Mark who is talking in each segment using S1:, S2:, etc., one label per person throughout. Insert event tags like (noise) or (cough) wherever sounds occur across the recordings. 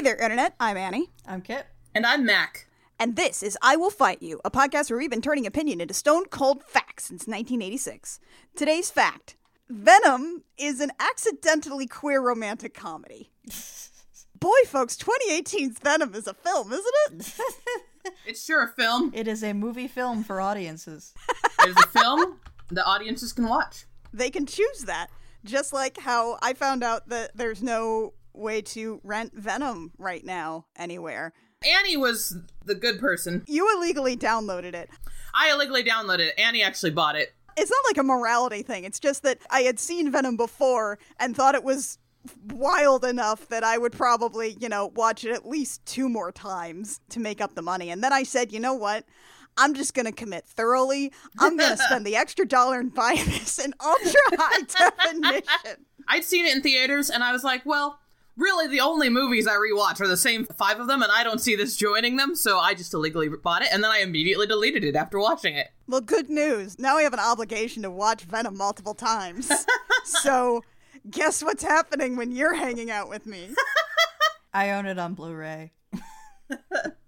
S1: Hey there, Internet. I'm Annie.
S2: I'm Kit.
S3: And I'm Mac.
S1: And this is I Will Fight You, a podcast where we've been turning opinion into stone cold facts since 1986. Today's fact Venom is an accidentally queer romantic comedy. (laughs) Boy, folks, 2018's Venom is a film, isn't it? (laughs)
S3: It's sure a film.
S2: It is a movie film for audiences.
S3: It is a film the audiences can watch.
S1: They can choose that. Just like how I found out that there's no way to rent Venom right now anywhere.
S3: Annie was the good person.
S1: You illegally downloaded it.
S3: I illegally downloaded it. Annie actually bought it.
S1: It's not like a morality thing. It's just that I had seen Venom before and thought it was wild enough that I would probably, you know, watch it at least two more times to make up the money. And then I said, you know what? I'm just going to commit thoroughly. I'm going (laughs) to spend the extra dollar and buy (laughs) this in ultra high (laughs) definition.
S3: I'd seen it in theaters and I was like, well, really the only movies I rewatch are the same five of them and I don't see this joining them, so I just illegally bought it and then I immediately deleted it after watching it.
S1: Well, good news. Now we have an obligation to watch Venom multiple times. (laughs) so, guess what's happening when you're hanging out with me? (laughs)
S2: I own it on Blu-ray. (laughs)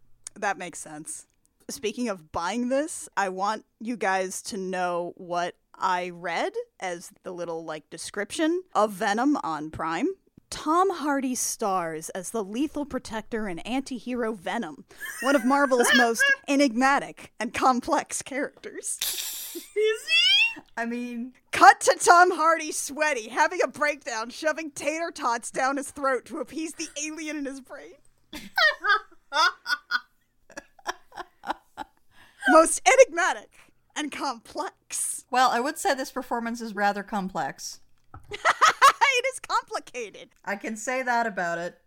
S1: That makes sense. Speaking of buying this, I want you guys to know what I read as the little like description of Venom on Prime. Tom Hardy stars as the lethal protector and anti-hero Venom, one of Marvel's (laughs) most enigmatic and complex characters.
S3: Is he?
S2: I mean,
S1: Cut to Tom Hardy sweaty, having a breakdown, shoving tater tots down his throat to appease the alien in his brain. (laughs) Most enigmatic and complex.
S2: well, I would say this performance is rather complex. (laughs)
S1: it is complicated.
S2: I can say that about it.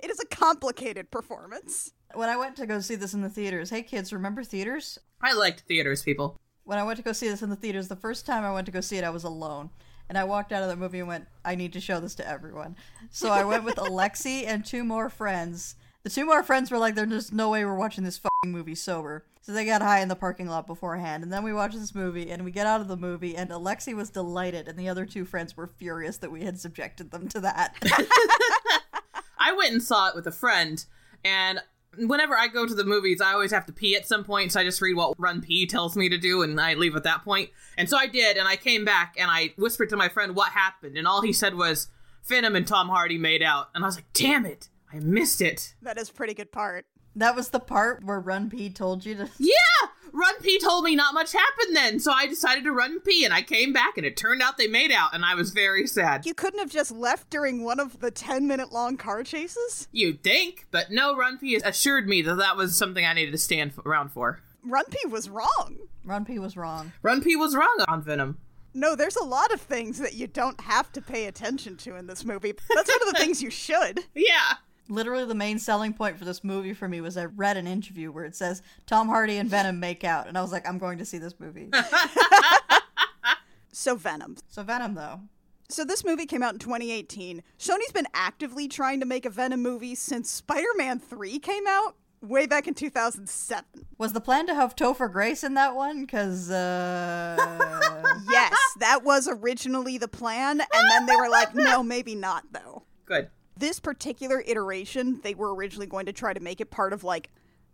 S1: It is a complicated performance.
S2: When I went to go see this in the theaters, hey kids, remember theaters?
S3: I liked theaters, people.
S2: When I went to go see this in the theaters, the first time I went to go see it, I was alone. And I walked out of the movie and went, I need to show this to everyone. So I went with (laughs) Alexi and two more friends. The two more friends were like, there's just no way we're watching this fucking movie sober. So they got high in the parking lot beforehand. And then we watched this movie and we get out of the movie and Alexi was delighted and the other two friends were furious that we had subjected them to that. (laughs)
S3: I went and saw it with a friend, and whenever I go to the movies, I always have to pee at some point, so I just read what Run Pee tells me to do, and I leave at that point. And so I did, and I came back, and I whispered to my friend what happened, and all he said was, Venom and Tom Hardy made out. And I was like, damn it, I missed it.
S1: That is a pretty good part.
S2: That was the part where Run Pee told you to. (laughs)
S3: Yeah! Run Pee told me not much happened then, so I decided to run P and I came back, and it turned out they made out, and I was very sad.
S1: You couldn't have just left during one of the 10 minute long car chases?
S3: You'd think, but no, Run Pee assured me that that was something I needed to stand around for.
S1: Run Pee was wrong.
S2: Run Pee was wrong.
S3: Run Pee was wrong on Venom.
S1: No, there's a lot of things that you don't have to pay attention to in this movie. That's one of the (laughs) things you should.
S3: Yeah.
S2: Literally, the main selling point for this movie for me was I read an interview where it says Tom Hardy and Venom make out, and I was like, I'm going to see this movie. (laughs)
S1: So, Venom.
S2: so Venom, though,
S1: So this movie came out in 2018. Sony's been actively trying to make a Venom movie since Spider-Man 3 came out way back in 2007.
S2: was the plan to have Topher Grace in that one? Because uh, (laughs)
S1: Yes, that was originally the plan and then they were like, (laughs) "No, maybe not though."
S3: Good.
S1: This particular iteration, they were originally going to try to make it part of like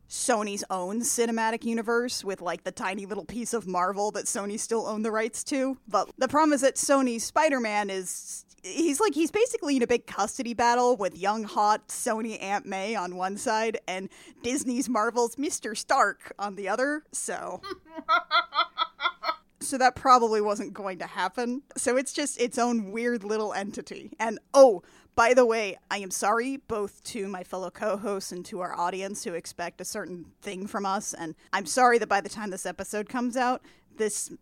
S1: Sony's own cinematic universe with like the tiny little piece of Marvel that Sony still owned the rights to. But the problem is that Sony's Spider-Man is he's like he's basically in a big custody battle with young hot Sony Aunt May on one side and Disney's Marvel's Mr. Stark on the other. So (laughs) so that probably wasn't going to happen. So it's just its own weird little entity. And oh, by the way, I am sorry both to my fellow co hosts and to our audience who expect a certain thing from us. And I'm sorry that by the time this episode comes out, this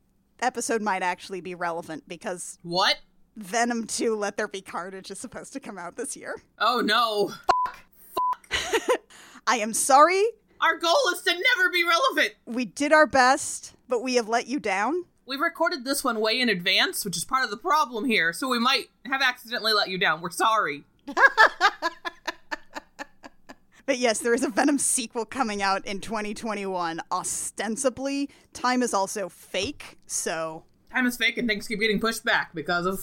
S1: episode might actually be relevant because
S3: What?
S1: Venom 2 Let There Be Carnage is supposed to come out this year.
S3: Oh no.
S1: I am sorry.
S3: Our goal is to never be relevant.
S1: We did our best, but we have let you down.
S3: We recorded this one way in advance, which is part of the problem here, so we might have accidentally let you down. We're sorry. (laughs)
S1: But yes, there is a Venom sequel coming out in 2021. Ostensibly, time is also fake, so
S3: Time is fake and things keep getting pushed back because of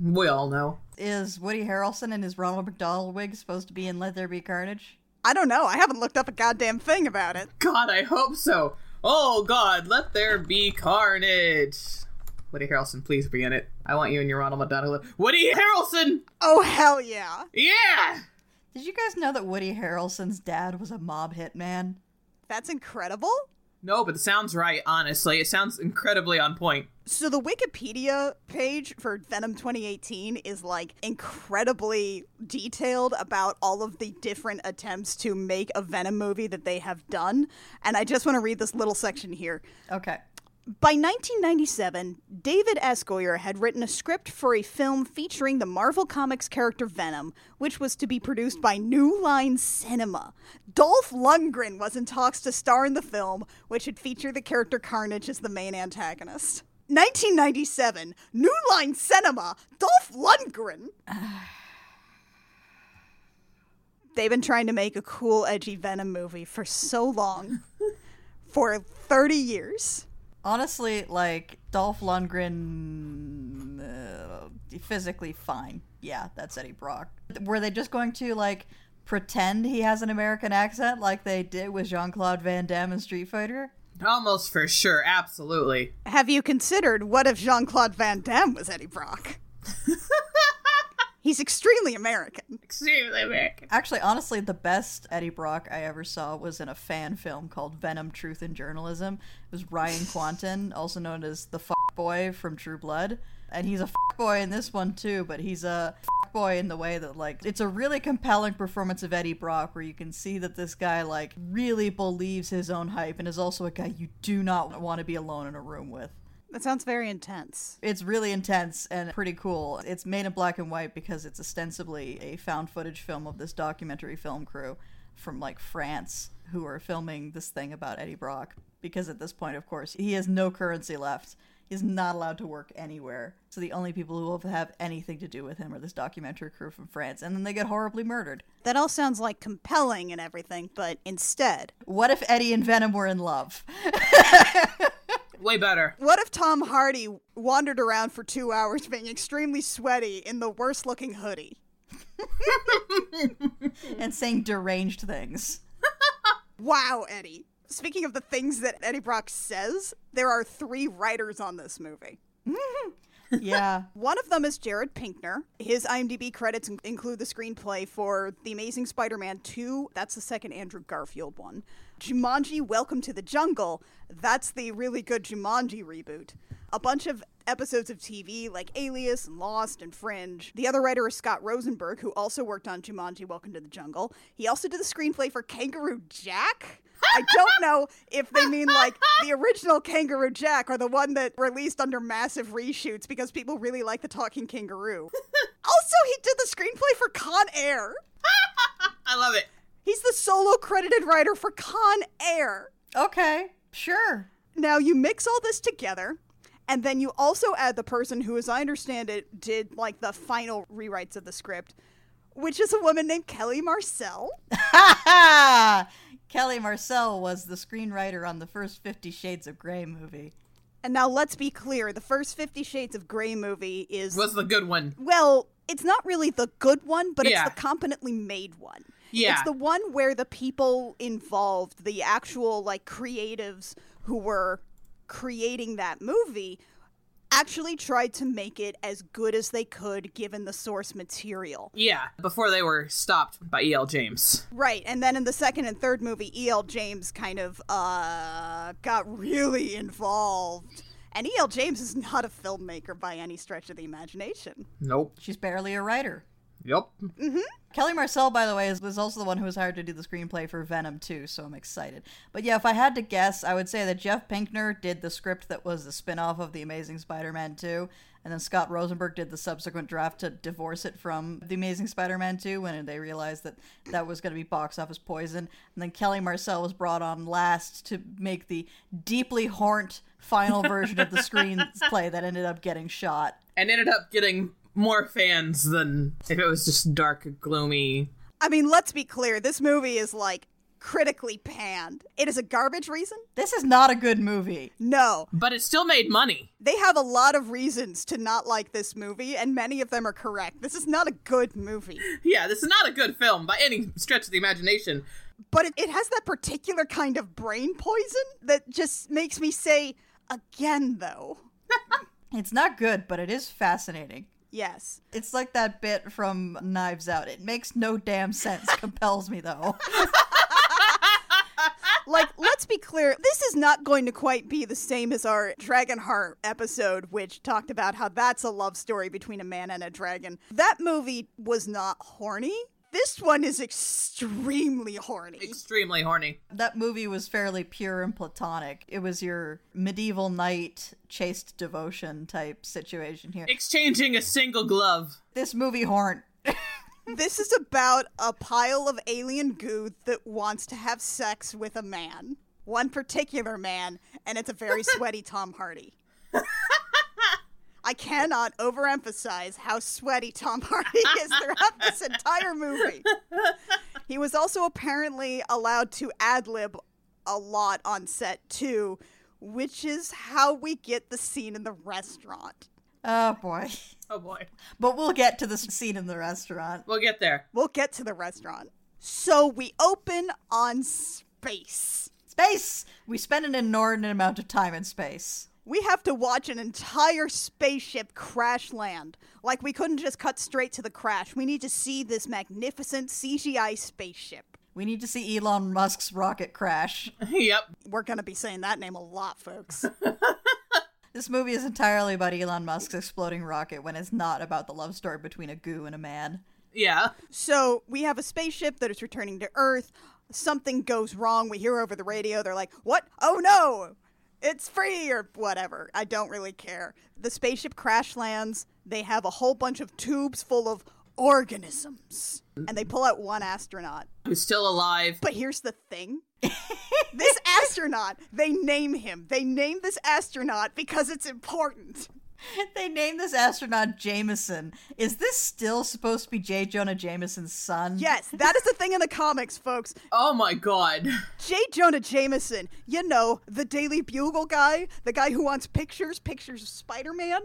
S3: We all know.
S2: Is Woody Harrelson in his Ronald McDonald wig supposed to be in Let There Be Carnage?
S1: I don't know. I haven't looked up a goddamn thing about it.
S3: God, I hope so. Oh God, let there be carnage. Woody Harrelson, please be in it. I want you in your Ronald McDonald. Woody Harrelson!
S1: Oh hell yeah.
S3: Yeah!
S2: Did you guys know that Woody Harrelson's dad was a mob hitman?
S1: That's incredible.
S3: No, but it sounds right, honestly. It sounds incredibly on point.
S1: So the Wikipedia page for Venom 2018 is like incredibly detailed about all of the different attempts to make a Venom movie that they have done. And I just want to read this little section here.
S2: Okay.
S1: By 1997, David S. Goyer had written a script for a film featuring the Marvel Comics character Venom, which was to be produced by New Line Cinema. Dolph Lundgren was in talks to star in the film, which would feature the character Carnage as the main antagonist. 1997, New Line Cinema, Dolph Lundgren. (sighs) They've been trying to make a cool, edgy Venom movie for so long. (laughs) for 30 years.
S2: Honestly, like Dolph Lundgren, uh, physically fine. Yeah, that's Eddie Brock. Were they just going to like pretend he has an American accent like they did with Jean Claude Van Damme in Street Fighter?
S3: Almost for sure, absolutely.
S1: Have you considered what if Jean Claude Van Damme was Eddie Brock? (laughs) He's extremely American.
S3: Extremely American.
S2: Actually, honestly, the best Eddie Brock I ever saw was in a fan film called Venom: Truth and Journalism. It was Ryan Kwanten, (laughs) also known as the fuck boy from True Blood, and he's a fuck boy in this one too. But he's a fuck boy in the way that like it's a really compelling performance of Eddie Brock, where you can see that this guy like really believes his own hype and is also a guy you do not want to be alone in a room with.
S1: That sounds very intense.
S2: It's really intense and pretty cool. It's made in black and white because it's ostensibly a found footage film of this documentary film crew from like France who are filming this thing about Eddie Brock. Because at this point, of course, he has no currency left. He's not allowed to work anywhere. So the only people who will have anything to do with him are this documentary crew from France. And then they get horribly murdered.
S1: That all sounds like compelling and everything, but instead,
S2: What if Eddie and Venom were in love? (laughs)
S3: Way better.
S1: what if Tom Hardy wandered around for two hours being extremely sweaty in the worst looking hoodie? (laughs)
S2: and saying deranged things. (laughs)
S1: Wow, Eddie. Speaking of the things that Eddie Brock says, there are three writers on this movie. (laughs)
S2: Yeah.
S1: One of them is Jared Pinkner. His IMDb credits include the screenplay for The Amazing Spider Man 2. That's the second Andrew Garfield one. Jumanji Welcome to the Jungle. That's the really good Jumanji reboot. A bunch of episodes of TV like Alias and Lost and Fringe. The other writer is Scott Rosenberg, who also worked on Jumanji Welcome to the Jungle. He also did the screenplay for Kangaroo Jack. I don't know if they mean like the original Kangaroo Jack or the one that released under massive reshoots because people really like the talking kangaroo. (laughs) also, he did the screenplay for Con Air. (laughs)
S3: I love it.
S1: He's the solo credited writer for Con Air.
S2: Okay. Sure.
S1: Now, you mix all this together, and then you also add the person who, as I understand it, did like the final rewrites of the script, which is a woman named Kelly Marcel.
S2: Ha (laughs) ha! Kelly Marcel was the screenwriter on the first Fifty Shades of Grey movie.
S1: And now let's be clear the first Fifty Shades of Grey movie is.
S3: Was the good one.
S1: well, it's not really the good one, but
S3: Yeah.
S1: it's the competently made one.
S3: Yeah.
S1: It's the one where the people involved, the actual like creatives who were creating that movie, actually tried to make it as good as they could given the source material.
S3: Yeah, before they were stopped by E.L. James.
S1: Right, and then in the second and third movie, E.L. James kind of uh got really involved. And E.L. James is not a filmmaker by any stretch of the imagination.
S3: Nope.
S2: She's barely a writer.
S3: Yep. Mm-hmm.
S2: Kelly Marcel, by the way, is, was also the one who was hired to do the screenplay for Venom 2, so I'm excited. But yeah, if I had to guess, I would say that Jeff Pinkner did the script that was the spin off of The Amazing Spider Man 2, and then Scott Rosenberg did the subsequent draft to divorce it from The Amazing Spider Man 2 when they realized that that was going to be box office poison. And then Kelly Marcel was brought on last to make the deeply horned final version of the (laughs) screenplay that ended up getting shot.
S3: And ended up getting more fans than if it was just dark, gloomy.
S1: I mean, let's be clear, this movie is like critically panned. It is a garbage reason?
S2: This is not a good movie.
S1: No.
S3: But it still made money.
S1: They have a lot of reasons to not like this movie, and many of them are correct. This is not a good movie. (laughs)
S3: Yeah, this is not a good film by any stretch of the imagination.
S1: But it, it has that particular kind of brain poison that just makes me say, again, though. (laughs) (laughs)
S2: It's not good, but it is fascinating.
S1: Yes.
S2: It's like that bit from Knives Out. It makes no damn sense, (laughs) compels me though. (laughs)
S1: like let's be clear this is not going to quite be the same as our dragonheart episode which talked about how that's a love story between a man and a dragon that movie was not horny this one is extremely horny
S3: Extremely horny.
S2: That movie was fairly pure and platonic. It was your medieval knight chaste devotion type situation here.
S3: Exchanging a single glove.
S2: This movie horn. (laughs)
S1: this is about a pile of alien goo that wants to have sex with a man one particular man and it's a very (laughs) sweaty tom hardy (laughs) I cannot overemphasize how sweaty Tom Hardy (laughs) is throughout this entire movie. (laughs) He was also apparently allowed to ad lib a lot on set too, which is how we get the scene in the restaurant.
S2: Oh boy.
S3: Oh boy.
S2: But we'll get to the scene in the restaurant.
S3: We'll get there.
S1: We'll get to the restaurant. So we open on space.
S2: Space! We spend an inordinate amount of time in space.
S1: We have to watch an entire spaceship crash land. Like, we couldn't just cut straight to the crash. We need to see this magnificent CGI spaceship.
S2: We need to see Elon Musk's rocket crash. (laughs)
S3: yep.
S1: We're going to be saying that name a lot, folks. (laughs)
S2: This movie is entirely about Elon Musk's exploding rocket when it's not about the love story between a goo and a man.
S3: Yeah.
S1: so, we have a spaceship that is returning to Earth. Something goes wrong. We hear over the radio. They're like, What? Oh no! It's free or whatever. I don't really care. The spaceship crash lands. They have a whole bunch of tubes full of organisms. And they pull out one astronaut.
S3: Who's still alive.
S1: But here's the thing. this (laughs) astronaut, they name him. They name this astronaut because it's important. (laughs)
S2: They named this astronaut Jameson. Is this still supposed to be J. Jonah Jameson's son?
S1: Yes, that is the thing in the comics, folks.
S3: Oh my god.
S1: J. Jonah Jameson, you know, the Daily Bugle guy, the guy who wants pictures, pictures of Spider Man.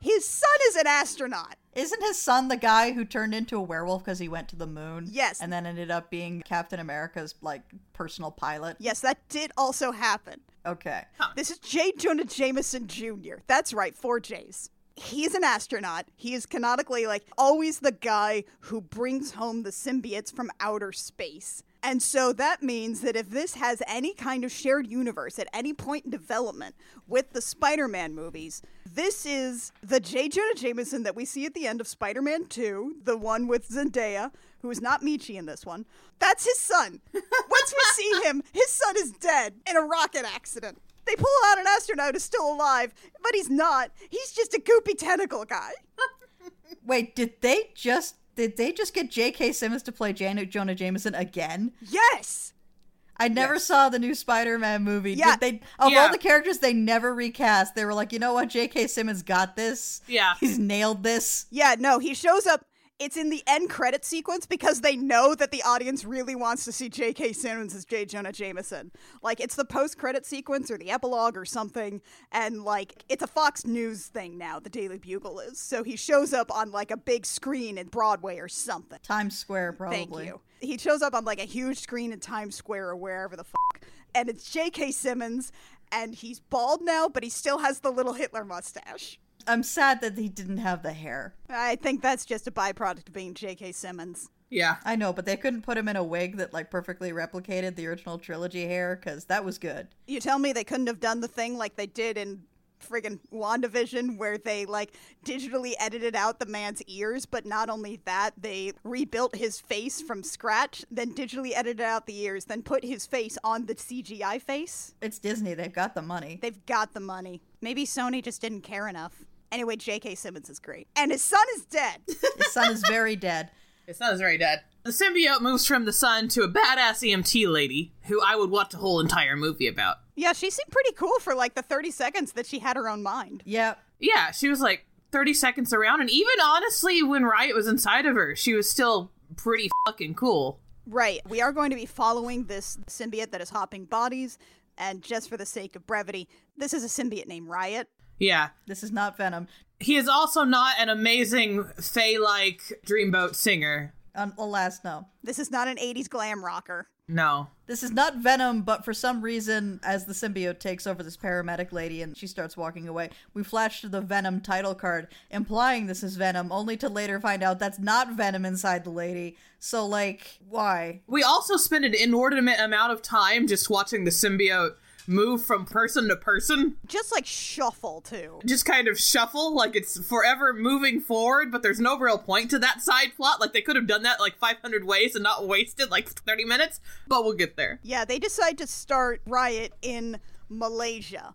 S1: His son is an astronaut.
S2: Isn't his son the guy who turned into a werewolf because he went to the moon?
S1: Yes.
S2: And then ended up being Captain America's like personal pilot?
S1: Yes, that did also happen.
S2: Okay.
S1: This is J. Jonah Jameson Jr. That's right, four J's. He's an astronaut. He is canonically like always the guy who brings home the symbiotes from outer space. And so that means that if this has any kind of shared universe at any point in development with the Spider Man movies, this is the J. Jonah Jameson that we see at the end of Spider Man 2, the one with Zendaya, who is not Michi in this one. That's his son. (laughs) Once we see him, his son is dead in a rocket accident. They pull out an astronaut who's still alive, but he's not. He's just a goopy tentacle guy. (laughs)
S2: Wait, did they just did they just get J.K. Simmons to play Jonah Jameson again?
S1: Yes.
S2: I never
S3: Yes.
S2: saw the new Spider-Man movie.
S1: Yeah.
S2: Did they of
S3: Yeah.
S2: all the characters they never recast? They were like, you know what, J.K. Simmons got this.
S3: Yeah.
S2: He's nailed this.
S1: Yeah, no, he shows up. It's in the end credit sequence because they know that the audience really wants to see J.K. Simmons as J. Jonah Jameson. Like, it's the post credit sequence or the epilogue or something, and like, it's a Fox News thing now, the Daily Bugle is. So he shows up on like a big screen in Broadway or something.
S2: Times Square, probably.
S1: Thank you. He shows up on like a huge screen in Times Square or wherever the fuck, and it's J.K. Simmons, and he's bald now, but he still has the little Hitler mustache.
S2: I'm sad that he didn't have the hair.
S1: I think that's just a byproduct of being J.K. Simmons.
S3: Yeah.
S2: I know, but they couldn't put him in a wig that like perfectly replicated the original trilogy hair because that was good.
S1: You tell me they couldn't have done the thing like they did in friggin' WandaVision where they like digitally edited out the man's ears, but not only that, they rebuilt his face from scratch, then digitally edited out the ears, then put his face on the CGI face.
S2: It's Disney; they've got the money.
S1: They've got the money. Maybe Sony just didn't care enough. Anyway, J.K. Simmons is great. And his son is dead. (laughs)
S2: His son is very dead.
S3: His son is very dead. The symbiote moves from the sun to a badass EMT lady who I would watch a whole entire movie about.
S1: yeah, she seemed pretty cool for like the 30 seconds that she had her own mind.
S2: Yep.
S3: Yeah, she was like 30 seconds around, and even honestly, when Riot was inside of her, she was still pretty fucking cool.
S1: Right. We are going to be following this symbiote that is hopping bodies, and just for the sake of brevity, this is a symbiote named Riot.
S3: Yeah.
S2: This is not Venom.
S3: He is also not an amazing Fae like Dreamboat singer.
S2: Um, alas, no.
S1: This is not an 80s glam rocker.
S3: No.
S2: This is not Venom, but for some reason, as the symbiote takes over this paramedic lady and she starts walking away, we flash to the Venom title card, implying this is Venom, only to later find out that's not Venom inside the lady. So, like, why?
S3: We also spend an inordinate amount of time just watching the symbiote move from person to person.
S1: Just like shuffle, too.
S3: Just kind of shuffle, like it's forever moving forward, but there's no real point to that side plot. Like they could have done that like 500 ways and not wasted like 30 minutes, but we'll get there.
S1: Yeah, they decide to start Riot in Malaysia,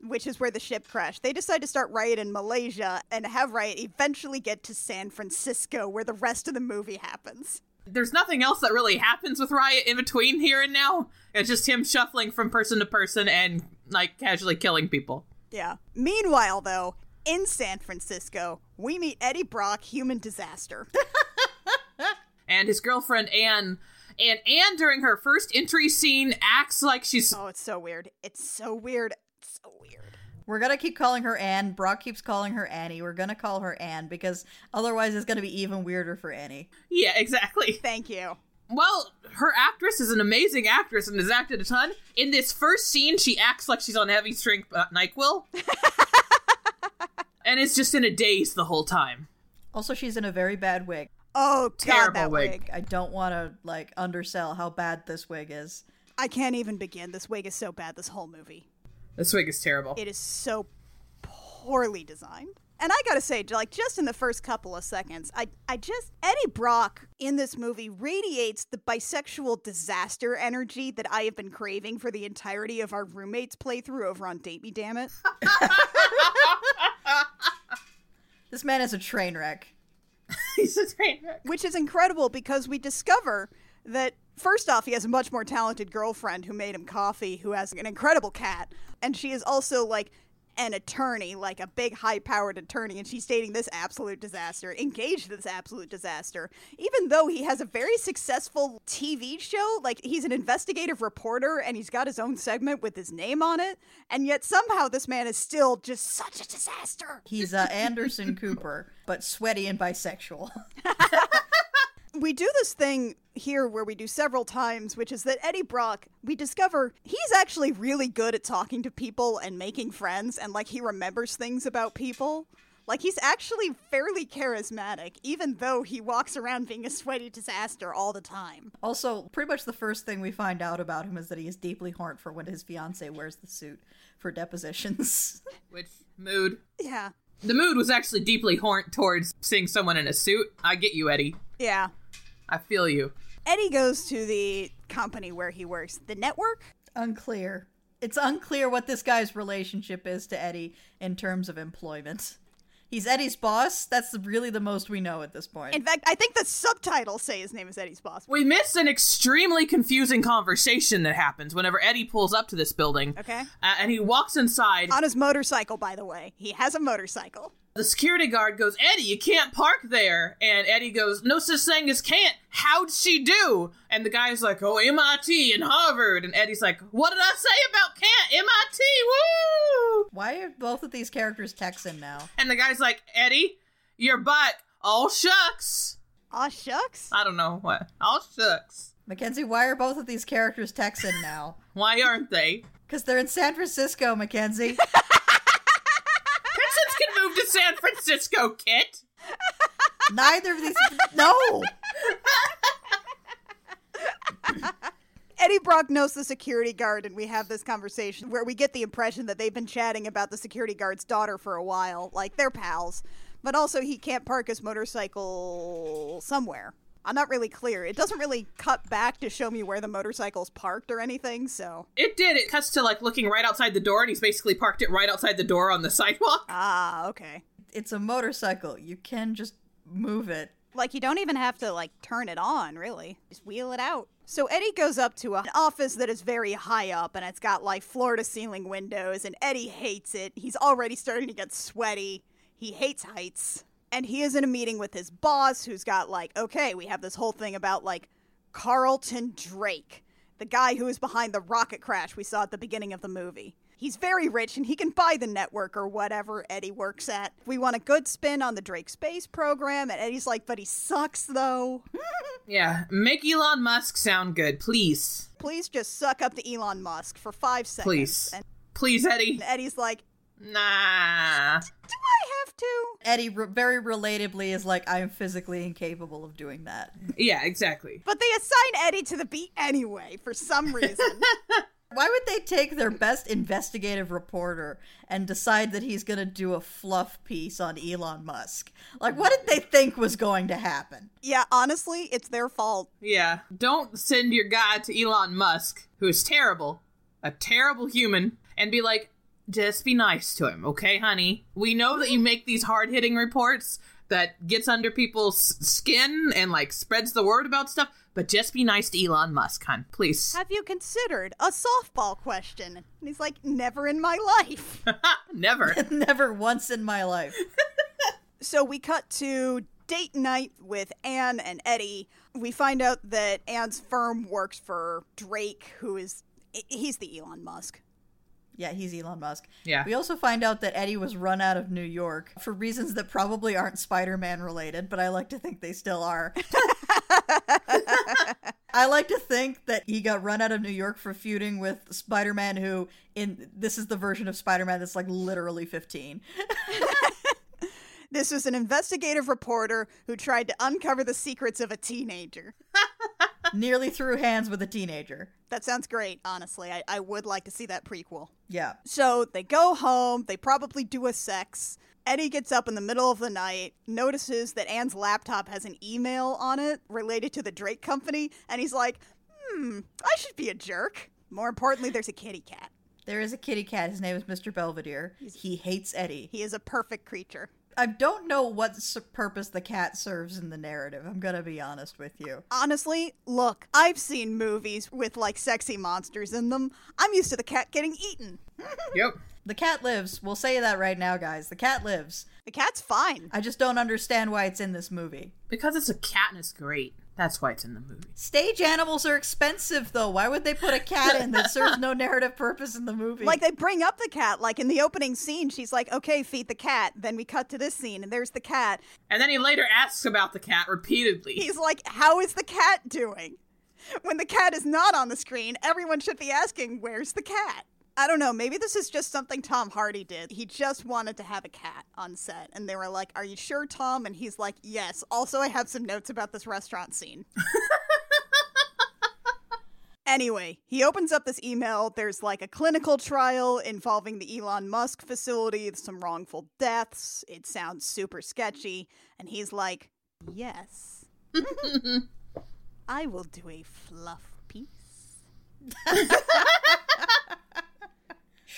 S1: which is where the ship crashed. They decide to start Riot in Malaysia and have Riot eventually get to San Francisco, where the rest of the movie happens.
S3: There's nothing else that really happens with Riot in between here and now. It's just him shuffling from person to person and like casually killing people.
S1: Yeah. Meanwhile, though, in San Francisco, we meet Eddie Brock, human disaster. (laughs)
S3: And his girlfriend Anne and Anne during her first entry scene acts like she's
S1: oh, it's so weird. It's so weird. It's so weird.
S2: We're gonna keep calling her Anne. Brock keeps calling her Annie. We're gonna call her Anne because otherwise it's gonna be even weirder for Annie.
S3: Yeah, exactly. (laughs)
S1: Thank you.
S3: Well, her actress is an amazing actress and has acted a ton. In this first scene, she acts like she's on heavy strength uh, NyQuil. (laughs) and is just in a daze the whole time.
S2: Also, she's in a very bad wig.
S1: Oh, God,
S3: Terrible
S1: that
S3: wig.
S1: wig.
S2: I don't want to like undersell how bad this wig is.
S1: I can't even begin. This wig is so bad, this whole movie.
S3: This wig is terrible.
S1: It is so poorly designed. And I gotta say, like, just in the first couple of seconds, I, I just, Eddie Brock in this movie radiates the bisexual disaster energy that I have been craving for the entirety of our roommates playthrough over on Date Me Damn It. (laughs)
S2: This man is a train wreck. (laughs)
S3: He's a train wreck.
S1: which is incredible because we discover that first off he has a much more talented girlfriend who made him coffee who has an incredible cat and she is also like an attorney like a big high powered attorney and she's dating this absolute disaster engaged to this absolute disaster even though he has a very successful tv show like he's an investigative reporter and he's got his own segment with his name on it and yet somehow this man is still just such a disaster
S2: He's uh, Anderson Cooper, but sweaty and bisexual. (laughs) (laughs)
S1: we do this thing here where we do several times, which is that Eddie Brock, we discover he's actually really good at talking to people and making friends, and like he remembers things about people. Like he's actually fairly charismatic, even though he walks around being a sweaty disaster all the time.
S2: Also, pretty much the first thing we find out about him is that he is deeply horned for when his fiance wears the suit for depositions.
S3: Which mood?
S1: Yeah.
S3: The mood was actually deeply horned towards seeing someone in a suit. I get you, Eddie.
S1: Yeah.
S3: I feel you.
S1: Eddie goes to the company where he works, the network.
S2: unclear. It's unclear what this guy's relationship is to Eddie in terms of employment. He's Eddie's boss. That's really the most we know at this point.
S1: In fact, I think the subtitles say his name is Eddie's boss.
S3: We miss an extremely confusing conversation that happens whenever Eddie pulls up to this building.
S1: Okay.
S3: Uh, and he walks inside.
S1: On his motorcycle, by the way. He has a motorcycle.
S3: The security guard goes, Eddie, you can't park there. And Eddie goes, No such thing as can't. How'd she do? And the guy's like, Oh, MIT and Harvard. And Eddie's like, What did I say about can't? MIT, woo!
S2: Why are both of these characters Texan now?
S3: And the guy's like, Eddie, your bike. All shucks.
S1: All shucks.
S3: I don't know what. All shucks.
S2: Mackenzie, why are both of these characters Texan now?
S3: Why aren't they?
S2: Because they're in San Francisco, Mackenzie. (laughs)
S3: Texans can move to San Francisco, Kit.
S2: Neither of these. No!
S1: Eddie Brock knows the security guard, and we have this conversation where we get the impression that they've been chatting about the security guard's daughter for a while. Like, they're pals. But also, he can't park his motorcycle somewhere. I'm not really clear. It doesn't really cut back to show me where the motorcycle's parked or anything, so.
S3: It did. It cuts to like looking right outside the door, and he's basically parked it right outside the door on the (laughs) sidewalk.
S1: Ah, okay.
S2: It's a motorcycle. You can just move it.
S1: Like, you don't even have to, like, turn it on, really. Just wheel it out. So Eddie goes up to an office that is very high up, and it's got, like, floor to ceiling windows, and Eddie hates it. He's already starting to get sweaty. He hates heights. And he is in a meeting with his boss, who's got, like, okay, we have this whole thing about, like, Carlton Drake, the guy who is behind the rocket crash we saw at the beginning of the movie. He's very rich and he can buy the network or whatever Eddie works at. We want a good spin on the Drake space program, and Eddie's like, but he sucks though. (laughs)
S3: Yeah, make Elon Musk sound good, please.
S1: Please just suck up to Elon Musk for five seconds.
S3: Please.
S1: And
S3: Please, Eddie.
S1: Eddie's like,
S3: Nah. (laughs)
S1: do I have to?
S2: Eddie re- very relatably is like, I am physically incapable of doing that.
S3: Yeah, exactly.
S1: But they assign Eddie to the beat anyway for some reason. (laughs)
S2: Why would they take their best investigative reporter and decide that he's going to do a fluff piece on Elon Musk? Like, what did they think was going to happen?
S1: yeah, honestly, it's their fault.
S3: Yeah. Don't send your guy to Elon Musk, who is terrible, a terrible human, and be like, just be nice to him, okay, honey? We know that you make these hard hitting reports that gets under people's skin and like spreads the word about stuff, but just be nice to Elon Musk, hon. Please.
S1: Have you considered a softball question? And he's like, never in my life. (laughs)
S3: Never. (laughs)
S2: Never once in my life. (laughs)
S1: so we cut to date night with Anne and Eddie. We find out that Anne's firm works for Drake, who is he's the Elon Musk.
S2: Yeah, he's Elon Musk.
S3: Yeah.
S2: We also find out that Eddie was run out of New York for reasons that probably aren't Spider Man related, but I like to think they still are. (laughs) I like to think that he got run out of New York for feuding with Spider Man, who, in this is the version of Spider Man that's like literally 15. (laughs)
S1: This was an investigative reporter who tried to uncover the secrets of a teenager. (laughs)
S2: Nearly threw hands with a teenager.
S1: That sounds great, honestly. I, I would like to see that prequel.
S2: Yeah.
S1: So they go home, they probably do a sex. Eddie gets up in the middle of the night, notices that Anne's laptop has an email on it related to the Drake company, and he's like, hmm, I should be a jerk. More importantly, there's a kitty cat.
S2: There is a kitty cat. His name is Mr. Belvedere. He hates Eddie.
S1: He is a perfect creature.
S2: I don't know what purpose the cat serves in the narrative. I'm gonna be honest with you.
S1: Honestly, look, I've seen movies with like sexy monsters in them. I'm used to the cat getting eaten. (laughs)
S3: yep.
S2: The cat lives. We'll say that right now, guys. The cat lives.
S1: The cat's fine.
S2: I just don't understand why it's in this movie.
S3: Because it's a cat and it's great. That's why it's in the movie.
S2: Stage animals are expensive, though. Why would they put a cat in that serves no narrative purpose in the movie?
S1: Like they bring up the cat, like in the opening scene, she's like, "Okay, feed the cat." Then we cut to this scene, and there's the cat.
S3: And then he later asks about the cat repeatedly.
S1: He's like, "How is the cat doing?" When the cat is not on the screen, everyone should be asking, "Where's the cat?" I don't know. Maybe this is just something Tom Hardy did. He just wanted to have a cat on set, and they were like, "Are you sure, Tom?" And he's like, "Yes." Also, I have some notes about this restaurant scene. (laughs) Anyway, he opens up this email. There's like a clinical trial involving the Elon Musk facility, some wrongful deaths. It sounds super sketchy. And he's like, Yes. (laughs) I will do a fluff piece. (laughs)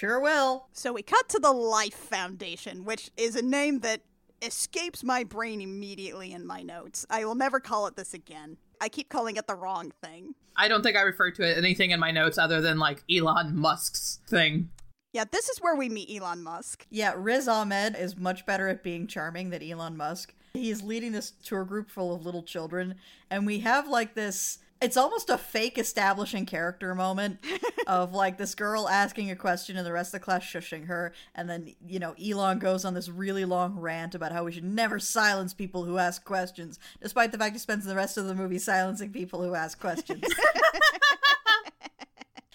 S2: sure will.
S1: So we cut to the Life Foundation, which is a name that escapes my brain immediately in my notes. I will never call it this again. I keep calling it the wrong thing.
S3: I don't think I refer to it anything in my notes other than like Elon Musk's thing.
S1: Yeah, this is where we meet Elon Musk.
S2: Yeah, Riz Ahmed is much better at being charming than Elon Musk. He's leading this tour group full of little children, and we have like this. It's almost a fake establishing character moment (laughs) of like this girl asking a question and the rest of the class shushing her. And then, you know, Elon goes on this really long rant about how we should never silence people who ask questions, despite the fact he spends the rest of the movie silencing people who ask questions. (laughs)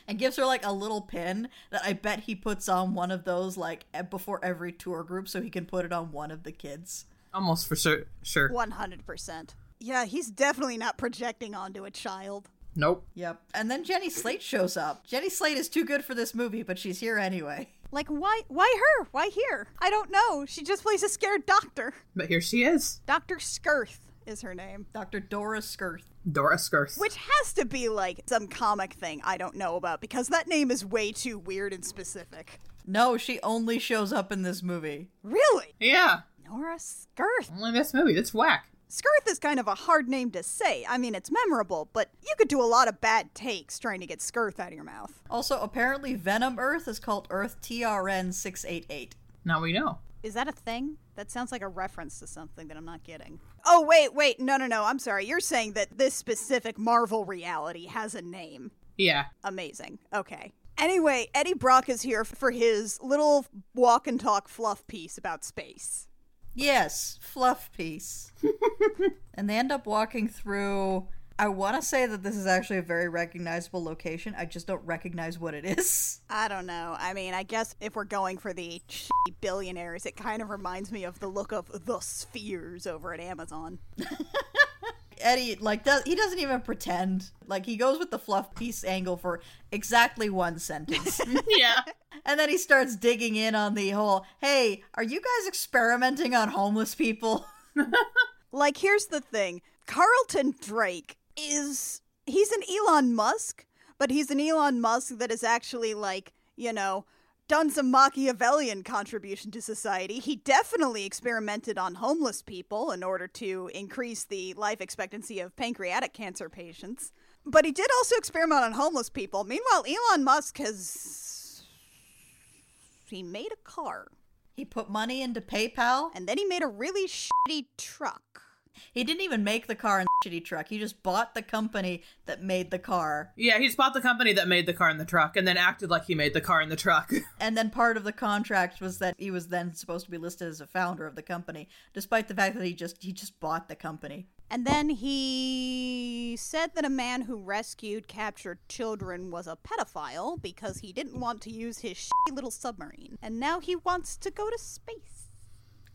S2: and gives her like a little pin that I bet he puts on one of those like before every tour group so he can put it on one of the kids.
S3: Almost for sure. Sure.
S1: 100%. Yeah, he's definitely not projecting onto a child.
S3: Nope.
S2: Yep. And then Jenny Slate shows up. Jenny Slate is too good for this movie, but she's here anyway.
S1: Like, why why her? Why here? I don't know. She just plays a scared doctor.
S3: But here she is.
S1: Dr. Skirth is her name.
S2: Dr. Dora Skirth.
S3: Dora Skirth.
S1: Which has to be like some comic thing I don't know about because that name is way too weird and specific.
S2: No, she only shows up in this movie.
S1: Really?
S3: Yeah.
S1: Nora Skirth.
S3: Only this movie. That's whack.
S1: Skirth is kind of a hard name to say. I mean, it's memorable, but you could do a lot of bad takes trying to get Skirth out of your mouth.
S2: Also, apparently Venom Earth is called Earth TRN 688.
S3: Now we know.
S1: Is that a thing? That sounds like a reference to something that I'm not getting. Oh, wait, wait. No, no, no. I'm sorry. You're saying that this specific Marvel reality has a name.
S3: Yeah.
S1: Amazing. Okay. Anyway, Eddie Brock is here for his little walk and talk fluff piece about space.
S2: Yes, fluff piece. (laughs) and they end up walking through. I want to say that this is actually a very recognizable location. I just don't recognize what it is. (laughs)
S1: I don't know. I mean, I guess if we're going for the billionaires, it kind of reminds me of the look of the spheres over at Amazon. (laughs)
S2: Eddie like does he doesn't even pretend. Like he goes with the fluff piece angle for exactly one sentence. (laughs)
S3: Yeah.
S2: and then he starts digging in on the whole, "Hey, are you guys experimenting on homeless people?" (laughs)
S1: Like, here's the thing Carlton Drake is. He's an Elon Musk, but he's an Elon Musk that is actually, like, you know, done some Machiavellian contribution to society. He definitely experimented on homeless people in order to increase the life expectancy of pancreatic cancer patients. But he did also experiment on homeless people. Meanwhile, Elon Musk has. He made a car.
S2: he put money into PayPal.
S1: And then he made a really shitty truck.
S2: He didn't even make the car in the shitty truck. He just bought the company that made the car.
S3: Yeah, he bought the company that made the car in the truck and then acted like he made the car in the truck. (laughs)
S2: And then part of the contract was that he was then supposed to be listed as a founder of the company, despite the fact that he just he just bought the company.
S1: And then he said that a man who rescued captured children was a pedophile because he didn't want to use his (laughs) shitty little submarine. And now he wants to go to space.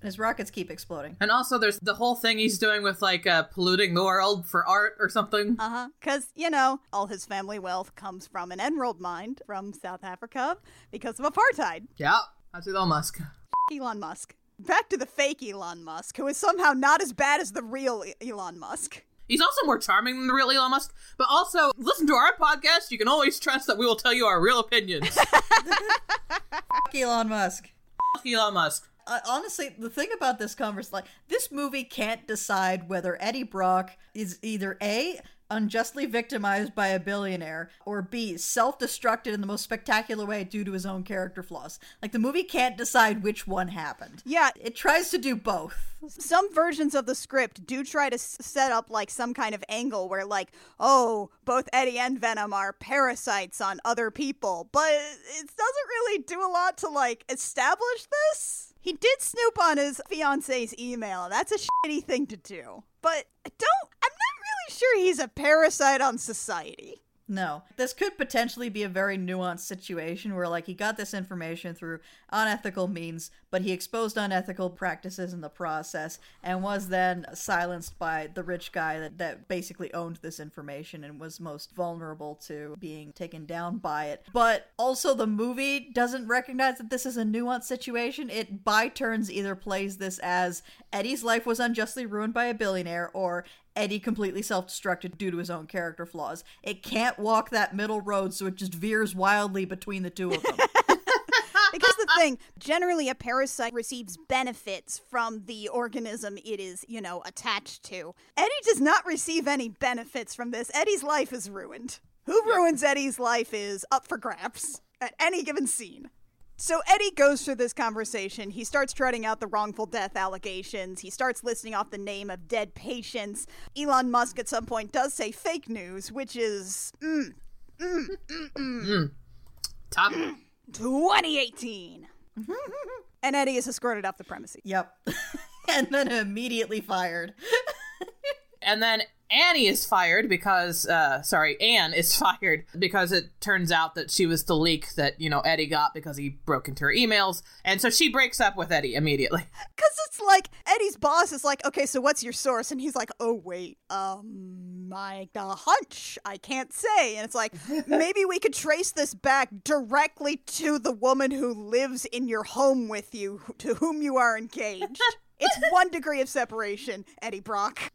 S2: And his rockets keep exploding.
S3: and also, there's the whole thing he's doing with like uh, polluting the world for art or something.
S1: Uh huh. Because, you know, all his family wealth comes from an emerald mine from South Africa because of apartheid.
S3: Yeah, that's Elon Musk.
S1: Elon Musk. Back to the fake Elon Musk, who is somehow not as bad as the real Elon Musk.
S3: He's also more charming than the real Elon Musk. But also, listen to our podcast. You can always trust that we will tell you our real opinions. (laughs)
S2: Fuck Elon Musk.
S3: Fuck Elon Musk.
S2: Uh, honestly, the thing about this conversation, like this movie can't decide whether Eddie Brock is either a unjustly victimized by a billionaire or b self-destructed in the most spectacular way due to his own character flaws. Like the movie can't decide which one happened.
S1: Yeah,
S2: It tries to do both.
S1: some versions of the script do try to s- set up like some kind of angle where like oh both eddie and venom are parasites on other people but it doesn't really do a lot to like establish this he did snoop on his fiance's email. That's a shitty thing to do. But don't i'm not really sure he's a parasite on society
S2: No. This could potentially be a very nuanced situation where, like, he got this information through unethical means, but he exposed unethical practices in the process and was then silenced by the rich guy that, that basically owned this information and was most vulnerable to being taken down by it. But also, the movie doesn't recognize that this is a nuanced situation. It, by turns, either plays this as Eddie's life was unjustly ruined by a billionaire or Eddie completely self destructed due to his own character flaws. It can't walk that middle road, so it just veers wildly between the two of them. (laughs)
S1: because the thing generally a parasite receives benefits from the organism it is you know attached to. Eddie does not receive any benefits from this. Eddie's life is ruined. Who ruins eddie's life is up for grabs at any given scene so Eddie goes through this conversation. He starts trotting out the wrongful death allegations. He starts listing off the name of dead patients. Elon Musk at some point does say fake news, which is mm, mm, mm, mm.
S3: Top. (clears throat)
S1: 2018. Mm-hmm. and Eddie is escorted off the premises.
S2: yep. (laughs) and then immediately fired. (laughs)
S3: And then Annie is fired because, uh, sorry, Anne is (laughs) fired because it turns out that she was the leak that, you know, Eddie got because he broke into her emails. And so she breaks up with Eddie immediately. (laughs)
S1: Because it's like Eddie's boss is like, okay, so what's your source? And he's like, oh, wait, um, my uh, hunch, I can't say. And it's like, (laughs) maybe we could trace this back directly to the woman who lives in your home with you, to whom you are engaged. It's one degree of separation, Eddie Brock.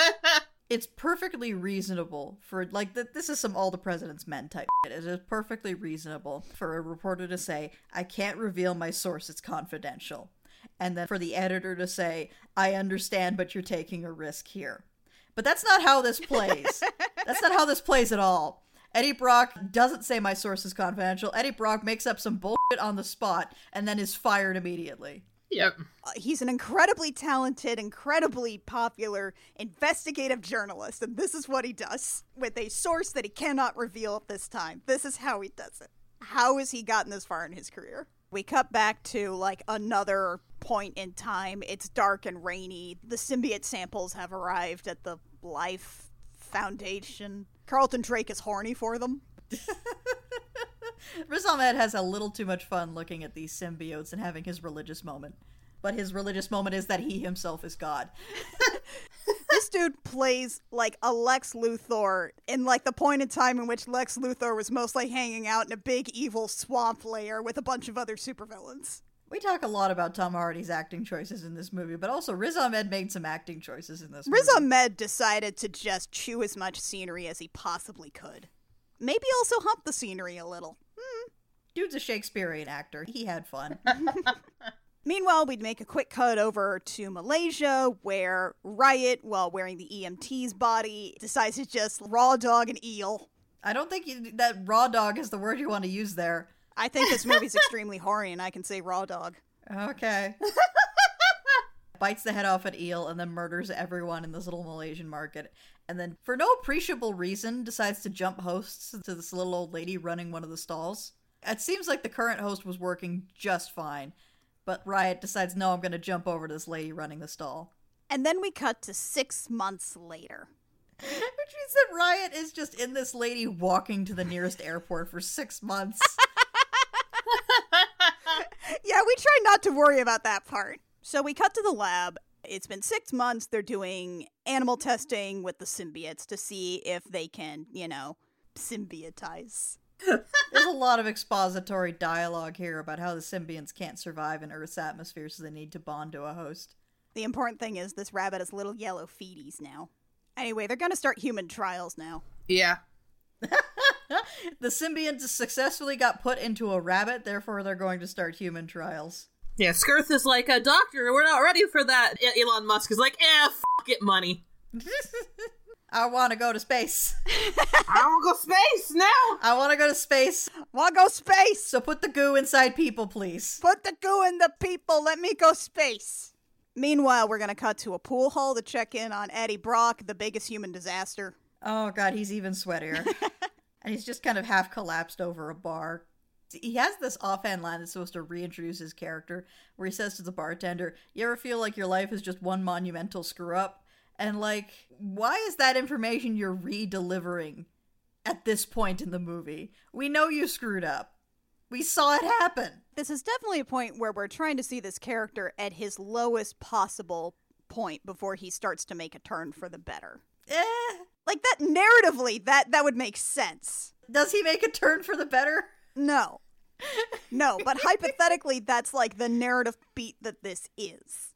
S1: (laughs)
S2: It's perfectly reasonable for, like, th- this is some All the President's Men type shit. It is perfectly reasonable for a reporter to say, I can't reveal my source, it's confidential. And then for the editor to say, I understand, but you're taking a risk here. But that's not how this plays. (laughs) that's not how this plays at all. Eddie Brock doesn't say my source is confidential. Eddie Brock makes up some bullshit on the spot and then is fired immediately.
S3: Yep.
S1: Uh, he's an incredibly talented, incredibly popular investigative journalist, and this is what he does with a source that he cannot reveal at this time. This is how he does it. How has he gotten this far in his career? We cut back to like another point in time. It's dark and rainy. The symbiote samples have arrived at the Life Foundation. Carlton Drake is horny for them. (laughs)
S2: Riz Ahmed has a little too much fun looking at these symbiotes and having his religious moment. But his religious moment is that he himself is God. (laughs)
S1: this dude plays like a Lex Luthor in like the point in time in which Lex Luthor was mostly hanging out in a big evil swamp lair with a bunch of other supervillains.
S2: We talk a lot about Tom Hardy's acting choices in this movie, but also Riz Ahmed made some acting choices in this
S1: Riz
S2: movie.
S1: Ahmed decided to just chew as much scenery as he possibly could. Maybe also hump the scenery a little.
S2: Dude's a Shakespearean actor. He had fun. (laughs)
S1: Meanwhile, we'd make a quick cut over to Malaysia, where Riot, while wearing the EMT's body, decides to just raw dog an eel.
S2: I don't think you, that raw dog is the word you want to use there.
S1: I think this movie's extremely horny, and I can say raw dog.
S2: Okay. (laughs) Bites the head off an eel and then murders everyone in this little Malaysian market. And then, for no appreciable reason, decides to jump hosts to this little old lady running one of the stalls. It seems like the current host was working just fine, but Riot decides, no, I'm going to jump over to this lady running the stall.
S1: And then we cut to six months later. (laughs)
S2: Which means that Riot is just in this lady walking to the nearest (laughs) airport for six months. (laughs)
S1: yeah, we try not to worry about that part. So we cut to the lab. It's been six months. They're doing animal testing with the symbiotes to see if they can, you know, symbiotize.
S2: There's a lot of expository dialogue here about how the symbionts can't survive in Earth's atmosphere, so they need to bond to a host.
S1: The important thing is this rabbit has little yellow feeties now. Anyway, they're gonna start human trials now.
S3: Yeah. (laughs)
S2: the symbionts successfully got put into a rabbit, therefore they're going to start human trials.
S3: Yeah, Skirth is like, a doctor, we're not ready for that. Elon Musk is like, eh, f it, money. (laughs)
S2: I want to go to space. (laughs)
S3: I want to go space now.
S2: I want to go to space.
S1: Wanna go space?
S2: So put the goo inside people, please.
S1: Put the goo in the people. Let me go space. Meanwhile, we're gonna cut to a pool hall to check in on Eddie Brock, the biggest human disaster.
S2: Oh god, he's even sweatier. (laughs) and he's just kind of half collapsed over a bar. He has this offhand line that's supposed to reintroduce his character, where he says to the bartender, You ever feel like your life is just one monumental screw up? And, like, why is that information you're re delivering at this point in the movie? We know you screwed up. We saw it happen.
S1: This is definitely a point where we're trying to see this character at his lowest possible point before he starts to make a turn for the better.
S2: Eh.
S1: Like that narratively, that that would make sense.
S2: Does he make a turn for the better?
S1: No. (laughs) No, but hypothetically, that's like the narrative beat that this is.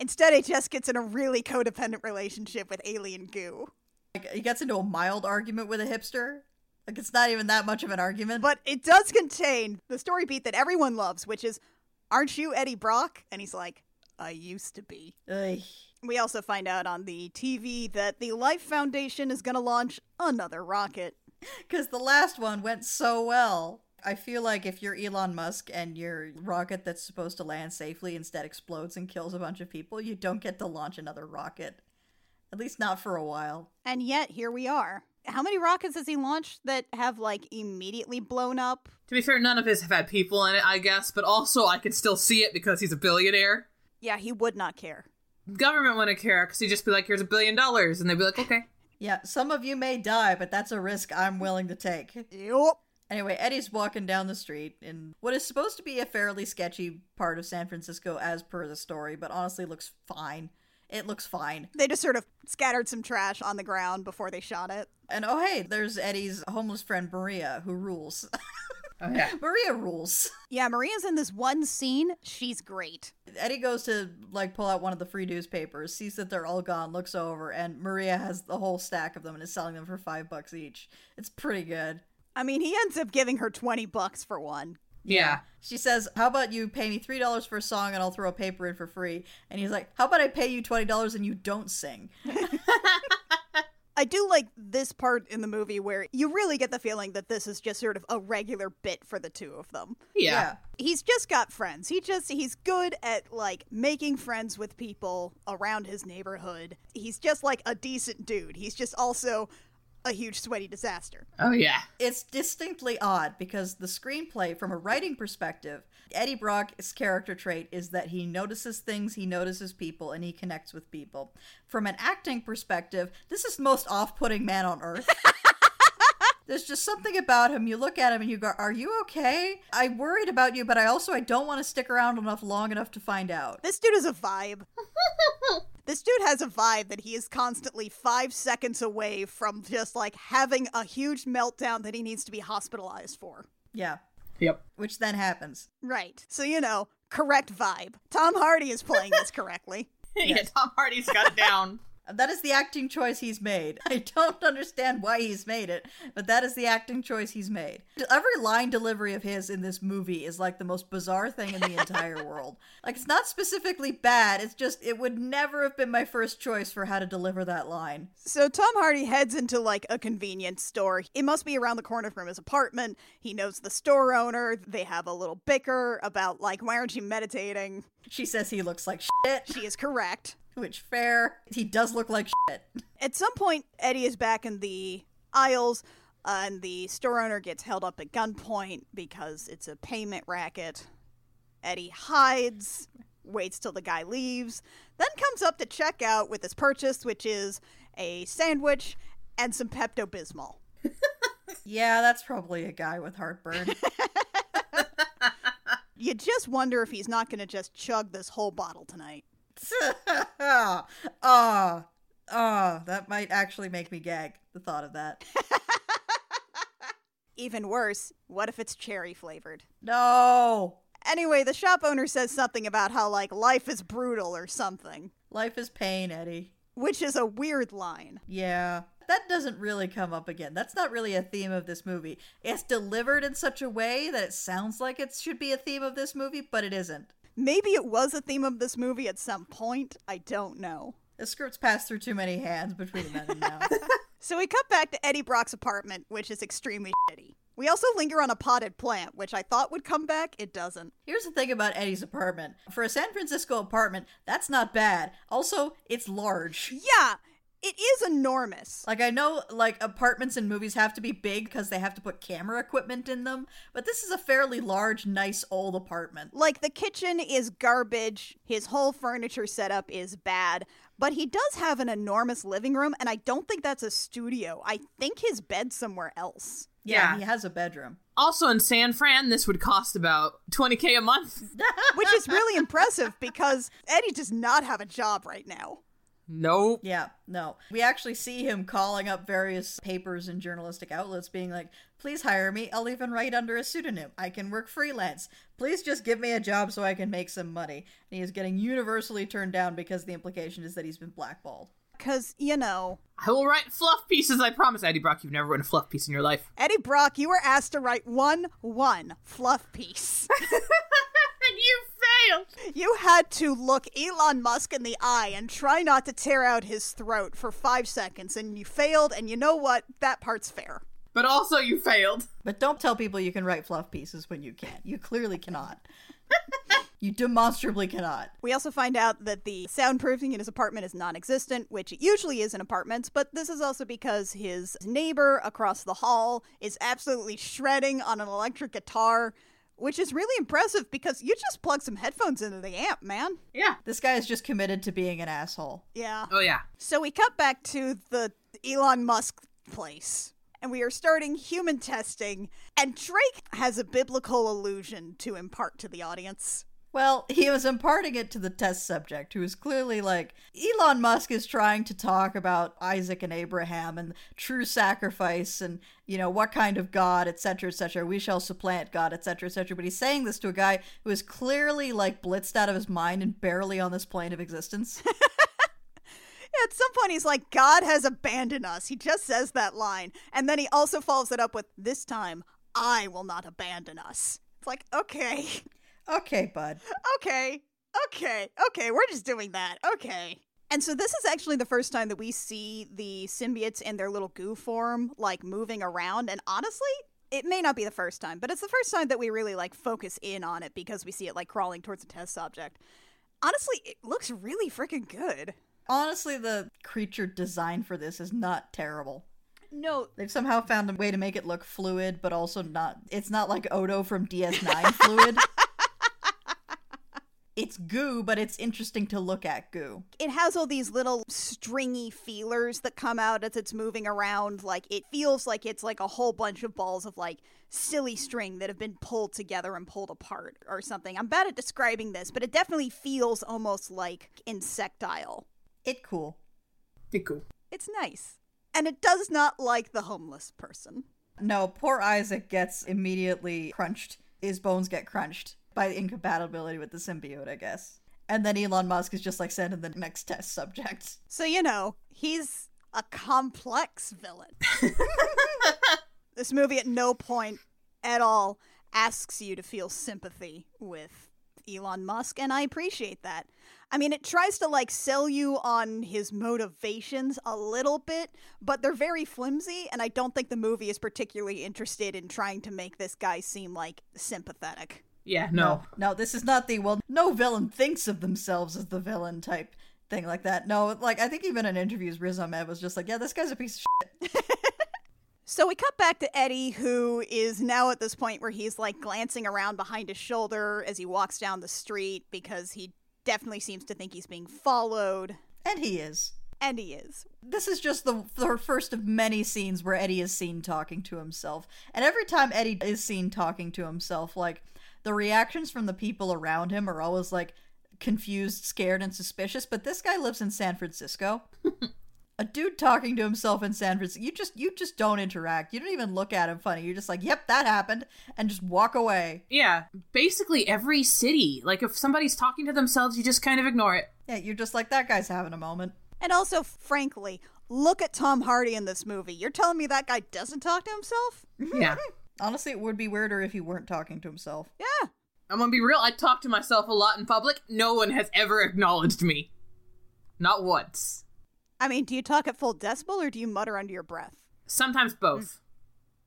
S1: Instead, it just gets in a really codependent relationship with alien goo.
S2: Like, he gets into a mild argument with a hipster. Like, it's not even that much of an argument.
S1: But it does contain the story beat that everyone loves, which is, Aren't you Eddie Brock? And he's like, I used to be.
S2: Ugh.
S1: We also find out on the TV that the Life Foundation is going to launch another rocket. (laughs)
S2: Because the last one went so well. I feel like if you're Elon Musk and your rocket that's supposed to land safely instead explodes and kills a bunch of people, you don't get to launch another rocket. At least not for a while.
S1: And yet, here we are. How many rockets has he launched that have, like, immediately blown up?
S3: To be fair, none of his have had people in it, I guess, but also I can still see it because he's a billionaire.
S1: Yeah, he would not care.
S3: Government wouldn't care because he'd just be like, here's a billion dollars, and they'd be like, okay.
S2: Yeah, some of you may die, but that's a risk I'm willing to take.
S1: Yup.
S2: Anyway, Eddie's walking down the street in what is supposed to be a fairly sketchy part of San Francisco as per the story, but honestly looks fine. It looks fine.
S1: They just sort of scattered some trash on the ground before they shot it.
S2: And oh hey, there's Eddie's homeless friend Maria, who rules. (laughs)
S3: Oh, yeah.
S2: Maria rules.
S1: Yeah, Maria's in this one scene. She's great.
S2: Eddie goes to like pull out one of the free newspapers, sees that they're all gone, looks over, and Maria has the whole stack of them and is selling them for five bucks each. It's pretty good.
S1: I mean, he ends up giving her 20 bucks for one.
S3: Yeah.
S2: She says, How about you pay me $3 for a song and I'll throw a paper in for free? And he's like, How about I pay you $20 and you don't sing? (laughs)
S1: I do like this part in the movie where you really get the feeling that this is just sort of a regular bit for the two of them.
S3: Yeah.
S1: He's just got friends. He just he's good at like making friends with people around his neighborhood. He's just like a decent dude. He's just also a huge sweaty disaster.
S3: Oh yeah.
S2: It's distinctly odd because the screenplay, from a writing perspective, Eddie Brock's character trait is that he notices things, he notices people, and he connects with people. From an acting perspective, this is the most off putting man on earth. (laughs) There's just something about him. You look at him and you go, "Are you okay?" I worried about you, but I also I don't want to stick around enough long enough to find out.
S1: This dude is a vibe. (laughs) this dude has a vibe that he is constantly five seconds away from just like having a huge meltdown that he needs to be hospitalized for.
S2: Yeah,
S3: Yep.
S2: which then happens.
S1: Right. So, you know, correct vibe. Tom Hardy is playing this correctly. (laughs)
S3: yeah, Tom Hardy's got it down.
S2: That is the acting choice he's made. (laughs) I don't understand why he's made it, but that is the acting choice he's made. Every line delivery of his in this movie is like the most bizarre thing in the entire (laughs) world. Like, it's not specifically bad, it's just, it would never have been my first choice for how to deliver that line.
S1: So Tom Hardy heads into like a convenience store. It must be around the corner from his apartment. He knows the store owner. They have a little bicker about like why aren't you meditating?
S2: She says he looks like (laughs) shit,
S1: She is correct.
S2: Which fair. He does look like shit. (laughs)
S1: At some point, Eddie is back in the aisles, uh, and the store owner gets held up at gunpoint because it's a payment racket. Eddie hides, waits till the guy leaves, then comes up to check out with his purchase, which is a sandwich and some Pepto Bismol. (laughs)
S2: Yeah, that's probably a guy with heartburn. (laughs)
S1: You just wonder if he's not going to just chug this whole bottle tonight.
S2: Ah, (laughs) ah, ah, that might actually make me gag, the thought of that. (laughs)
S1: Even worse, what if it's cherry flavored?
S2: No!
S1: Anyway, the shop owner says something about how, like, life is brutal or something,
S2: Life is pain, Eddie.
S1: which is a weird line.
S2: Yeah. That doesn't really come up again. That's not really a theme of this movie. It's delivered in such a way that it sounds like it should be a theme of this movie, but it isn't.
S1: Maybe it was a theme of this movie at some point. I don't know.
S2: The script's passed through too many hands between then and now. (laughs)
S1: So we cut back to Eddie Brock's apartment, which is extremely shitty. We also linger on a potted plant, which I thought would come back. It doesn't.
S2: Here's the thing about Eddie's apartment. For a San Francisco apartment, that's not bad. Also, it's large.
S1: Yeah, it is enormous.
S2: Like I know like apartments in movies have to be big because they have to put camera equipment in them, but this is a fairly large, nice old apartment.
S1: Like the kitchen is garbage, his whole furniture setup is bad, but he does have an enormous living room, and I don't think that's a studio. I think his bed's somewhere else.
S2: Yeah,
S3: Yeah.
S2: he has a bedroom.
S3: Also in San Fran, this would cost about 20k a month.
S1: Which is really impressive because Eddie does not have a job right now.
S3: Nope.
S2: Yeah, no. We actually see him calling up various papers and journalistic outlets being like, "Please hire me. I'll even write under a pseudonym. I can work freelance. Please just give me a job so I can make some money." And he is getting universally turned down because the implication is that he's been blackballed.
S1: Because, you know,
S3: I will write fluff pieces, I promise. Eddie Brock, you've never written a fluff piece in your life.
S1: Eddie Brock, you were asked to write one, one fluff piece. (laughs)
S3: And you failed!
S1: You had to look Elon Musk in the eye and try not to tear out his throat for five seconds, and you failed, and you know what? That part's fair.
S3: But also you failed.
S2: But don't tell people you can write fluff pieces when you can't. You clearly cannot. (laughs) you demonstrably cannot.
S1: We also find out that the soundproofing in his apartment is non existent, which it usually is in apartments, but this is also because his neighbor across the hall is absolutely shredding on an electric guitar, which is really impressive because you just plug some headphones into the amp, man.
S3: Yeah.
S2: This guy is just committed to being an asshole.
S1: Yeah.
S3: Oh yeah.
S1: So we cut back to the Elon Musk place. And we are starting human testing, and Drake has a biblical allusion to impart to the audience.
S2: Well, he was imparting it to the test subject, who was clearly like Elon Musk is trying to talk about Isaac and Abraham and true sacrifice and you know what kind of God, etc., etc. We shall supplant God, etc., etc. But he's saying this to a guy who is clearly like blitzed out of his mind and barely on this plane of existence. (laughs)
S1: At some point, he's like, God has abandoned us. He just says that line. And then he also follows it up with, This time, I will not abandon us. It's like, okay, (laughs)
S2: okay, bud.
S1: okay, okay, okay, we're just doing that. Okay. And so this is actually the first time that we see the symbiotes in their little goo form, like moving around. And honestly, it may not be the first time, but it's the first time that we really like focus in on it because we see it like crawling towards a test subject. Honestly, it looks really freaking good.
S2: Honestly, the creature design for this is not terrible.
S1: No,
S2: They've somehow found a way to make it look fluid, but also not. It's not like Odo from DS9 fluid. (laughs) It's goo, but it's interesting to look at goo.
S1: it has all these little stringy feelers that come out as it's moving around. Like it feels like it's like a whole bunch of balls of like silly string that have been pulled together and pulled apart or something. I'm bad at describing this, but it definitely feels almost like insectile.
S2: It cool.
S3: It cool.
S1: It's nice. And it does not like the homeless person.
S2: No, poor Isaac gets immediately crunched. His bones get crunched by incompatibility with the symbiote, I guess. And then Elon Musk is just like sending the next test subject.
S1: So, you know, he's a complex villain. (laughs) (laughs) this movie at no point at all asks you to feel sympathy with Elon Musk, and I appreciate that. I mean, it tries to like sell you on his motivations a little bit, but they're very flimsy, and I don't think the movie is particularly interested in trying to make this guy seem like sympathetic.
S3: Yeah, no.
S2: No, this is not the, well, no villain thinks of themselves as the villain type thing like that. No, like, I think even in interviews, Riz Ahmed was just like, yeah, this guy's a piece of shit. (laughs)
S1: So we cut back to Eddie, who is now at this point where he's like glancing around behind his shoulder as he walks down the street because he definitely seems to think he's being followed.
S2: And he is.
S1: And he is.
S2: This is just the, the first of many scenes where Eddie is seen talking to himself. And every time Eddie is seen talking to himself, like, the reactions from the people around him are always like confused, scared, and suspicious. But this guy lives in San Francisco. (laughs) a dude talking to himself in San Francisco, you just you just don't interact. You don't even look at him funny. You're just like, "Yep, that happened," and just walk away.
S3: Yeah, basically every city. Like if somebody's talking to themselves, you just kind of ignore it.
S2: Yeah, you're just like that guy's having a moment.
S1: And also, frankly, look at Tom Hardy in this movie. You're telling me that guy doesn't talk to himself?
S3: Yeah. (laughs)
S2: Honestly, it would be weirder if he weren't talking to himself.
S1: Yeah.
S3: I'm gonna be real, I talk to myself a lot in public. No one has ever acknowledged me. Not once.
S1: I mean, do you talk at full decibel or do you mutter under your breath?
S3: Sometimes both.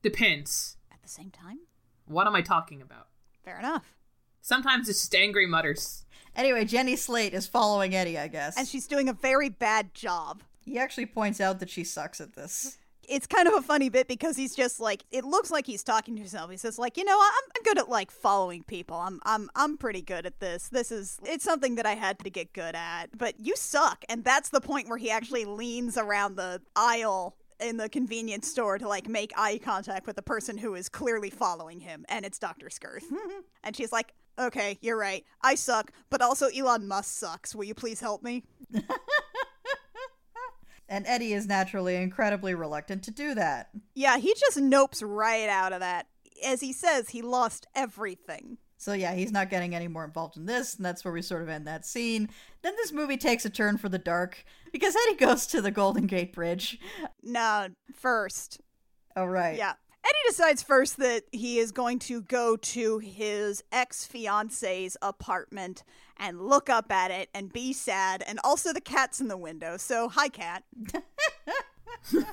S3: Depends.
S1: At the same time?
S3: What am I talking about?
S1: Fair enough.
S3: Sometimes it's just angry mutters.
S2: Anyway, Jenny Slate is following Eddie, I guess.
S1: And she's doing a very bad job.
S2: he actually points out that she sucks at this.
S1: It's kind of a funny bit because he's just like it looks like he's talking to himself. He says like, you know, I'm, I'm good at like following people. I'm I'm I'm pretty good at this. This is it's something that I had to get good at. But you suck, and that's the point where he actually leans around the aisle in the convenience store to like make eye contact with the person who is clearly following him, and it's Doctor Skirth. (laughs) and she's like, "Okay, you're right. I suck, but also Elon Musk sucks. Will you please help me?" (laughs)
S2: And Eddie is naturally incredibly reluctant to do that.
S1: Yeah, he just nopes right out of that. As he says, he lost everything.
S2: So yeah, he's not getting any more involved in this, and that's where we sort of end that scene. Then this movie takes a turn for the dark because Eddie goes to the Golden Gate Bridge.
S1: No, first.
S2: Oh right.
S1: Yeah. Eddie decides first that he is going to go to his ex fiance's apartment and look up at it and be sad, and also the cat's in the window. So, hi, cat. (laughs)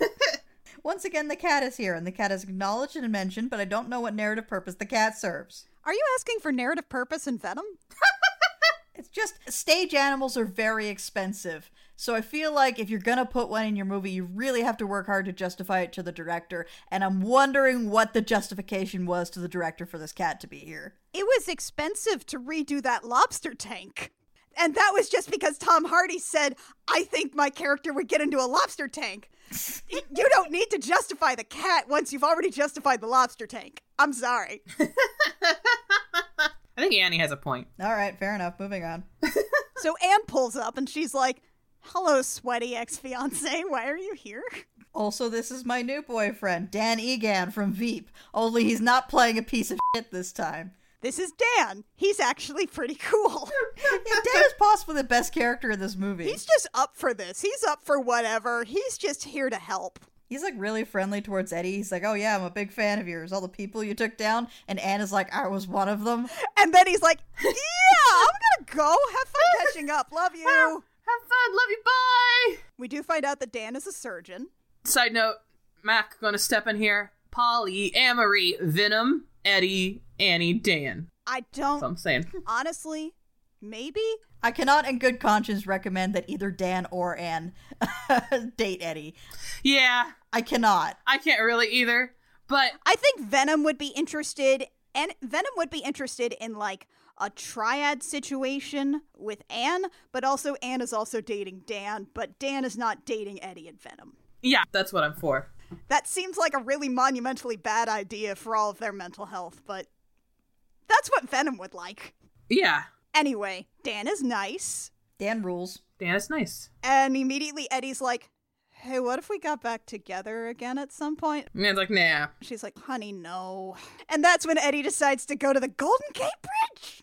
S2: Once again, the cat is here, and the cat is acknowledged and mentioned, but I don't know what narrative purpose the cat serves.
S1: Are you asking for narrative purpose in Venom? (laughs)
S2: It's just stage animals are very expensive. So I feel like if you're gonna put one in your movie, you really have to work hard to justify it to the director. And I'm wondering what the justification was to the director for this cat to be here.
S1: It was expensive to redo that lobster tank. And that was just because Tom Hardy said, I think my character would get into a lobster tank. (laughs) You don't need to justify the cat once you've already justified the lobster tank. I'm sorry. (laughs)
S3: I think Annie has a point.
S2: All right, fair enough. Moving on.
S1: So Anne pulls up and she's like, Hello, sweaty ex fiance. (laughs) Why are you here?
S2: Also, this is my new boyfriend, Dan Egan from Veep. Only he's not playing a piece of shit this time.
S1: This is Dan. He's actually pretty cool. (laughs)
S2: Yeah, Dan is possibly the best character in this movie.
S1: He's just up for this. He's up for whatever. He's just here to help.
S2: He's like really friendly towards Eddie. He's like, "Oh yeah, I'm a big fan of yours. All the people you took down." And Anne is like, "I was one of them."
S1: And then he's like, (laughs) Yeah, I'm gonna go. Have fun catching up. Love you.
S3: Have fun. Love you. Bye.
S1: We do find out that Dan is a surgeon.
S3: Side note, Mac gonna step in here. Polyamory, Venom, Eddie, Annie, Dan.
S1: I
S3: That's what
S1: don't
S3: I'm saying. (laughs)
S1: honestly, maybe
S2: I cannot, in good conscience, recommend that either Dan or Anne (laughs) date Eddie.
S3: Yeah,
S2: I cannot.
S3: I can't really either. But
S1: I think Venom would be interested, and Venom would be interested in like a triad situation with Anne, but also Anne is also dating Dan, but Dan is not dating Eddie and Venom.
S3: yeah, that's what I'm for.
S1: That seems like a really monumentally bad idea for all of their mental health, but that's what Venom would like.
S3: Yeah,
S1: Anyway, Dan is nice,
S2: Dan rules.
S3: Dan is nice.
S1: and immediately Eddie's like, Hey, what if we got back together again at some point?
S3: And Dan's like, nah.
S1: She's like, honey, no. And that's when Eddie decides to go to the Golden Gate Bridge.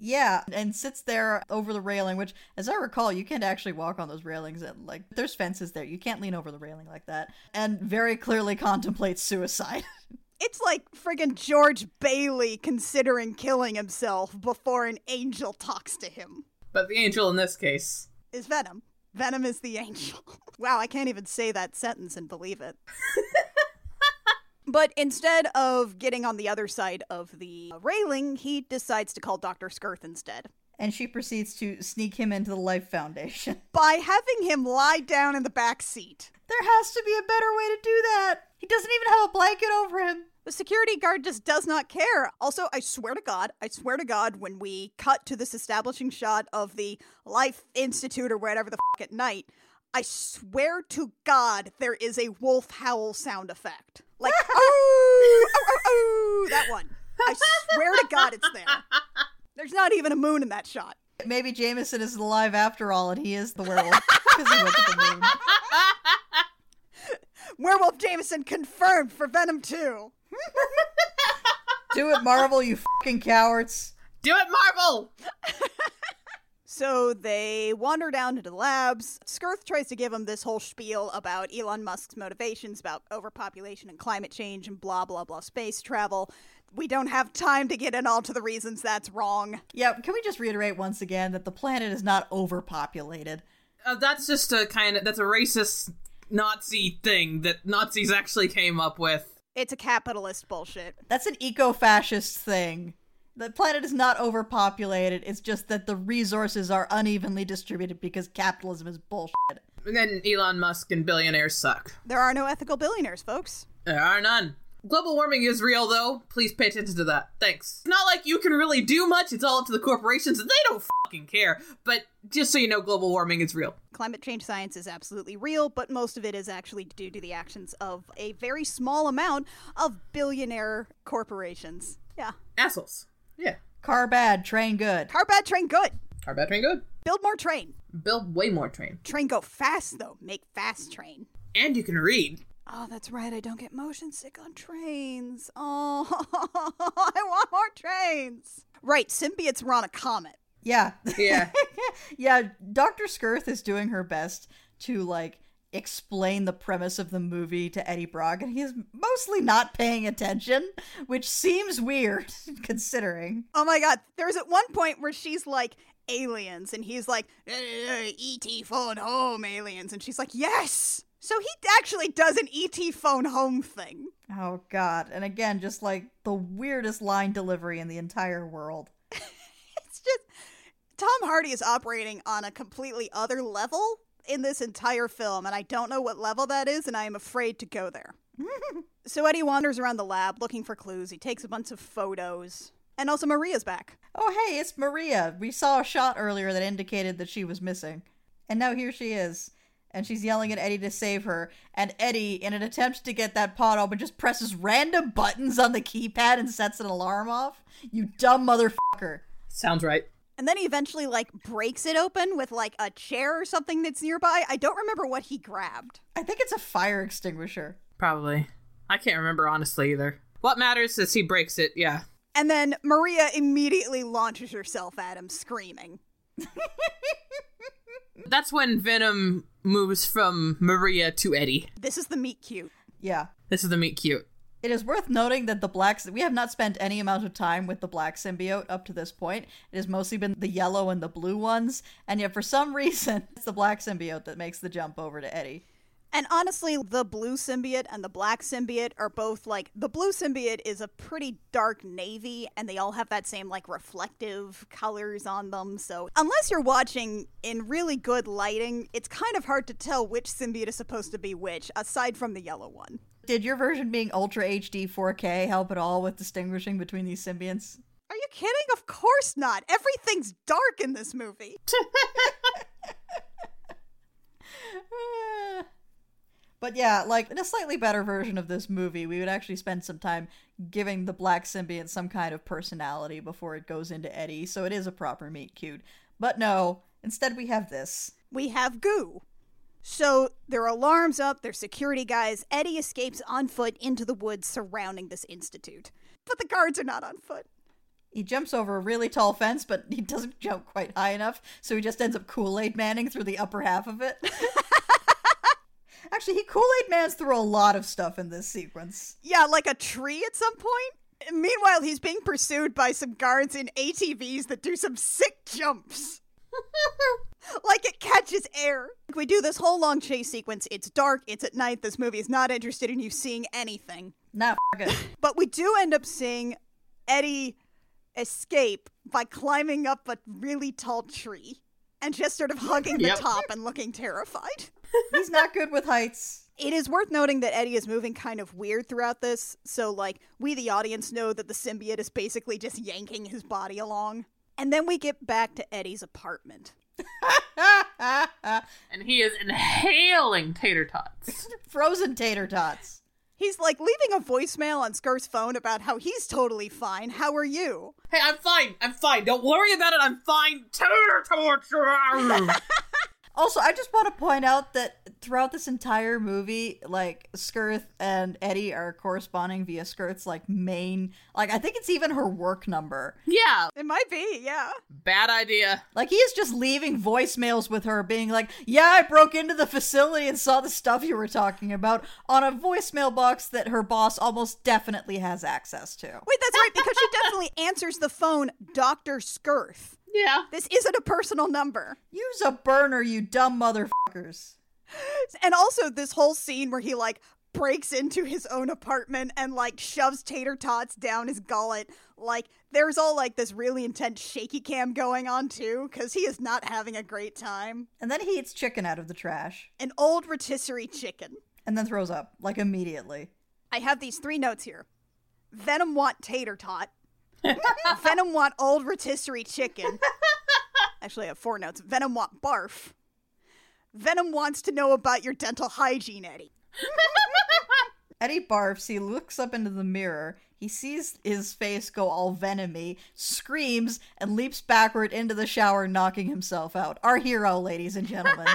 S2: Yeah, and sits there over the railing, which, as I recall, you can't actually walk on those railings. And like, there's fences there. You can't lean over the railing like that. And very clearly contemplates suicide. (laughs)
S1: It's like friggin' George Bailey considering killing himself before an angel talks to him.
S3: But the angel in this case.
S1: Is Venom. Venom is the (laughs) angel. wow, I can't even say that sentence and believe it. (laughs) but instead of getting on the other side of the railing, he decides to call Dr. Skirth instead.
S2: and she proceeds to sneak him into the Life Foundation. (laughs)
S1: By having him lie down in the back seat.
S2: There has to be a better way to do that. He doesn't even have a blanket over him.
S1: The security guard just does not care. Also, I swear to God, I swear to God, when we cut to this establishing shot of the Life Institute or whatever the fuck at night, I swear to God there is a wolf howl sound effect. Like, (laughs) oh, oh, oh, oh, that one. I swear to God it's there. There's not even a moon in that shot.
S2: Maybe Jameson is alive after all, and he is the werewolf because he went to the moon. (laughs)
S1: Werewolf Jameson confirmed for Venom 2.
S2: Do it, Marvel, you fucking cowards.
S3: Do it, Marvel! (laughs)
S1: So they wander down to the labs. Skirth tries to give him this whole spiel about Elon Musk's motivations about overpopulation and climate change and blah, blah, blah, space travel. We don't have time to get in all to the reasons that's wrong.
S2: Yeah, can we just reiterate once again that the planet is not overpopulated?
S3: Uh, that's just a kind of that's a racist Nazi thing that Nazis actually came up with.
S1: It's a capitalist bullshit.
S2: That's an eco fascist thing. The planet is not overpopulated, it's just that the resources are unevenly distributed because capitalism is bullshit.
S3: And then Elon Musk and billionaires suck.
S1: There are no ethical billionaires, folks.
S3: There are none. Global warming is real, though. Please pay attention to that. Thanks. It's not like you can really do much. It's all up to the corporations, and they don't fucking care. But just so you know, global warming is real.
S1: Climate change science is absolutely real, but most of it is actually due to the actions of a very small amount of billionaire corporations. Yeah.
S3: Assholes. Yeah.
S2: Car bad, train good.
S1: Car bad, train good.
S3: Car bad train good.
S1: Build more train.
S3: Build way more train.
S1: Train go fast, though. Make fast train.
S3: And you can read.
S1: Oh, that's right. I don't get motion sick on trains. Oh, (laughs) I want more trains. Right. Symbiotes were on a comet.
S2: Yeah.
S3: Yeah. (laughs)
S2: yeah, Dr. Skirth is doing her best to like explain the premise of the movie to Eddie Brock, and he's mostly not paying attention, which seems weird (laughs) considering.
S1: Oh my god. There's at one point where she's like, aliens, and he's like, E.T. phone home, aliens. And she's like, yes. So he actually does an E.T. phone home thing.
S2: Oh god. And again, just like the weirdest line delivery in the entire world. (laughs)
S1: It's just Tom Hardy is operating on a completely other level in this entire film, and I don't know what level that is, and I am afraid to go there. (laughs) so Eddie wanders around the lab looking for clues. He takes a bunch of photos. And also Maria's back.
S2: Oh, hey, it's Maria. We saw a shot earlier that indicated that she was missing. And now here she is. And she's yelling at Eddie to save her. And Eddie, in an attempt to get that pod open, just presses random buttons on the keypad and sets an alarm off. You dumb motherfucker.
S3: Sounds right.
S1: And then he eventually like breaks it open with like a chair or something that's nearby. I don't remember what he grabbed.
S2: I think it's a fire extinguisher.
S3: Probably. I can't remember honestly either. What matters is he breaks it, yeah.
S1: And then Maria immediately launches herself at him screaming. (laughs)
S3: That's when Venom moves from Maria to Eddie.
S1: This is the meet cute.
S2: Yeah.
S3: This is the meet cute.
S2: It is worth noting that the blacks we have not spent any amount of time with the black symbiote up to this point. It has mostly been the yellow and the blue ones, and yet for some (laughs) reason it's the black symbiote that makes the jump over to Eddie.
S1: And honestly, the blue symbiote and the black symbiote are both like the blue symbiote is a pretty dark navy and they all have that same like reflective colors on them. So, unless you're watching in really good lighting, it's kind of hard to tell which symbiote is supposed to be which aside from the yellow one.
S2: Did your version being Ultra HD 4K help at all with distinguishing between these symbionts?
S1: Are you kidding? Of course not. Everything's dark in this movie. (laughs)
S2: But yeah, like in a slightly better version of this movie, we would actually spend some time giving the black symbiont some kind of personality before it goes into Eddie, so it is a proper meet cute. But no, instead we have this.
S1: We have goo. So their alarms up, their security guys. Eddie escapes on foot into the woods surrounding this institute. But the guards are not on foot.
S2: He jumps over a really tall fence, but he doesn't jump quite high enough, so he just ends up Kool Aid Manning through the upper half of it. (laughs) Actually, he Kool Aid Mans through a lot of stuff in this sequence.
S1: Yeah, like a tree at some point. Meanwhile, he's being pursued by some guards in ATVs that do some sick jumps. (laughs) (laughs) like it catches air. We do this whole long chase sequence. It's dark, it's at night. This movie is not interested in you seeing anything.
S2: Nah, f- it. (laughs)
S1: But we do end up seeing Eddie escape by climbing up a really tall tree and just sort of hugging the
S3: Yep.
S1: top and looking terrified. (laughs)
S2: He's not good with heights.
S1: It is worth noting that Eddie is moving kind of weird throughout this, so like we the audience know that the symbiote is basically just yanking his body along. And then we get back to Eddie's apartment. (laughs)
S3: And he is inhaling tater tots. (laughs)
S2: Frozen tater tots.
S1: He's like leaving a voicemail on Skirth's phone about how he's totally fine. How are you?
S3: hey, I'm fine. I'm fine. Don't worry about it. I'm fine. Tater tots. (laughs)
S2: Also, I just want to point out that throughout this entire movie, like Skirth and Eddie are corresponding via Skirth's like main, like I think it's even her work number.
S3: yeah,
S1: It might be, yeah.
S3: bad idea.
S2: Like he is just leaving voicemails with her, being like, "Yeah, I broke into the facility and saw the stuff you were talking about on a voicemail box that her boss almost definitely has access to."
S1: Wait, that's right, because she definitely answers the phone, Dr. Skirth.
S3: Yeah.
S1: This isn't a personal number.
S2: Use a burner, you dumb motherfuckers. (laughs)
S1: And also this whole scene where he like breaks into his own apartment and like shoves tater tots down his gullet. Like there's all like this really intense shaky cam going on too, because he is not having a great time.
S2: And then he eats chicken out of the trash
S1: An old rotisserie chicken.
S2: and then throws up like immediately.
S1: I have these three notes here. Venom want tater tot. (laughs) Venom want old rotisserie chicken. (laughs) Actually, I have four notes. Venom want barf. Venom wants to know about your dental hygiene, Eddie. (laughs)
S2: Eddie barfs, he looks up into the mirror, he sees his face go all venomy, screams, and leaps backward into the shower, knocking himself out. Our hero, ladies and gentlemen.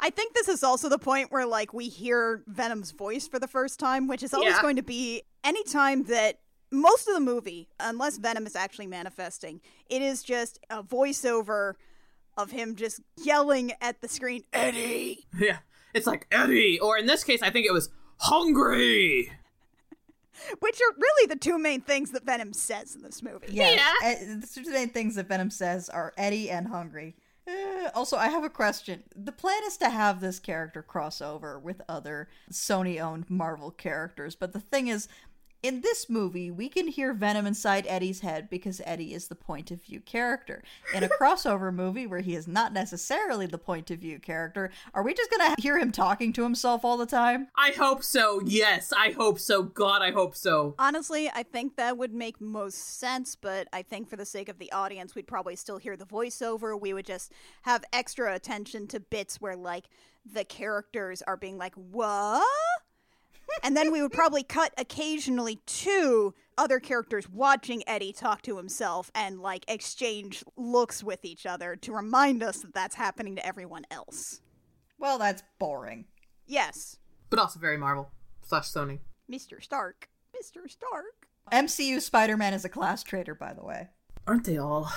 S1: I think this is also the point where like we hear Venom's voice for the first time, which is always
S3: Yeah.
S1: going to be anytime that most of the movie, unless Venom is actually manifesting, it is just a voiceover of him just yelling at the screen, Eddie. (laughs)
S3: Yeah. It's like Eddie, or in this case, I think it was hungry. (laughs)
S1: Which are really the two main things that Venom says in this movie.
S2: Yes.
S3: Yeah.
S2: eh, The two main things that Venom says are Eddie and hungry. Eh, also, I have a question. The plan is to have this character cross over with other Sony owned Marvel characters, but the thing is, in this movie, we can hear Venom inside Eddie's head because Eddie is the point of view character. In a (laughs) crossover movie where he is not necessarily the point of view character, are we just gonna hear him talking to himself all the time?
S3: I hope so. Yes, I hope so. God, I hope so.
S1: Honestly, I think that would make most sense, but I think for the sake of the audience, we'd probably still hear the voiceover. We would just have extra attention to bits where, like, the characters are being like, what? And then we would probably cut occasionally to other characters watching Eddie talk to himself and, like, exchange looks with each other to remind us that that's happening to everyone else.
S2: Well, that's boring.
S1: Yes,
S3: But also very Marvel slash Sony.
S1: Mr. Stark. Mr. Stark.
S2: MCU Spider Man is a class traitor, by the way.
S3: Aren't they all?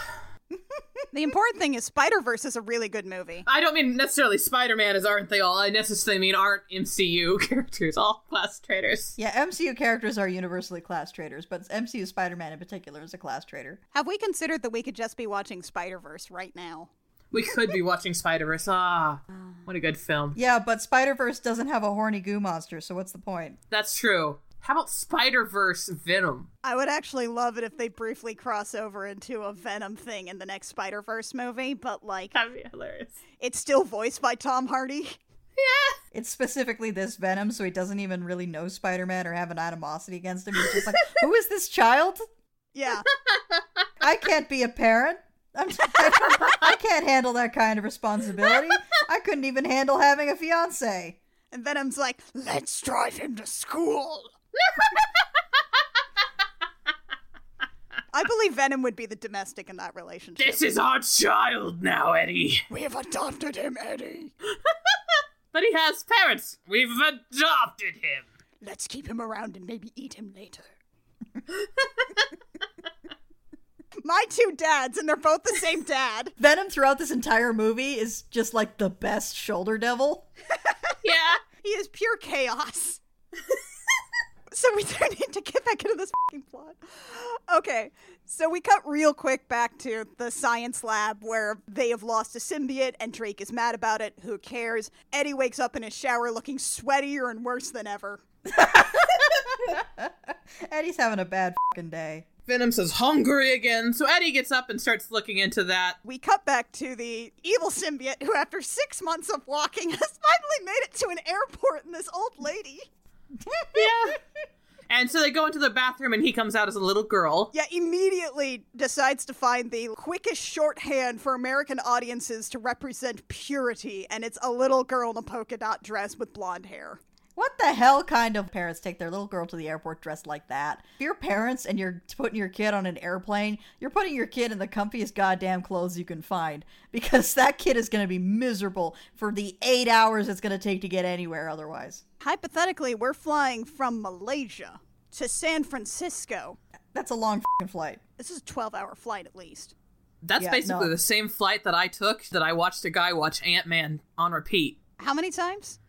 S1: The important thing is Spider Verse is a really good movie.
S3: I don't mean necessarily Spider Man as aren't they all. I necessarily mean aren't MCU (laughs) characters all class traitors.
S2: Yeah, MCU characters are universally class traitors, but MCU Spider Man in particular is a class traitor.
S1: Have we considered that we could just be watching Spider Verse right now?
S3: We could be watching Spider Verse. Ah, what a good film.
S2: Yeah, but Spider Verse doesn't have a horny goo monster, so what's the point?
S3: That's true. How about Spider Verse Venom?
S1: I would actually love it if they briefly cross over into a Venom thing in the next Spider Verse movie, but like,
S3: That'd be hilarious.
S1: it's still voiced by Tom Hardy.
S3: Yeah.
S2: It's specifically this Venom, so he doesn't even really know Spider Man or have an animosity against him. He's just like, (laughs) who is this child?
S1: Yeah.
S2: I can't be a parent. I'm, (laughs) I can't handle that kind of responsibility. I couldn't even handle having a fiance.
S1: And Venom's like, let's drive him to school. I believe Venom would be the domestic in that relationship.
S3: This is our child now, Eddie.
S1: We have adopted him, Eddie. (laughs)
S3: But he has parents. We've adopted him.
S1: Let's keep him around and maybe eat him later. (laughs) My two dads, and they're both the same dad. (laughs)
S2: Venom throughout this entire movie is just like the best shoulder devil.
S3: Yeah.
S1: He is pure chaos. (laughs) so we don't need to get back into this fucking plot. Okay, so we cut real quick back to the science lab where they have lost a symbiote and Drake is mad about it. Who cares? Eddie wakes up in his shower looking sweatier and worse than ever. (laughs)
S2: Eddie's having a bad fucking day.
S3: Venom says hungry again, so Eddie gets up and starts looking into that.
S1: We cut back to the evil symbiote who, after six months of walking, (laughs) has finally made it to an airport and this old lady. (laughs)
S3: Yeah. and so they go into the bathroom and he comes out as a little girl.
S1: Yeah, immediately decides to find the quickest shorthand for American audiences to represent purity, and it's a little girl in a polka dot dress with blonde hair.
S2: What the hell kind of parents take their little girl to the airport dressed like that? If you're parents and you're putting your kid on an airplane, you're putting your kid in the comfiest goddamn clothes you can find because that kid is going to be miserable for the eight hours it's going to take to get anywhere otherwise.
S1: Hypothetically, we're flying from Malaysia to San Francisco.
S2: That's a long fing flight.
S1: This is a 12 hour flight at least.
S3: That's
S2: Yeah,
S3: basically
S2: no.
S3: the same flight that I took that I watched a guy watch Ant Man on repeat.
S1: How many times?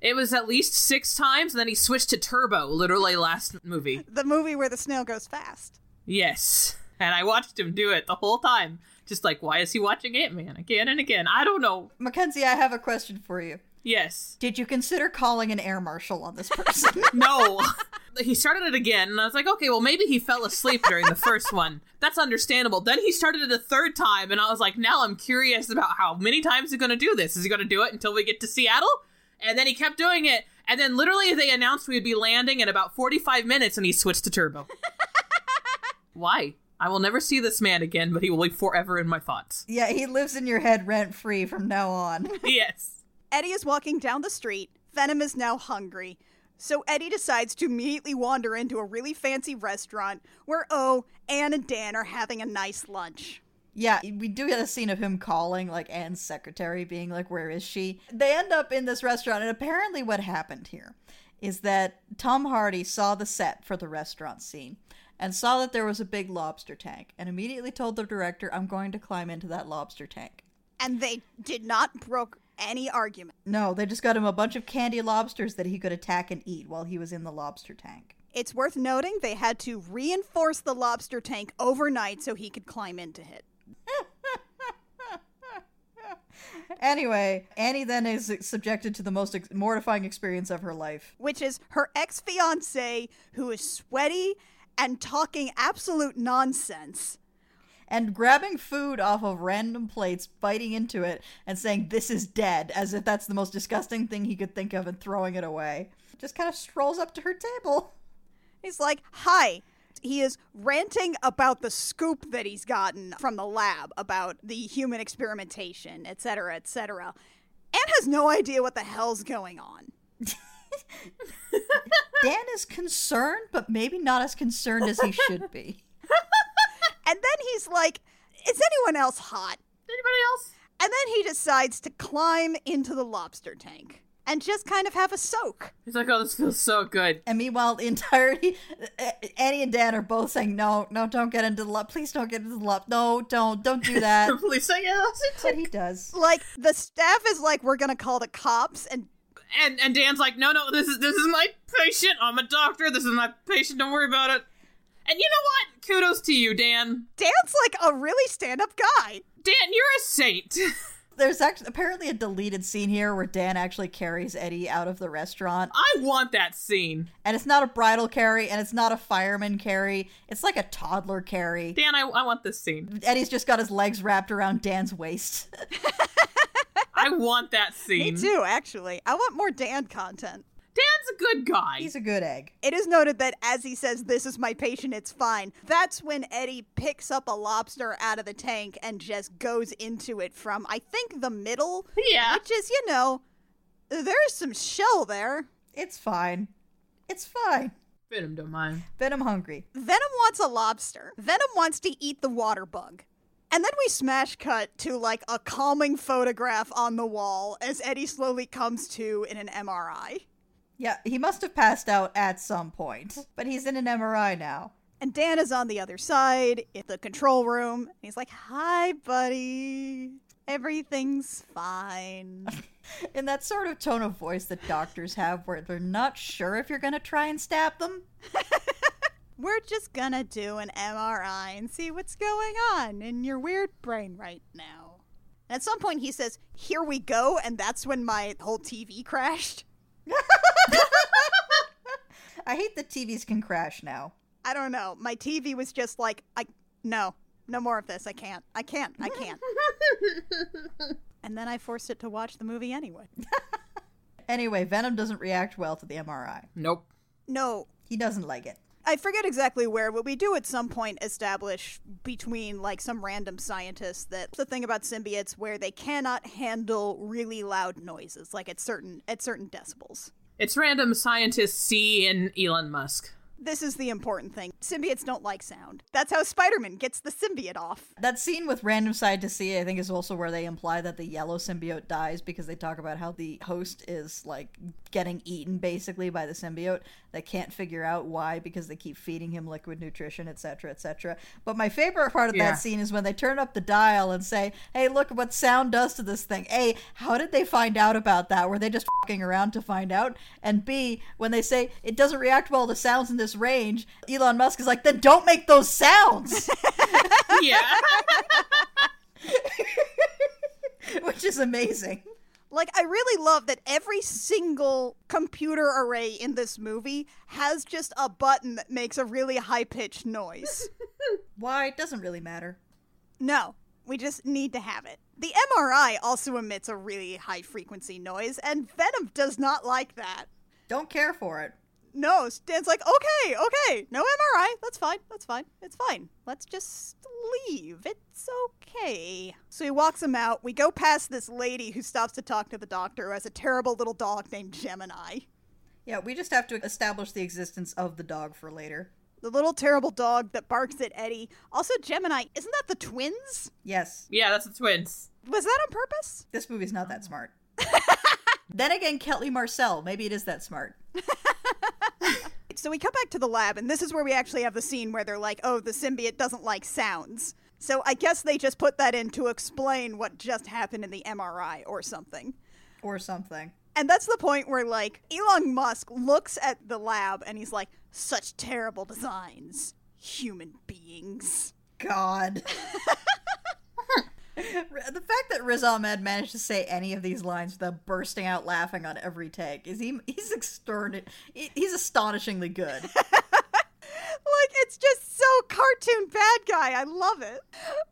S3: It was at least six times, and then he switched to Turbo, literally last movie.
S1: The movie where the snail goes fast.
S3: Yes. And I watched him do it the whole time. Just like, why is he watching Ant Man again and again? I don't know.
S2: Mackenzie, I have a question for you.
S3: Yes.
S2: Did you consider calling an air marshal on this person? (laughs)
S3: No. (laughs) he started it again, and I was like, okay, well, maybe he fell asleep during the first (laughs) one. That's understandable. Then he started it a third time, and I was like, now I'm curious about how many times he's going to do this. Is he going to do it until we get to Seattle? And then he kept doing it, and then literally they announced we'd be landing in about 45 minutes, and he switched to turbo. Why? I will never see this man again, but he will be forever in my thoughts.
S2: yeah, he lives in your head rent free from now on.
S3: yes.
S1: Eddie is walking down the street. Venom is now hungry. So Eddie decides to immediately wander into a really fancy restaurant where, oh, Anne and Dan are having a nice lunch.
S2: Yeah, we do get a scene of him calling, like, Anne's secretary, being like, Where is she? They end up in this restaurant, and apparently, what happened here is that Tom Hardy saw the set for the restaurant scene and saw that there was a big lobster tank and immediately told the director, I'm going to climb into that lobster tank.
S1: And they did not brook any argument.
S2: No, they just got him a bunch of candy lobsters that he could attack and eat while he was in the lobster tank.
S1: It's worth noting they had to reinforce the lobster tank overnight so he could climb into it. (laughs)
S2: Anyway, Annie then is subjected to the most ex- mortifying experience of her life.
S1: which is her ex fiance who is sweaty and talking absolute nonsense.
S2: And grabbing food off of random plates, biting into it, and saying, This is dead, as if that's the most disgusting thing he could think of and throwing it away. Just kind of strolls up to her table.
S1: He's like, Hi. He is ranting about the scoop that he's gotten from the lab about the human experimentation, etc., etc. Anne has no idea what the hell's going on. (laughs)
S2: Dan is concerned, but maybe not as concerned as he should be.
S1: And then he's like, Is anyone else hot?
S3: Anybody else?
S1: And then he decides to climb into the lobster tank. and just kind of have a soak.
S3: He's like, oh, this feels so good.
S2: And meanwhile, the entirety, (laughs) Annie and Dan are both saying, "No, no, don't get into the love. Please don't get into the love. No, don't, don't do that." (laughs)
S3: Please say yes.
S2: but he does.
S1: Like the staff is like, we're gonna call the cops, and
S3: And and Dan's like, no, no, this is this is my patient. I'm a doctor. This is my patient. Don't worry about it. And you know what? Kudos to you, Dan.
S1: Dan's like a really stand-up guy.
S3: Dan, you're a saint. (laughs)
S2: There's actually apparently a deleted scene here where Dan actually carries Eddie out of the restaurant,
S3: I want that scene.
S2: and it's not a bridal carry, and it's not a fireman carry. It's like a toddler carry.
S3: Dan, I, I want this scene.
S2: Eddie's just got his legs wrapped around Dan's waist. (laughs)
S3: I want that scene.
S1: Me
S3: scene.
S1: too, actually. I want more Dan content.
S3: Dan's a good guy.
S2: He's a good egg.
S1: It is noted that as he says, This is my patient, it's fine. That's when Eddie picks up a lobster out of the tank and just goes into it from, I think, the middle.
S3: Yeah.
S1: Which is, you know, there's some shell there.
S2: It's fine. It's fine.
S3: Venom don't mind.
S2: Venom hungry.
S1: Venom wants a lobster. Venom wants to eat the water bug. And then we smash cut to like a calming photograph on the wall as Eddie slowly comes to in an MRI.
S2: Yeah, he must have passed out at some point, but he's in an MRI now.
S1: And Dan is on the other side in the control room. And he's like, Hi, buddy. Everything's fine. (laughs)
S2: In that sort of tone of voice that doctors have where they're not sure if you're going to try and stab them. (laughs)
S1: We're just gonna do an MRI and see what's going on in your weird brain right now. And at some point, he says, Here we go. And that's when my whole TV crashed. (laughs)
S2: I hate that TVs can crash now.
S1: I don't know. My TV was just like, I no, no more of this. I can't. I can't. I can't. (laughs) and then I forced it to watch the movie anyway. (laughs)
S2: Anyway, Venom doesn't react well to the MRI.
S3: Nope.
S1: No,
S2: He doesn't like it.
S1: I forget exactly where, but we do at some point establish between like some random scientists that the thing about symbiotes where they cannot handle really loud noises, like at certain at certain decibels.
S3: It's random scientist C and Elon Musk.
S1: This is the important thing. Symbiotes don't like sound. That's how Spider-Man gets the symbiote off.
S2: That scene with random side to see, I think, is also where they imply that the yellow symbiote dies because they talk about how the host is like getting eaten basically by the symbiote. They can't figure out why because they keep feeding him liquid nutrition, etc., etc. But my favorite part of
S3: Yeah.
S2: that scene is when they turn up the dial and say, "Hey, look what sound does to this thing." A, how did they find out about that? Were they just fucking around to find out? And B, when they say it doesn't react well to sounds in this range, Elon Musk is like, "Then don't make those sounds." (laughs)
S3: Yeah. (laughs)
S2: which is amazing.
S1: Like, I really love that every single computer array in this movie has just a button that makes a really high pitched noise. (laughs)
S2: Why? It doesn't really matter.
S1: no, we just need to have it. The MRI also emits a really high frequency noise, and Venom does not like that.
S2: Don't care for it.
S1: No, Stan's like, okay, okay, no MRI. That's fine. That's fine. It's fine. Let's just leave. It's okay. So he walks him out. We go past this lady who stops to talk to the doctor who has a terrible little dog named Gemini.
S2: Yeah, we just have to establish the existence of the dog for later.
S1: The little terrible dog that barks at Eddie. Also, Gemini, isn't that the twins?
S2: Yes,
S3: yeah, that's the twins.
S1: Was that on purpose?
S2: this movie's not that oh. smart. (laughs) then again, Kelly Marcel, maybe it is that smart. (laughs)
S1: So we come back to the lab, and this is where we actually have the scene where they're like, oh, the symbiote doesn't like sounds. So I guess they just put that in to explain what just happened in the MRI or something.
S2: Or something.
S1: And that's the point where, like, Elon Musk looks at the lab and he's like, such terrible designs. Human beings.
S2: God. (laughs) (laughs) the fact that Riz Ahmed managed to say any of these lines without bursting out laughing on every take is he he's extraordinary. He's astonishingly good. (laughs)
S1: Like, it's just so cartoon bad guy. I love it.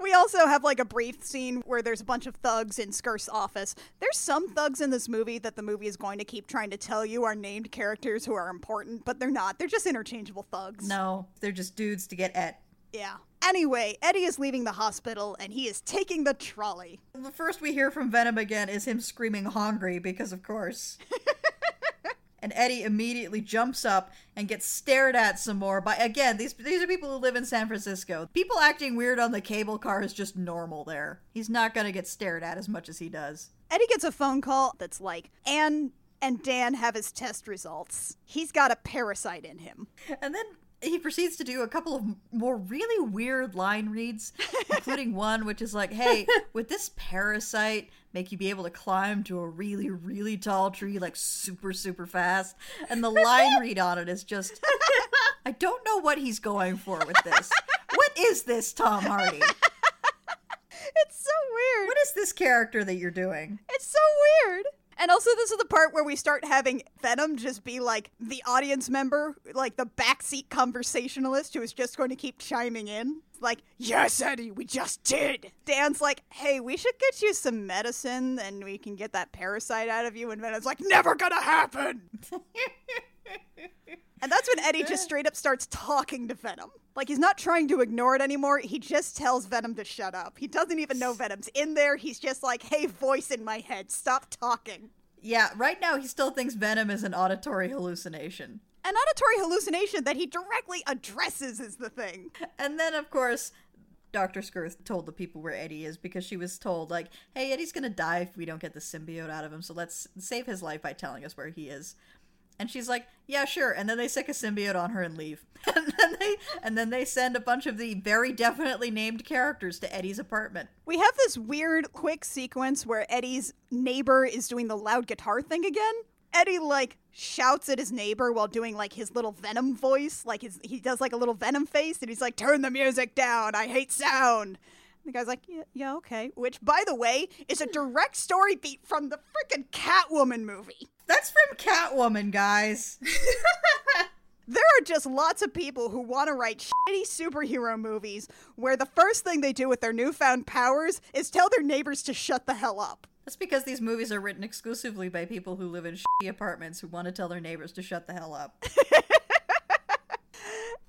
S1: We also have, like, a brief scene where there's a bunch of thugs in Skirth's office. There's some thugs in this movie that the movie is going to keep trying to tell you are named characters who are important, but they're not. They're just interchangeable thugs.
S2: No, they're just dudes to get at.
S1: Yeah. Anyway, Eddie is leaving the hospital and he is taking the trolley.
S2: The first we hear from Venom again is him screaming hungry because of course. (laughs) and Eddie immediately jumps up and gets stared at some more by again, these these are people who live in San Francisco. People acting weird on the cable car is just normal there. He's not going to get stared at as much as he does.
S1: Eddie gets a phone call that's like, Anne and Dan have his test results. He's got a parasite in him.
S2: And then he proceeds to do a couple of more really weird line reads, (laughs) including one which is like, hey, would this parasite make you be able to climb to a really, really tall tree, like super, super fast? And the line (laughs) read on it is just, I don't know what he's going for with this. What is this, Tom Hardy? (laughs)
S1: It's so weird.
S2: What is this character that you're doing?
S1: It's so weird. And also, this is the part where we start having Venom just be like the audience member, like the backseat conversationalist who is just going to keep chiming in. Like, yes, Eddie, we just did. Dan's like, hey, we should get you some medicine and we can get that parasite out of you. And Venom's like, never gonna happen. (laughs) and that's when Eddie just straight up starts talking to Venom. Like, he's not trying to ignore it anymore. He just tells Venom to shut up. He doesn't even know Venom's in there. He's just like, hey, voice in my head, stop talking.
S2: Yeah, right now he still thinks Venom is an auditory hallucination.
S1: An auditory hallucination that he directly addresses is the thing.
S2: And then, of course, Dr. Skirth told the people where Eddie is because she was told, like, hey, Eddie's gonna die if we don't get the symbiote out of him, so let's save his life by telling us where he is. And she's like, "Yeah, sure." And then they stick a symbiote on her and leave. (laughs) And then they and then they send a bunch of the very definitely named characters to Eddie's apartment.
S1: We have this weird quick sequence where Eddie's neighbor is doing the loud guitar thing again. Eddie like shouts at his neighbor while doing like his little venom voice, like his he does like a little venom face and he's like, "Turn the music down. I hate sound." The guy's like, yeah, yeah, okay. Which, by the way, is a direct story beat from the freaking Catwoman movie.
S2: That's from Catwoman, guys. (laughs)
S1: There are just lots of people who want to write shitty superhero movies where the first thing they do with their newfound powers is tell their neighbors to shut the hell up.
S2: That's because these movies are written exclusively by people who live in shitty apartments who want to tell their neighbors to shut the hell up. (laughs)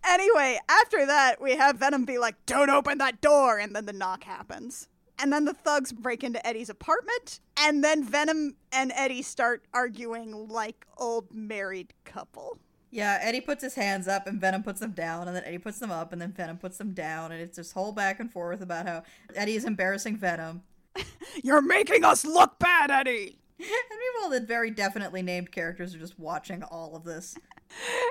S1: Anyway, after that, we have Venom be like, don't open that door, and then the knock happens. And then the thugs break into Eddie's apartment, and then Venom and Eddie start arguing like old married couple.
S2: Yeah, Eddie puts his hands up and Venom puts them down, and then Eddie puts them up and then Venom puts them down, and it's this whole back and forth about how Eddie is embarrassing Venom. (laughs)
S1: You're making us look bad, Eddie! (laughs)
S2: And meanwhile, the very definitely named characters are just watching all of this.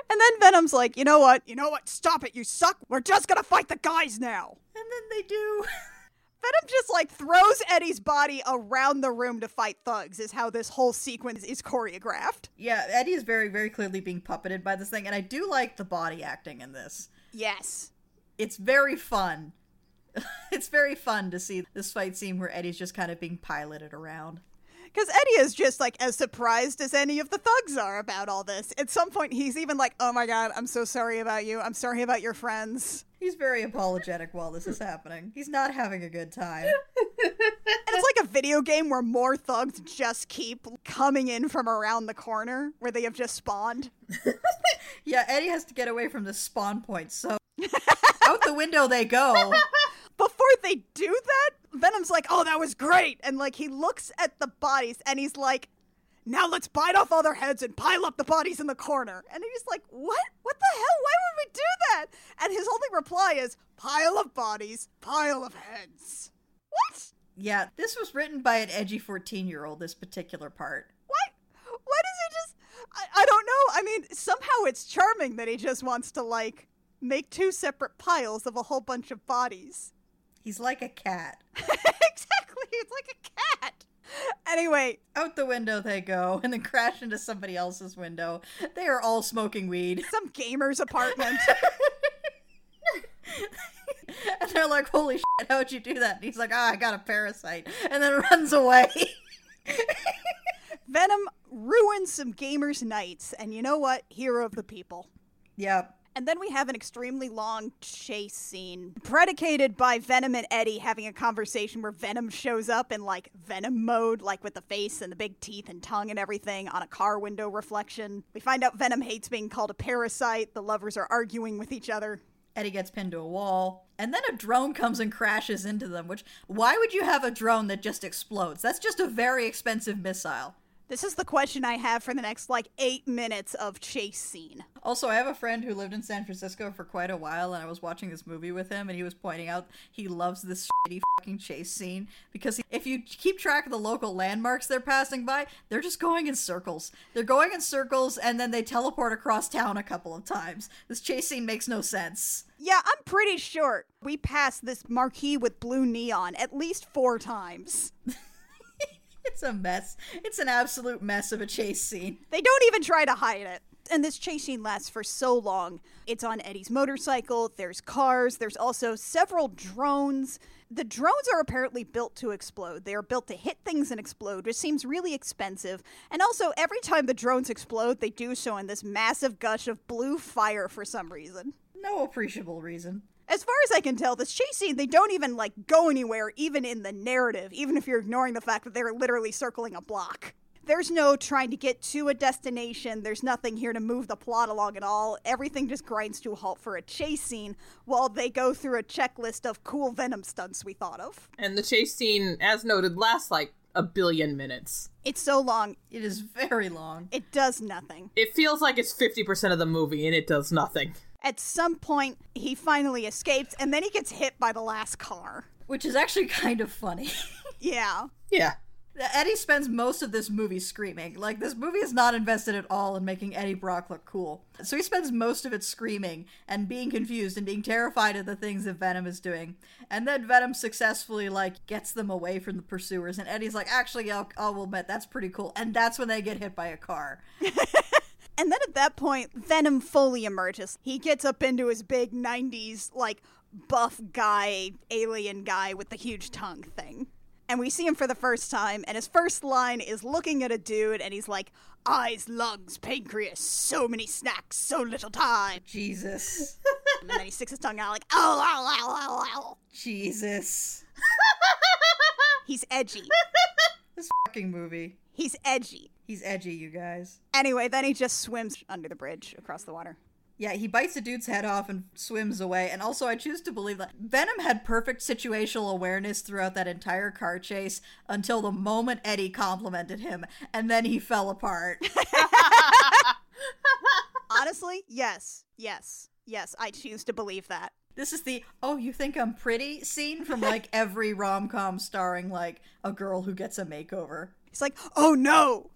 S1: And then Venom's like, you know what? You know what? Stop it, you suck! We're just gonna fight the guys now!
S2: And then they do. (laughs)
S1: Venom just like throws Eddie's body around the room to fight thugs, is how this whole sequence is choreographed.
S2: yeah, Eddie is very, very clearly being puppeted by this thing, and I do like the body acting in this.
S1: Yes.
S2: It's very fun. (laughs) it's very fun to see this fight scene where Eddie's just kind of being piloted around.
S1: Because Eddie is just like as surprised as any of the thugs are about all this. At some point, he's even like, oh my god, I'm so sorry about you. I'm sorry about your friends.
S2: He's very apologetic while this is happening. He's not having a good time.
S1: And it's like a video game where more thugs just keep coming in from around the corner where they have just spawned. (laughs)
S2: Yeah, Eddie has to get away from the spawn point, so (laughs) out the window they go. (laughs)
S1: Before they do that, Like, oh, that was great. And like, he looks at the bodies and he's like, now let's bite off all their heads and pile up the bodies in the corner. And he's like, what? What the hell? Why would we do that? And his only reply is, pile of bodies, pile of heads. What?
S2: Yeah, this was written by an edgy 14 year old, this particular part.
S1: What? Why does he just. I, I don't know. I mean, somehow it's charming that he just wants to, like, make two separate piles of a whole bunch of bodies.
S2: He's like a cat. (laughs)
S1: exactly. It's like a cat. Anyway,
S2: Out the window they go (laughs) and then crash into somebody else's window. They are all smoking weed.
S1: some gamer's (laughs) apartment.
S2: And they're like, holy shit, how'd you do that? And he's like, ah, I got a parasite. And then runs away.
S1: Venom ruins some gamers' nights, and you know what? Hero of the people.
S2: yep.
S1: And then we have an extremely long chase scene predicated by Venom and Eddie having a conversation where Venom shows up in like Venom mode, like with the face and the big teeth and tongue and everything on a car window reflection. We find out Venom hates being called a parasite. The lovers are arguing with each other.
S2: Eddie gets pinned to a wall. And then a drone comes and crashes into them, which, why would you have a drone that just explodes? That's just a very expensive missile.
S1: This is the question I have for the next like eight minutes of chase scene.
S2: Also, I have a friend who lived in San Francisco for quite a while, and I was watching this movie with him, and he was pointing out he loves this shitty fucking chase scene because he, if you keep track of the local landmarks they're passing by, they're just going in circles. They're going in circles, and then they teleport across town a couple of times. This chase scene makes no sense.
S1: Yeah, I'm pretty sure we passed this marquee with blue neon at least four times. (laughs) (laughs)
S2: It's a mess. It's an absolute mess of a chase scene.
S1: They don't even try to hide it. And this chase scene lasts for so long. It's on Eddie's motorcycle, there's cars, there's also several drones. The drones are apparently built to explode. They are built to hit things and explode, which seems really expensive. And also, every time the drones explode, they do so in this massive gush of blue fire for some reason.
S2: No appreciable reason.
S1: As far as I can tell, this chase scene, they don't even like go anywhere, even in the narrative, even if you're ignoring the fact that they're literally circling a block. There's no trying to get to a destination. There's nothing here to move the plot along at all. Everything just grinds to a halt for a chase scene while they go through a checklist of cool Venom stunts we thought of.
S3: And the chase scene, as noted, lasts like a billion minutes.
S1: It's so long,
S2: It is very long.
S1: it does nothing.
S3: It feels like it's 50% of the movie and it does nothing.
S1: At some point, he finally escapes and then he gets hit by the last car.
S2: Which is actually (laughs) kind of funny.
S1: Yeah.
S3: Yeah.
S2: Eddie spends most of this movie screaming. Like, this movie is not invested at all in making Eddie Brock look cool. So he spends most of it screaming and being confused and being terrified of the things that Venom is doing. And then Venom successfully, like, gets them away from the pursuers. And Eddie's like, actually, I'll, I'll admit, that's pretty cool. And that's when they get hit by a car. (laughs)
S1: And then at that point, Venom fully emerges. He gets up into his big 90s, like, buff guy, alien guy with the huge tongue thing. And we see him for the first time, and his first line is looking at a dude, and he's like, Eyes, lungs, pancreas, so many snacks, so little time.
S2: Jesus. (laughs)
S1: And then he sticks his tongue out, like, ow, ow, ow, ow, ow.
S2: Jesus. (laughs)
S1: He's edgy.
S2: This fucking movie.
S1: He's edgy.
S2: He's edgy, you guys.
S1: Anyway, then he just swims under the bridge across the water.
S2: Yeah, he bites a dude's head off and swims away. And also, I choose to believe that Venom had perfect situational awareness throughout that entire car chase until the moment Eddie complimented him, and then he fell apart. (laughs)
S1: Honestly, yes, yes, yes, I choose to believe that.
S2: this is the "oh, you think I'm pretty" scene from like (laughs) every rom com starring like a girl who gets a makeover.
S1: He's like, oh no,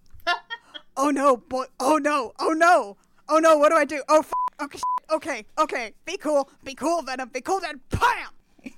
S1: oh no, boy, oh no, oh no, oh no, what do I do? Oh, f- okay, sh- okay, okay, be cool, be cool, Venom, be cool, then, bam! (laughs)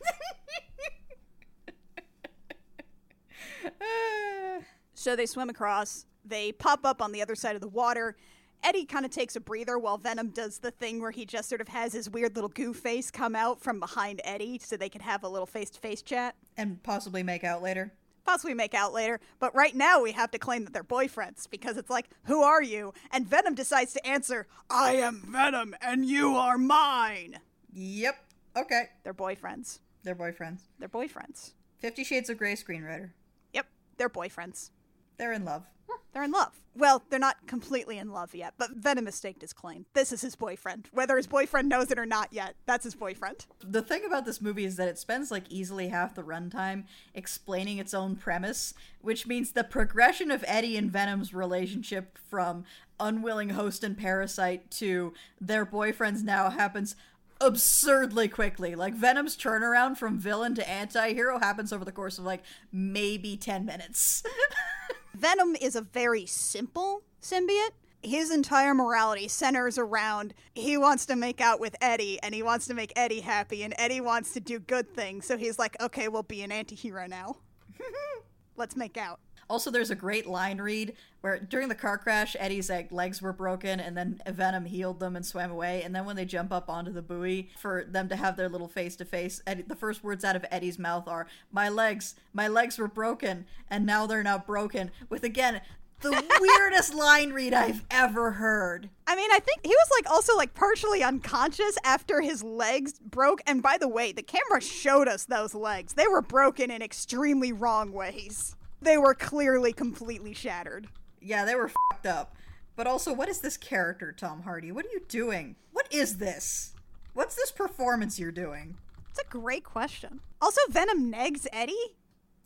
S1: So they swim across, they pop up on the other side of the water. Eddie kind of takes a breather while Venom does the thing where he just sort of has his weird little goo face come out from behind Eddie so they can have a little face to face chat.
S2: and possibly make out later.
S1: Possibly make out later, but right now we have to claim that they're boyfriends because it's like, who are you? And Venom decides to answer, I am Venom and you are mine.
S2: Yep. Okay.
S1: They're boyfriends.
S2: They're boyfriends.
S1: They're boyfriends.
S2: Fifty Shades of Grey screenwriter.
S1: Yep, they're boyfriends.
S2: They're in love. Hmm.
S1: They're in love. Well, they're not completely in love yet, but Venom has staked his claim. This is his boyfriend. Whether his boyfriend knows it or not yet, that's his boyfriend.
S2: The thing about this movie is that it spends like easily half the runtime explaining its own premise, which means the progression of Eddie and Venom's relationship from unwilling host and parasite to their boyfriends now happens absurdly quickly. Like Venom's turnaround from villain to anti-hero happens over the course of like maybe 10 minutes. (laughs)
S1: Venom is a very simple symbiote. His entire morality centers around he wants to make out with Eddie and he wants to make Eddie happy and Eddie wants to do good things. So he's like, okay, we'll be an anti-hero now. (laughs) Let's make out.
S2: Also, there's a great line read where during the car crash, Eddie's legs were broken, and then Venom healed them and swam away. And then when they jump up onto the buoy for them to have their little face to face, the first words out of Eddie's mouth are "My legs, my legs were broken, and now they're not broken." With again the (laughs) weirdest line read I've ever heard.
S1: I mean, I think he was like also like partially unconscious after his legs broke. And by the way, the camera showed us those legs. They were broken in extremely wrong ways. They were clearly completely shattered.
S2: Yeah, they were fucked up. But also, what is this character, Tom Hardy? What are you doing? What is this? What's this performance you're doing?
S1: It's a great question. Also, Venom negs Eddie.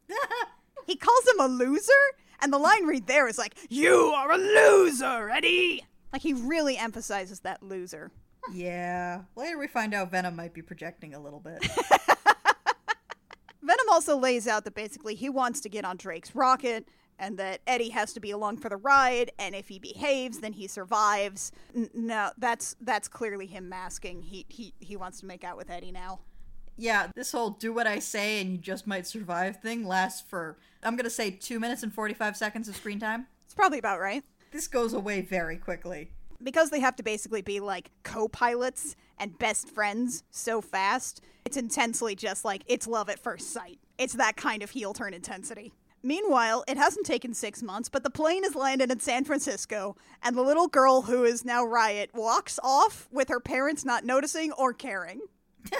S1: (laughs) He calls him a loser, And the line read there is like, You are a loser, Eddie! Like, he really emphasizes that loser.
S2: Yeah. Later we find out Venom might be projecting a little bit. (laughs)
S1: Venom also lays out that basically he wants to get on Drake's rocket and that Eddie has to be along for the ride and if he behaves then he survives. N- no, that's that's clearly him masking. He he he wants to make out with Eddie now.
S2: yeah, this whole do what I say and you just might survive thing lasts for, I'm going to say 2 minutes and 45 seconds of screen time.
S1: It's probably about right.
S2: This goes away very quickly.
S1: because they have to basically be like co-pilots and best friends so fast it's intensely just like it's love at first sight it's that kind of heel turn intensity meanwhile it hasn't taken six months but the plane has landed in san francisco and the little girl who is now riot walks off with her parents not noticing or caring (laughs)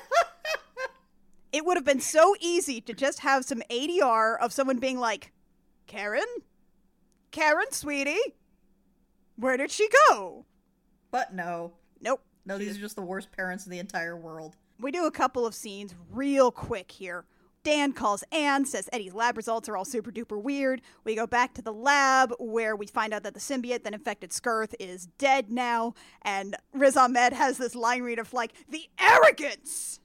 S1: it would have been so easy to just have some adr of someone being like karen karen sweetie where did she go
S2: But no.
S1: Nope.
S2: No, these are just the worst parents in the entire world.
S1: We do a couple of scenes real quick here. Dan calls Anne, says Eddie's lab results are all super duper weird. We go back to the lab where we find out that the symbiote that infected Skirth is dead now, and Riz Ahmed has this line read of like, the arrogance!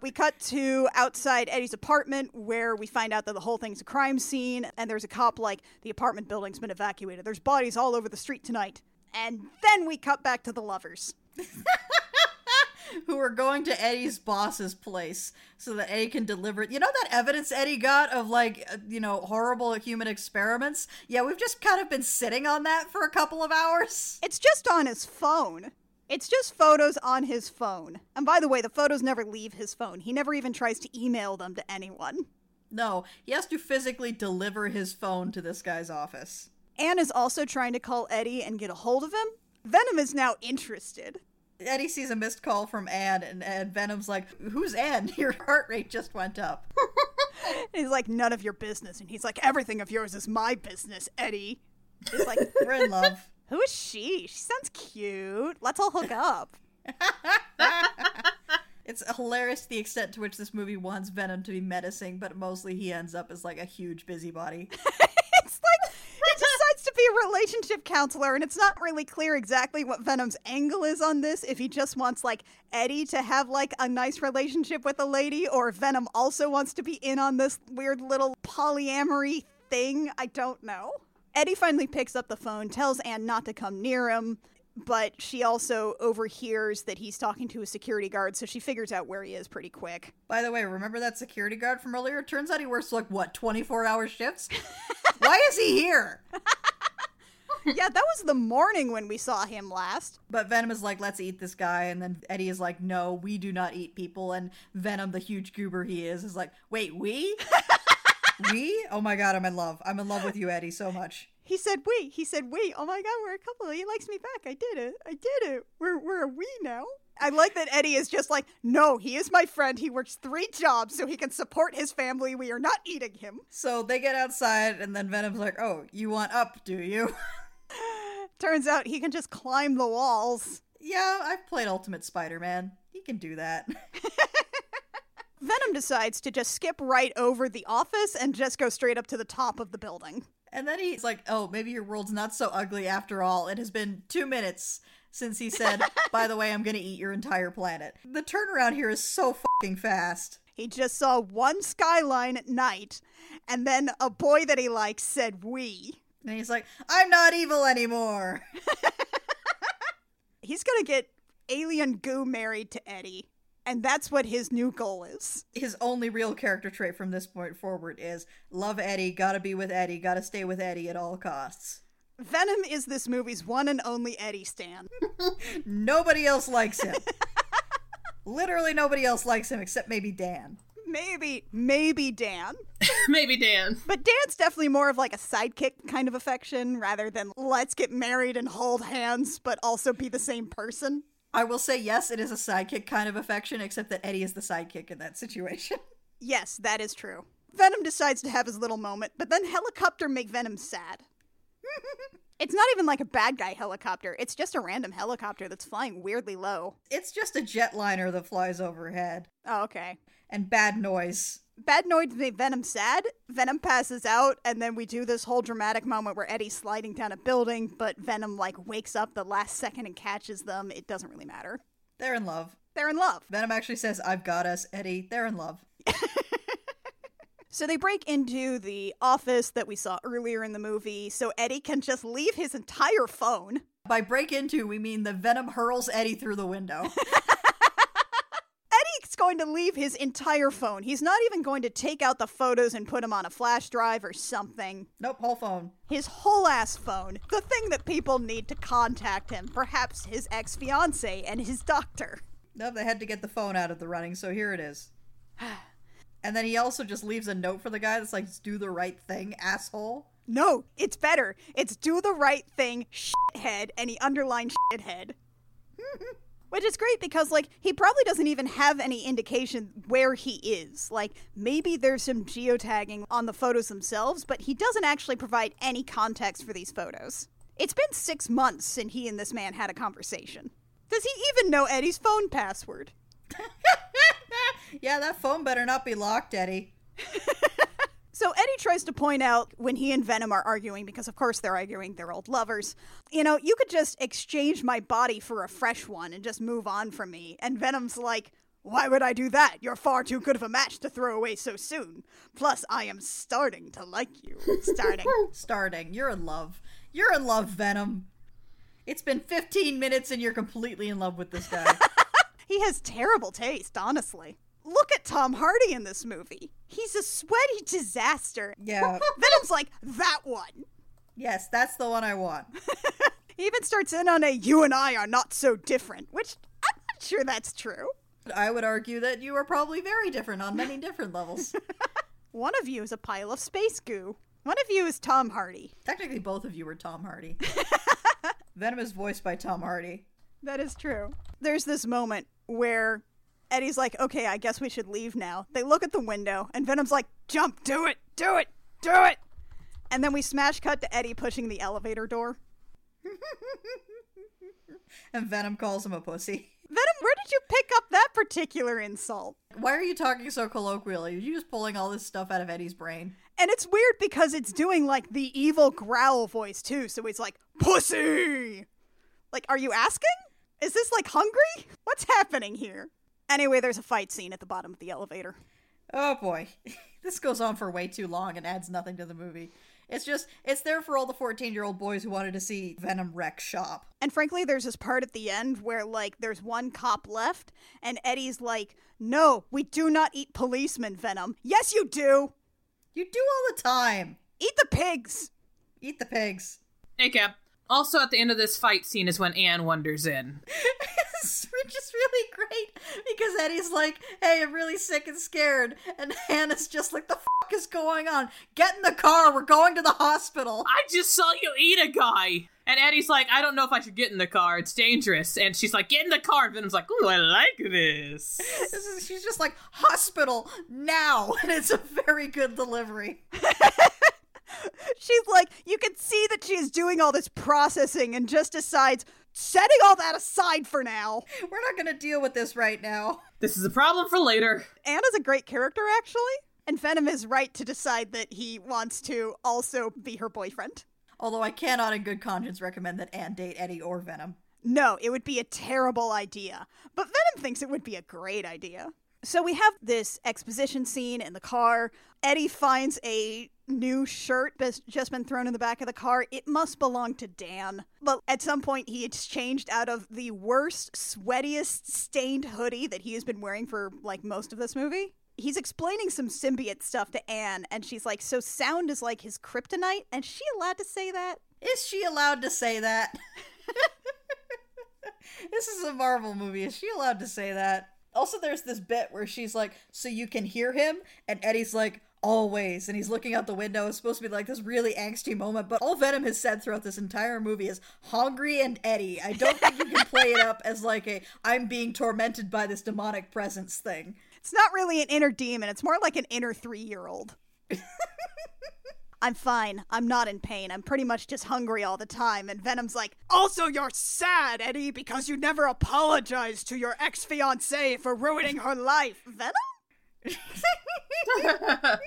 S1: We cut to outside Eddie's apartment where we find out that the whole thing's a crime scene, and there's a cop like, the apartment building's been evacuated. There's bodies all over the street tonight. And then we cut back to the lovers. (laughs) (laughs)
S2: Who are going to Eddie's boss's place so that Eddie can deliver You know that evidence Eddie got of, like, uh, you know, horrible human experiments? Yeah, we've just kind of been sitting on that for a couple of hours.
S1: It's just on his phone. It's just photos on his phone. And by the way, the photos never leave his phone. He never even tries to email them to anyone.
S2: No, he has to physically deliver his phone to this guy's office.
S1: Anne is also trying to call Eddie and get a hold of him. Venom is now interested.
S2: Eddie sees a missed call from Anne, and, and Venom's like, Who's Anne? (laughs) Your heart rate just went up. (laughs)
S1: He's like, none of your business. And he's like, everything of yours is my business, Eddie. He's like, (laughs)
S2: We're in love.
S1: who is she? She sounds cute. Let's all hook up.
S2: It's hilarious the extent to which this movie wants Venom to be menacing, but mostly he ends up as like a huge busybody.
S1: It's like be a relationship counselor, and it's not really clear exactly what Venom's angle is on this. If he just wants like Eddie to have like a nice relationship with a lady, or Venom also wants to be in on this weird little polyamory thing, I don't know. Eddie finally picks up the phone, tells Anne not to come near him, but she also overhears that he's talking to a security guard, so she figures out where he is pretty quick.
S2: By the way, remember that security guard from earlier? Turns out he works like what, 24 hour shifts? (laughs) Why is he here?
S1: Yeah, that was the morning when we saw him last.
S2: But Venom is like, let's eat this guy. And then Eddie is like, no, we do not eat people. And Venom, the huge goober he is, is like, wait, we? (laughs) we? Oh my god, I'm in love. I'm in love with you, Eddie, so much.
S1: He said we. He said we. Oh my god, we're a couple. He likes me back. I did it. I did it. We're we're a we now. I like that Eddie is just like, no, he is my friend. He works three jobs so he can support his family. We are not eating him.
S2: So they get outside, and then Venom's like, oh, you want up, do you? (laughs)
S1: Turns out he can just climb the walls.
S2: yeah, I've played Ultimate Spider Man. He can do that. (laughs)
S1: Venom decides to just skip right over the office and just go straight up to the top of the building.
S2: And then he's like, oh, maybe your world's not so ugly after all. It has been two minutes since he said, (laughs) by the way, I'm going to eat your entire planet. The turnaround here is so fucking fast.
S1: He just saw one skyline at night, and then a boy that he likes said we.
S2: And he's like, I'm not evil anymore. (laughs)
S1: He's gonna get alien goo married to Eddie, and that's what his new goal is.
S2: His only real character trait from this point forward is love Eddie, gotta be with Eddie, gotta stay with Eddie at all costs.
S1: Venom is this movie's one and only Eddie Stan. (laughs)
S2: Nobody else likes him. (laughs) Literally nobody else likes him except maybe Dan.
S1: Maybe, maybe Dan. (laughs)
S3: Maybe Dan.
S1: But Dan's definitely more of like a sidekick kind of affection rather than let's get married and hold hands, but also be the same person.
S2: I will say, yes, it is a sidekick kind of affection, except that Eddie is the sidekick in that situation. (laughs)
S1: Yes, that is true. Venom decides to have his little moment, but then Helicopter make Venom sad. It's not even like a bad guy helicopter. It's just a random helicopter that's flying weirdly low.
S2: It's just a jetliner that flies overhead.
S1: Oh, okay.
S2: And bad noise.
S1: Bad noise made Venom sad. Venom passes out, and then we do this whole dramatic moment where Eddie's sliding down a building, but Venom like wakes up the last second and catches them. It doesn't really matter.
S2: They're in love.
S1: They're in love.
S2: Venom actually says, I've got us, Eddie. They're in love. (laughs)
S1: So they break into the office that we saw earlier in the movie, so Eddie can just leave his entire phone.
S2: By break into, we mean the Venom hurls Eddie through the window.
S1: Eddie's going to leave his entire phone. He's not even going to take out the photos and put them on a flash drive or something.
S2: nope, whole phone.
S1: His whole ass phone, the thing that people need to contact him, perhaps his ex fiance and his doctor.
S2: Nope, they had to get the phone out of the running, so here it is. And then he also just leaves a note for the guy that's like, do the right thing, asshole.
S1: No, it's better. It's do the right thing, shithead, and he underlined shithead. (laughs) Which is great because, like, he probably doesn't even have any indication where he is. Like, maybe there's some geotagging on the photos themselves, but he doesn't actually provide any context for these photos. It's been six months since he and this man had a conversation. Does he even know Eddie's phone password? (laughs) (laughs)
S2: yeah, that phone better not be locked, Eddie. (laughs)
S1: So Eddie tries to point out when he and Venom are arguing, because of course they're arguing, they're old lovers. You know, you could just exchange my body for a fresh one and just move on from me. And Venom's like, why would I do that? You're far too good of a match to throw away so soon. Plus, I am starting to like you. Starting. (laughs)
S2: Starting. You're in love. You're in love, Venom. It's been 15 minutes and you're completely in love with this guy.
S1: He has terrible taste, honestly. Look at Tom Hardy in this movie. He's a sweaty disaster.
S2: yeah. (laughs)
S1: Venom's like, that one.
S2: Yes, that's the one I want. (laughs)
S1: He even starts in on a you and I are not so different, which I'm not sure that's true.
S2: I would argue that you are probably very different on many different levels. (laughs)
S1: One of you is a pile of space goo. One of you is Tom Hardy.
S2: Technically, both of you were Tom Hardy. Venom is voiced by Tom Hardy.
S1: That is true. There's this moment where Eddie's like, okay, I guess we should leave now. They look at the window, and Venom's like, jump, do it, do it, do it. And then we smash cut to Eddie pushing the elevator door. (laughs)
S2: And Venom calls him a pussy.
S1: Venom, where did you pick up that particular insult?
S2: Why are you talking so colloquially? Are you just pulling all this stuff out of Eddie's brain?
S1: And it's weird because it's doing like the evil growl voice too. So he's like, pussy! Like, are you asking? Is this like hungry? What's happening here? Anyway, there's a fight scene at the bottom of the elevator.
S2: Oh boy. (laughs) this goes on for way too long and adds nothing to the movie. It's just, it's there for all the 14 year old boys who wanted to see Venom wreck shop.
S1: And frankly, there's this part at the end where, like, there's one cop left, and Eddie's like, No, we do not eat policemen, Venom. Yes, you do!
S2: You do all the time.
S1: Eat the pigs!
S2: Eat the pigs.
S3: Hey, Cap. Also, at the end of this fight scene is when Anne wanders in. (laughs)
S2: Which is really great because Eddie's like, "Hey, I'm really sick and scared," and Hannah's just like, "The fuck is going on? Get in the car. We're going to the hospital."
S3: I just saw you eat a guy. And Eddie's like, I don't know if I should get in the car. It's dangerous. And she's like, get in the car. And Venom's like, ooh, I like this. (laughs)
S2: This is, she's just like, "Hospital now," (laughs) and it's a very good delivery.
S1: She's like, you can see that she's doing all this processing and just decides, setting all that aside for now.
S2: We're not going to deal with this right now.
S3: This is a problem for later.
S1: Anna's a great character, actually. And Venom is right to decide that he wants to also be her boyfriend.
S2: Although I cannot, in good conscience, recommend that Anne date Eddie or Venom.
S1: No, it would be a terrible idea. But Venom thinks it would be a great idea. So we have this exposition scene in the car. Eddie finds a new shirt that's just been thrown in the back of the car. It must belong to Dan. But at some point, he exchanged out of the worst, sweatiest, stained hoodie that he has been wearing for like most of this movie. He's explaining some symbiote stuff to Anne, and she's like, So sound is like his kryptonite? And she allowed to say that?
S2: Is she allowed to say that? (laughs) this is a Marvel movie. Is she allowed to say that? Also, there's this bit where she's like, So you can hear him? And Eddie's like, Always. And he's looking out the window. It's supposed to be like this really angsty moment, but all Venom has said throughout this entire movie is hungry and Eddie. I don't think you can play it up as like a I'm being tormented by this demonic presence thing.
S1: It's not really an inner demon, it's more like an inner three year old. (laughs) I'm fine. I'm not in pain. I'm pretty much just hungry all the time. And Venom's like, Also, you're sad, Eddie, because you never apologized to your ex fiancee for ruining her life. Venom? (laughs)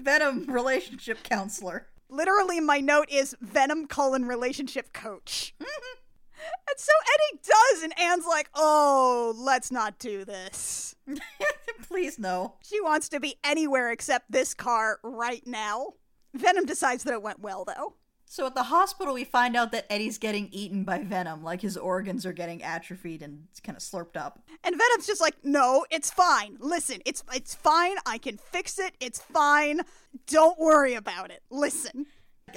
S2: Venom relationship counselor.
S1: Literally, my note is Venom colon relationship coach. (laughs) and so Eddie does, and Anne's like, Oh, let's not do this. (laughs)
S2: Please no.
S1: She wants to be anywhere except this car right now. Venom decides that it went well, though.
S2: So at the hospital, we find out that Eddie's getting eaten by Venom, like his organs are getting atrophied and kind of slurped up.
S1: And Venom's just like, "No, it's fine. Listen, it's it's fine. I can fix it. It's fine. Don't worry about it. Listen."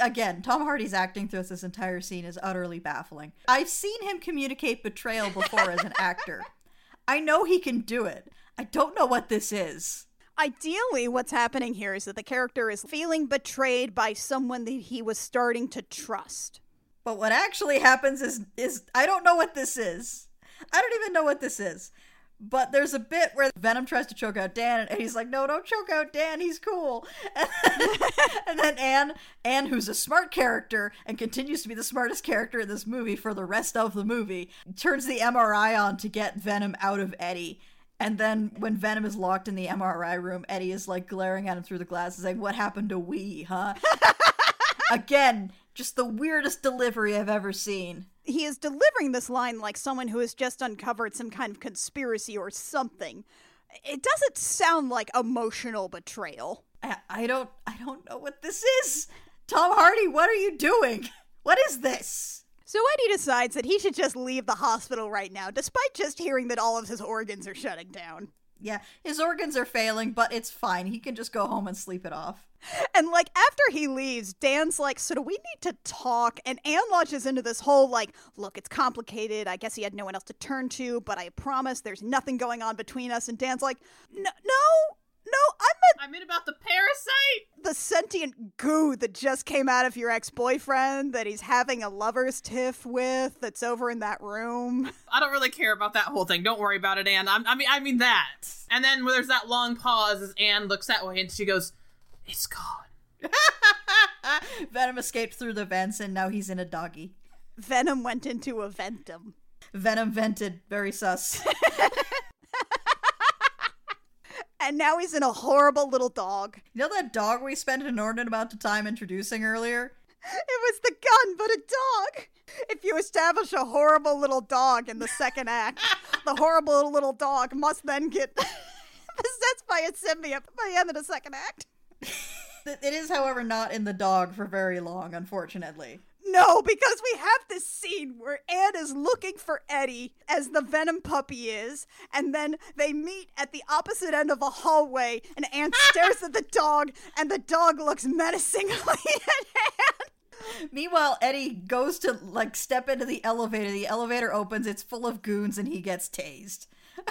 S2: Again, Tom Hardy's acting throughout this entire scene is utterly baffling. I've seen him communicate betrayal before as an actor. (laughs) I know he can do it. I don't know what this is.
S1: Ideally, what's happening here is that the character is feeling betrayed by someone that he was starting to trust.
S2: But what actually happens is is I don't know what this is. I don't even know what this is. But there's a bit where Venom tries to choke out Dan, and he's like, "No, don't choke out Dan. He's cool." And (laughs) then, and then Anne, Anne, who's a smart character and continues to be the smartest character in this movie for the rest of the movie, turns the MRI on to get Venom out of Eddie. And then when Venom is locked in the MRI room, Eddie is like glaring at him through the glasses, like, "What happened to we, huh?" (laughs) Again, just the weirdest delivery I've ever seen.
S1: He is delivering this line like someone who has just uncovered some kind of conspiracy or something. It doesn't sound like emotional betrayal.
S2: I, I don't I don't know what this is. Tom Hardy, what are you doing? What is this?
S1: So Eddie decides that he should just leave the hospital right now, despite just hearing that all of his organs are shutting down.
S2: Yeah, his organs are failing, but it's fine. He can just go home and sleep it off.
S1: And like after he leaves, Dan's like, "So do we need to talk?" And Anne launches into this whole like, "Look, it's complicated. I guess he had no one else to turn to, but I promise there's nothing going on between us." And Dan's like, "No, no, no, I meant
S3: I'm in about the parasite.
S1: the sentient goo that just came out of your ex-boyfriend that he's having a lover's tiff with. That's over in that room." (laughs)
S3: I don't really care about that whole thing. Don't worry about it, Anne. I'm, I mean, I mean that. And then there's that long pause as Anne looks that way and she goes, "It's gone." (laughs)
S2: Venom escaped through the vents and now he's in a doggy.
S1: Venom went into a ventum.
S2: Venom vented. Very sus. (laughs)
S1: And now he's in a horrible little dog.
S2: you know that dog we spent an inordinate amount of time introducing earlier?
S1: It was the gun, but a dog. If you establish a horrible little dog in the second act, (laughs) the horrible little dog must then get (laughs) possessed by a symbiote by the end of the second act. (laughs)
S2: It is, however, not in the dog for very long, unfortunately.
S1: No, because we have this scene where Anne is looking for Eddie as the Venom puppy is, and then they meet at the opposite end of a hallway, and Anne (laughs) stares at the dog, and the dog looks menacingly (laughs) at Anne.
S2: Meanwhile, Eddie goes to like step into the elevator. The elevator opens, it's full of goons, and he gets tased. (laughs)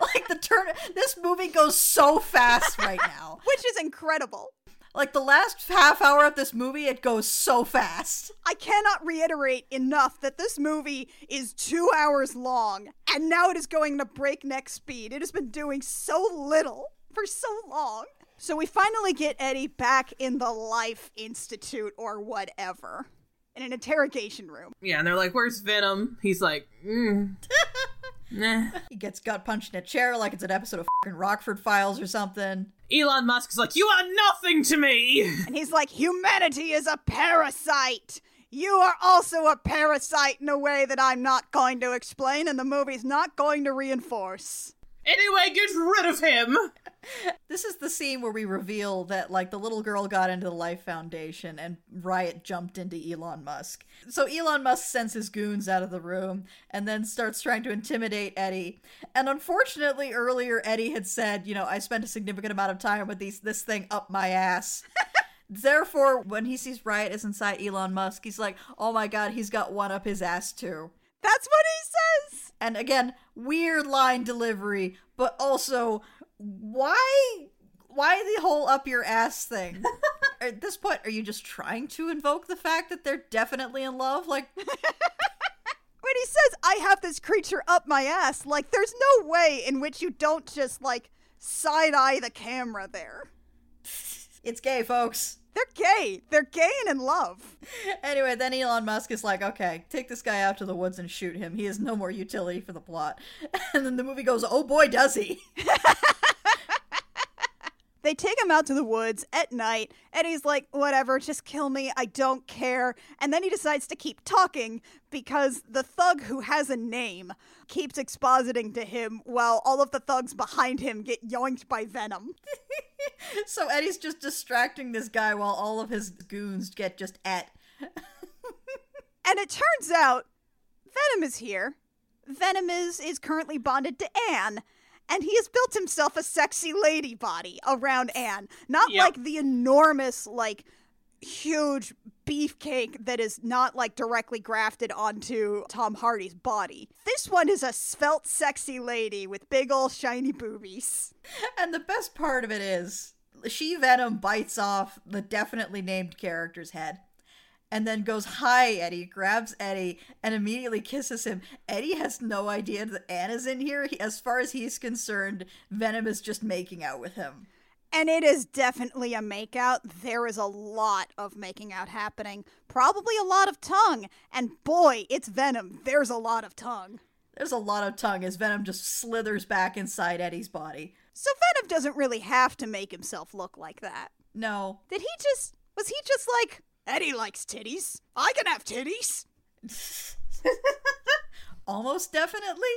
S2: like the turn this movie goes so fast right now.
S1: Which is incredible.
S2: Like the last half hour of this movie, it goes so fast.
S1: I cannot reiterate enough that this movie is two hours long, and now it is going to breakneck speed. It has been doing so little for so long. So we finally get Eddie back in the Life Institute or whatever. In an interrogation room.
S3: Yeah, and they're like, "Where's Venom?" He's like, mm. (laughs) nah.
S2: He gets gut punched in a chair like it's an episode of fing Rockford Files or something.
S3: Elon Musk's like, "You are nothing to me." (laughs)
S1: And he's like, Humanity is a parasite! You are also a parasite in a way that I'm not going to explain and the movie's not going to reinforce.
S3: Anyway, get rid of him.
S2: This is the scene where we reveal that like the little girl got into the Life Foundation and Riot jumped into Elon Musk. So Elon Musk sends his goons out of the room and then starts trying to intimidate Eddie. And unfortunately earlier Eddie had said, you know, I spent a significant amount of time with these this thing up my ass. (laughs) Therefore, when he sees Riot is inside Elon Musk, he's like, "Oh my god, he's got one up his ass too."
S1: That's what he says!
S2: And again, weird line delivery, but also why why the whole up your ass thing? (laughs) At this point, are you just trying to invoke the fact that they're definitely in love? Like (laughs)
S1: When he says, I have this creature up my ass, like, there's no way in which you don't just, like, side eye the camera there.
S2: it's gay, folks.
S1: They're gay. They're gay and in love. (laughs)
S2: Anyway, then Elon Musk is like, okay, take this guy out to the woods and shoot him. He has no more utility for the plot. (laughs) And then the movie goes, oh boy, does he. (laughs)
S1: They take him out to the woods at night, and he's like, whatever, just kill me, I don't care. And then he decides to keep talking because the thug who has a name keeps expositing to him while all of the thugs behind him get yoinked by Venom. (laughs)
S2: so Eddie's just distracting this guy while all of his goons get just at. (laughs)
S1: and it turns out Venom is here. Venom is, is currently bonded to Anne and he has built himself a sexy lady body around Anne. Not yep. like the enormous, like, huge beefcake that is not like directly grafted onto Tom Hardy's body. This one is a svelte, sexy lady with big old shiny boobies.
S2: And the best part of it is, she Venom bites off the definitely named character's head and then goes, Hi, Eddie, grabs Eddie, and immediately kisses him. Eddie has no idea that Anna's in here. He, as far as he's concerned, Venom is just making out with him.
S1: And it is definitely a makeout. There is a lot of making out happening. Probably a lot of tongue. And boy, it's Venom. There's a lot of tongue.
S2: There's a lot of tongue as Venom just slithers back inside Eddie's body.
S1: So Venom doesn't really have to make himself look like that.
S2: No.
S1: Did he just. Was he just like, Eddie likes titties. I can have titties. (laughs)
S2: Almost definitely.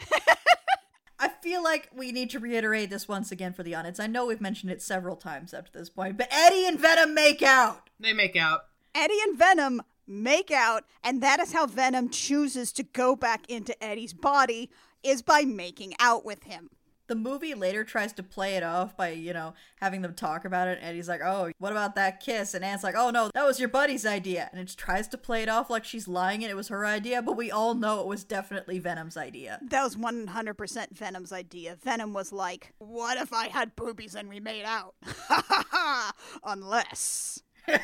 S2: (laughs) I feel like we need to reiterate this once again for the audience. I know we've mentioned it several times up to this point, but Eddie and Venom make out.
S3: They make out.
S1: Eddie and Venom make out, and that is how Venom chooses to go back into Eddie's body is by making out with him
S2: the movie later tries to play it off by, you know, having them talk about it. And he's like, oh, what about that kiss? And Anne's like, oh, no, that was your buddy's idea. And it tries to play it off like she's lying and it was her idea, but we all know it was definitely Venom's idea.
S1: That was 100% Venom's idea. Venom was like, what if I had boobies and we made out? Ha ha ha! Unless. (laughs)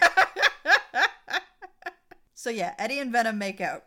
S2: so yeah, Eddie and Venom make out.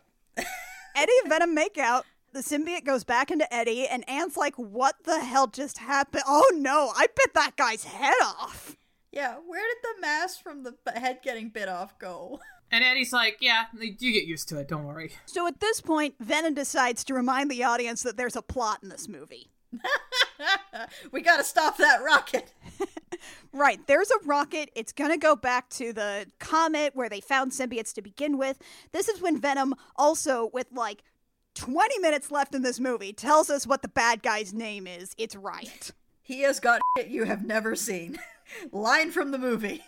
S1: Eddie and Venom make out the symbiote goes back into Eddie, and Anne's like, What the hell just happened? Oh no, I bit that guy's head off.
S2: Yeah, where did the mask from the head getting bit off go?
S3: And Eddie's like, Yeah, you get used to it, don't worry.
S1: So at this point, Venom decides to remind the audience that there's a plot in this movie. (laughs)
S2: we gotta stop that rocket. (laughs)
S1: right, there's a rocket. It's gonna go back to the comet where they found symbiotes to begin with. This is when Venom also, with like 20 minutes left in this movie tells us what the bad guy's name is. It's Riot. (laughs)
S2: He has got shit you have never seen. (laughs) Line from the movie.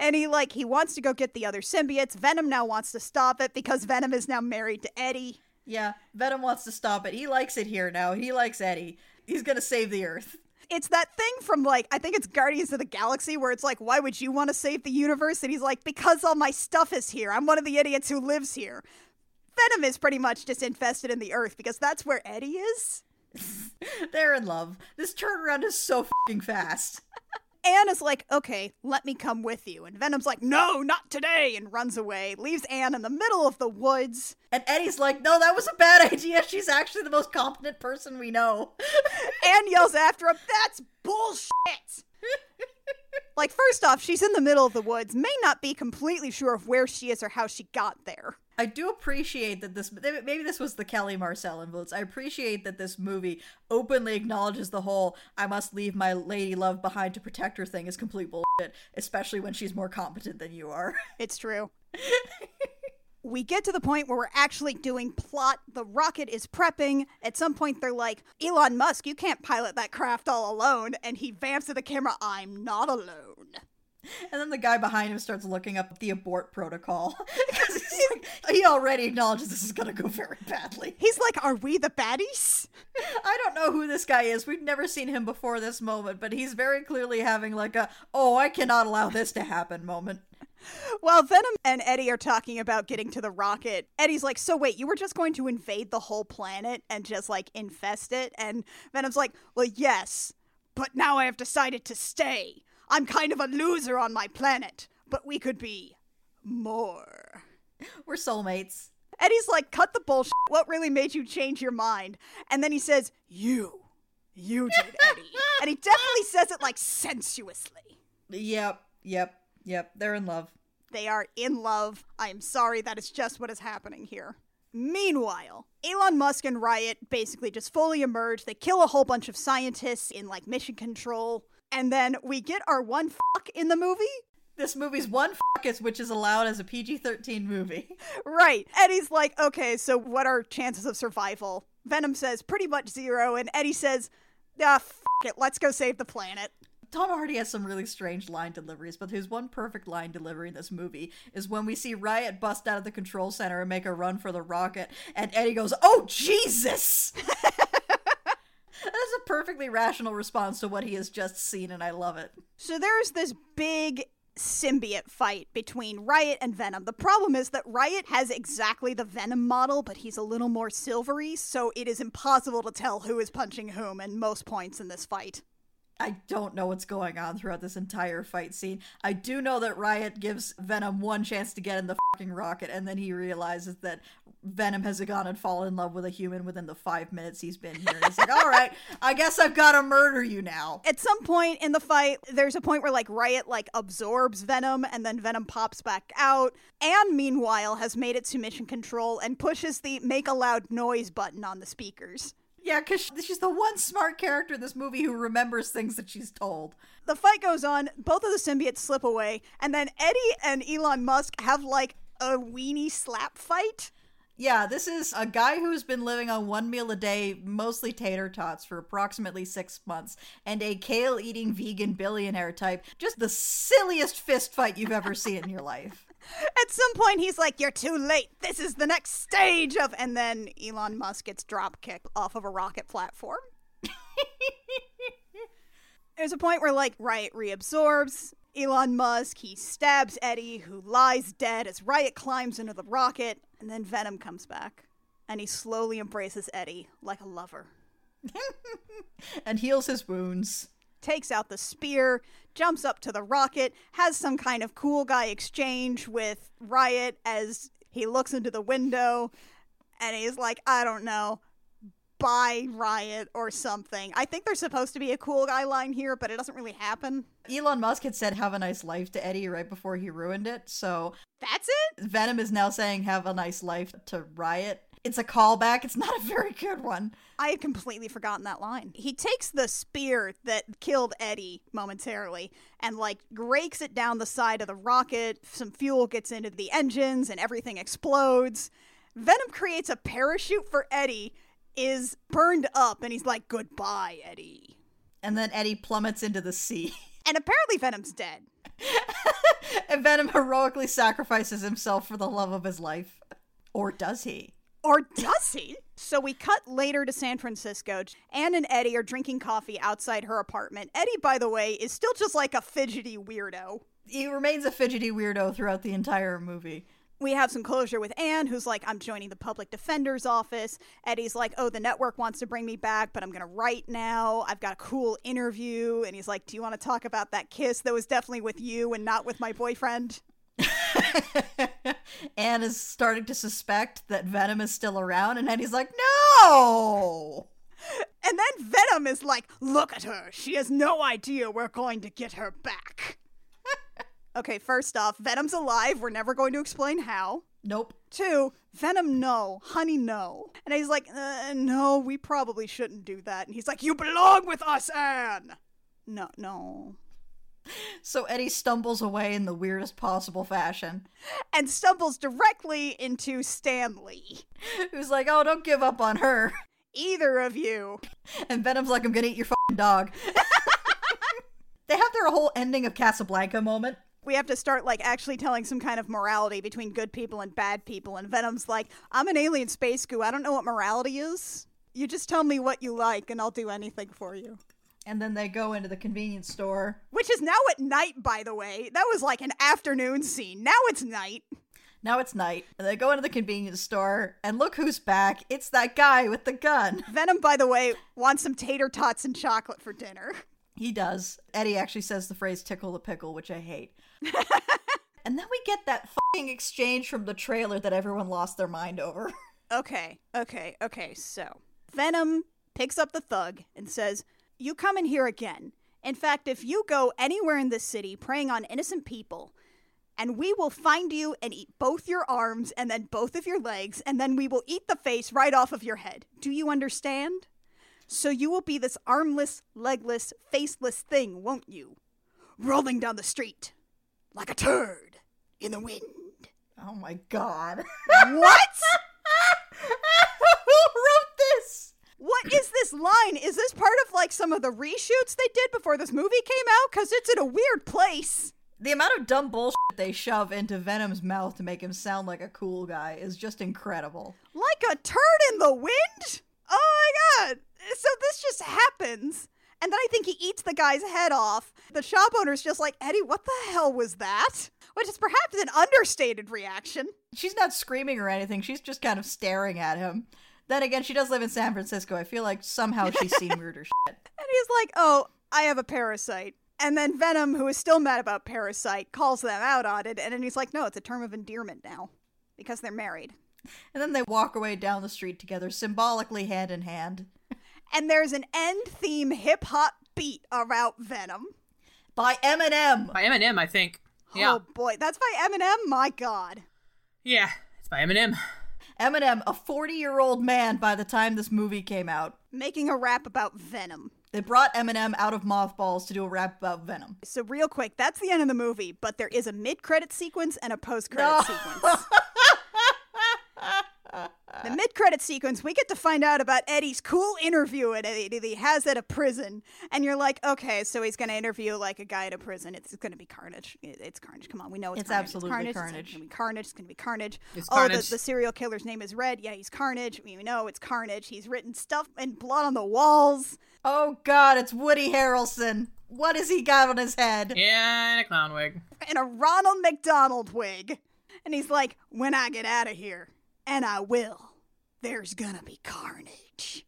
S1: And he like he wants to go get the other symbiotes. Venom now wants to stop it because Venom is now married to Eddie.
S2: Yeah, Venom wants to stop it. He likes it here now. He likes Eddie. He's gonna save the Earth.
S1: It's that thing from like I think it's Guardians of the Galaxy where it's like, why would you want to save the universe? And he's like, because all my stuff is here. I'm one of the idiots who lives here. Venom is pretty much just infested in the earth because that's where Eddie is. (laughs)
S2: They're in love. This turnaround is so fucking fast.
S1: Anne is like, okay, let me come with you. And Venom's like, no, not today, and runs away, leaves Anne in the middle of the woods.
S2: And Eddie's like, no, that was a bad (laughs) idea. She's actually the most competent person we know. (laughs)
S1: Anne yells after him, that's bullshit. like, first off, she's in the middle of the woods, may not be completely sure of where she is or how she got there.
S2: I do appreciate that this maybe this was the Kelly Marcel influence. I appreciate that this movie openly acknowledges the whole "I must leave my lady love behind to protect her" thing is complete bullshit, especially when she's more competent than you are. (laughs)
S1: It's true. we get to the point where we're actually doing plot. The rocket is prepping. At some point, they're like, Elon Musk, you can't pilot that craft all alone. And he vamps to the camera, I'm not alone.
S2: And then the guy behind him starts looking up the abort protocol (laughs) because like, he already acknowledges this is going to go very badly.
S1: He's like, "Are we the baddies?" (laughs)
S2: I don't know who this guy is. We've never seen him before this moment, but he's very clearly having like a "Oh, I cannot allow this to happen" moment.
S1: While Venom and Eddie are talking about getting to the rocket, Eddie's like, So wait, you were just going to invade the whole planet and just like infest it? And Venom's like, Well, yes, but now I have decided to stay. I'm kind of a loser on my planet, but we could be more.
S2: We're soulmates.
S1: Eddie's like, cut the bullshit. What really made you change your mind? And then he says, You. You did, Eddie. (laughs) and he definitely says it like sensuously.
S2: Yep, yep. Yep, they're in love.
S1: They are in love. I am sorry, that is just what is happening here. Meanwhile, Elon Musk and Riot basically just fully emerge. They kill a whole bunch of scientists in like mission control. And then we get our one fuck in the movie.
S2: This movie's one fuckus, which is allowed as a PG 13 movie. (laughs)
S1: Right. Eddie's like, okay, so what are chances of survival? Venom says pretty much zero. And Eddie says, ah, fuck it, let's go save the planet.
S2: Tom Hardy has some really strange line deliveries, but his one perfect line delivery in this movie is when we see Riot bust out of the control center and make a run for the rocket, and Eddie goes, Oh, Jesus! (laughs) That's a perfectly rational response to what he has just seen, and I love it.
S1: So there's this big symbiote fight between Riot and Venom. The problem is that Riot has exactly the Venom model, but he's a little more silvery, so it is impossible to tell who is punching whom in most points in this fight.
S2: I don't know what's going on throughout this entire fight scene. I do know that Riot gives Venom one chance to get in the fucking rocket, and then he realizes that Venom has gone and fallen in love with a human within the five minutes he's been here. He's like, all right, I guess I've got to murder you now.
S1: At some point in the fight, there's a point where like Riot like absorbs Venom and then Venom pops back out. And meanwhile has made it to mission control and pushes the make a loud noise button on the speakers.
S2: Yeah, because she's the one smart character in this movie who remembers things that she's told.
S1: The fight goes on, both of the symbiotes slip away, and then Eddie and Elon Musk have like a weenie slap fight.
S2: Yeah, this is a guy who's been living on one meal a day, mostly tater tots, for approximately six months, and a kale eating vegan billionaire type. Just the silliest fist fight you've ever seen in your life. (laughs)
S1: At some point, he's like, You're too late. This is the next stage of. And then Elon Musk gets drop kicked off of a rocket platform. (laughs) There's a point where, like, Riot reabsorbs Elon Musk. He stabs Eddie, who lies dead as Riot climbs into the rocket. And then Venom comes back. And he slowly embraces Eddie like a lover. (laughs)
S2: and heals his wounds.
S1: Takes out the spear, jumps up to the rocket, has some kind of cool guy exchange with Riot as he looks into the window. And he's like, I don't know, by Riot or something. I think there's supposed to be a cool guy line here, but it doesn't really happen.
S2: Elon Musk had said have a nice life to Eddie right before he ruined it, so
S1: That's it?
S2: Venom is now saying have a nice life to Riot. It's a callback. It's not a very good one.
S1: I had completely forgotten that line. He takes the spear that killed Eddie momentarily and like rakes it down the side of the rocket. Some fuel gets into the engines and everything explodes. Venom creates a parachute for Eddie is burned up and he's like, Goodbye, Eddie.
S2: And then Eddie plummets into the sea. (laughs)
S1: And apparently Venom's dead. (laughs)
S2: and Venom heroically sacrifices himself for the love of his life. Or does he?
S1: Or does he? So we cut later to San Francisco. Anne and Eddie are drinking coffee outside her apartment. Eddie, by the way, is still just like a fidgety weirdo.
S2: He remains a fidgety weirdo throughout the entire movie
S1: we have some closure with Anne, who's like, I'm joining the public defender's office. Eddie's like, Oh, the network wants to bring me back, but I'm going to write now. I've got a cool interview. And he's like, Do you want to talk about that kiss that was definitely with you and not with my boyfriend? (laughs)
S2: Anne is starting to suspect that Venom is still around, and Eddie's like, No!
S1: And then Venom is like, Look at her. She has no idea we're going to get her back. Okay, first off, Venom's alive. We're never going to explain how.
S2: Nope.
S1: Two, Venom, no. Honey, no. And he's like, uh, no, we probably shouldn't do that. And he's like, you belong with us, Anne. No, no.
S2: So Eddie stumbles away in the weirdest possible fashion.
S1: And stumbles directly into Stanley.
S2: Who's like, oh, don't give up on her.
S1: Either of you.
S2: And Venom's like, I'm gonna eat your fucking dog. (laughs) they have their whole ending of Casablanca moment
S1: we have to start like actually telling some kind of morality between good people and bad people. And Venom's like, I'm an alien space goo. I don't know what morality is. You just tell me what you like, and I'll do anything for you.
S2: And then they go into the convenience store,
S1: which is now at night, by the way. That was like an afternoon scene. Now it's night.
S2: Now it's night. And they go into the convenience store, and look who's back. It's that guy with the gun. (laughs)
S1: Venom, by the way, wants some tater tots and chocolate for dinner.
S2: He does. Eddie actually says the phrase tickle the pickle, which I hate. (laughs) and then we get that fucking exchange from the trailer that everyone lost their mind over. (laughs)
S1: okay, okay, okay. So Venom picks up the thug and says, You come in here again, In fact, if you go anywhere in this city preying on innocent people, and we will find you and eat both your arms and then both of your legs, and then we will eat the face right off of your head. Do you understand? So you will be this armless, legless, faceless thing, won't you? Rolling down the street like a turd in the wind.
S2: Oh my god.
S1: What? (laughs)
S2: Who wrote this?
S1: What is this line? Is this part of like some of the reshoots they did before this movie came out? Because it's in a weird place.
S2: The amount of dumb bullshit they shove into Venom's mouth to make him sound like a cool guy is just incredible.
S1: Like a turd in the wind? Oh my god. So this just happens. And then I think he eats the guy's head off. The shop owner's just like, Eddie, what the hell was that? Which is perhaps an understated reaction.
S2: She's not screaming or anything, she's just kind of staring at him. Then again, she does live in San Francisco. I feel like somehow she's (laughs) seen weirder shit.
S1: And he's like, oh, I have a parasite. And then Venom, who is still mad about Parasite, calls them out on it. And then he's like, no, it's a term of endearment now because they're married.
S2: And then they walk away down the street together, symbolically hand in hand.
S1: And there's an end theme hip hop beat about Venom.
S2: By Eminem!
S3: By Eminem, I think. Yeah.
S1: Oh boy, that's by Eminem? My god.
S3: Yeah, it's by Eminem.
S2: Eminem, a 40 year old man by the time this movie came out.
S1: Making a rap about Venom.
S2: They brought Eminem out of mothballs to do a rap about Venom.
S1: So, real quick, that's the end of the movie, but there is a mid credit sequence and a post credit sequence. (laughs) The mid credit sequence, we get to find out about Eddie's cool interview at Eddie that he has at a prison. And you're like, okay, so he's going to interview like a guy at a prison. It's going to be carnage. It's carnage. Come on, we know it's,
S2: It's
S1: carnage.
S2: absolutely
S1: carnage.
S2: carnage.
S1: It's going to be carnage. It's going to be carnage.
S3: It's
S1: Oh, the,
S3: carnage.
S1: the serial killer's name is Red. Yeah, he's carnage. We know it's carnage. He's written stuff and blood on the walls.
S2: Oh god, it's Woody Harrelson. What has he got on his head?
S3: Yeah, and a clown wig.
S1: And a Ronald McDonald wig. And he's like, when I get out of here, and I will, there's gonna be carnage.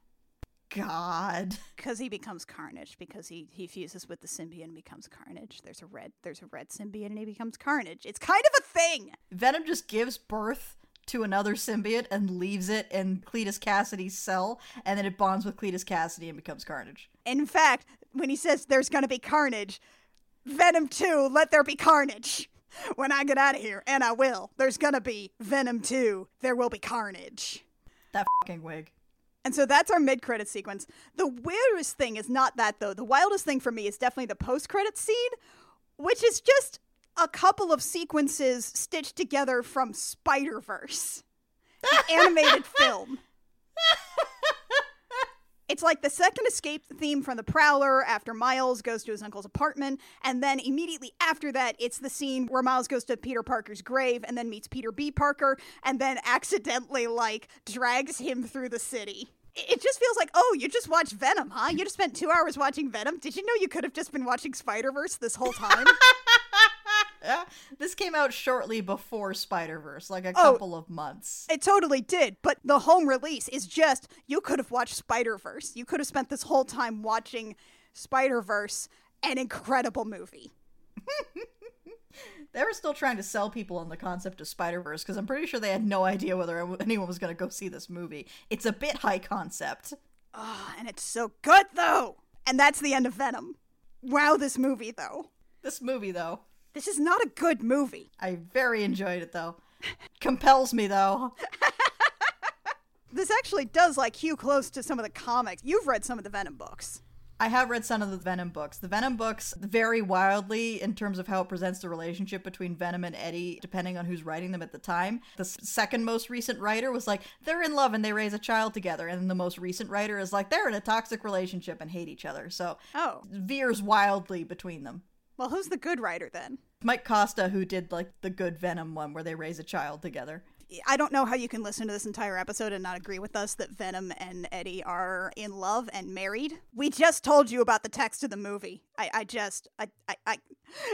S2: God.
S1: Because he becomes carnage, because he, he fuses with the symbiote and becomes carnage. There's a red there's a red symbiote and he becomes carnage. It's kind of a thing.
S2: Venom just gives birth to another symbiote and leaves it in Cletus Kasady's cell, and then it bonds with Cletus Kasady and becomes Carnage.
S1: In fact, when he says there's gonna be carnage, Venom 2, let there be carnage. (laughs) When I get out of here, and I will, there's gonna be Venom 2, there will be carnage.
S2: That fucking wig.
S1: And so that's our mid credit sequence. The weirdest thing is not that though. The wildest thing for me is definitely the post credit scene, which is just a couple of sequences stitched together from Spider Verse, the (laughs) animated film. (laughs) It's like the second escape theme from the Prowler after Miles goes to his uncle's apartment, and then immediately after that, it's the scene where Miles goes to Peter Parker's grave and then meets Peter B. Parker, and then accidentally like drags him through the city. It just feels like, oh, you just watched Venom, huh? You just spent two hours watching Venom. Did you know you could have just been watching Spider Verse this whole time? (laughs)
S2: Yeah. (laughs) This came out shortly before Spider Verse, like a
S1: Oh.
S2: couple of months.
S1: It totally did, but the home release is just you could have watched Spider Verse. You could have spent this whole time watching Spider Verse, an incredible movie. (laughs)
S2: They were still trying to sell people on the concept of Spider Verse because I'm pretty sure they had no idea whether anyone was going to go see this movie. It's a bit high concept.
S1: Ah, and it's so good though. And that's the end of Venom. Wow, this movie though.
S2: This movie, though,
S1: This is not a good movie.
S2: I very enjoyed it, though. (laughs) Compels me, though. (laughs)
S1: This actually does like hew close to some of the comics. You've read some of the Venom books.
S2: I have read some of the Venom books. The Venom books vary wildly in terms of how it presents the relationship between Venom and Eddie, depending on who's writing them at the time. The second most recent writer was like, they're in love and they raise a child together. And then the most recent writer is like, they're in a toxic relationship and hate each other. So
S1: Oh,
S2: veers wildly between them.
S1: Well, who's the good writer then?
S2: Mike Costa, who did like the good Venom one where they raise a child together.
S1: I don't know how you can listen to this entire episode and not agree with us that Venom and Eddie are in love and married. We just told you about the text of the movie. I, I just, I, I, I,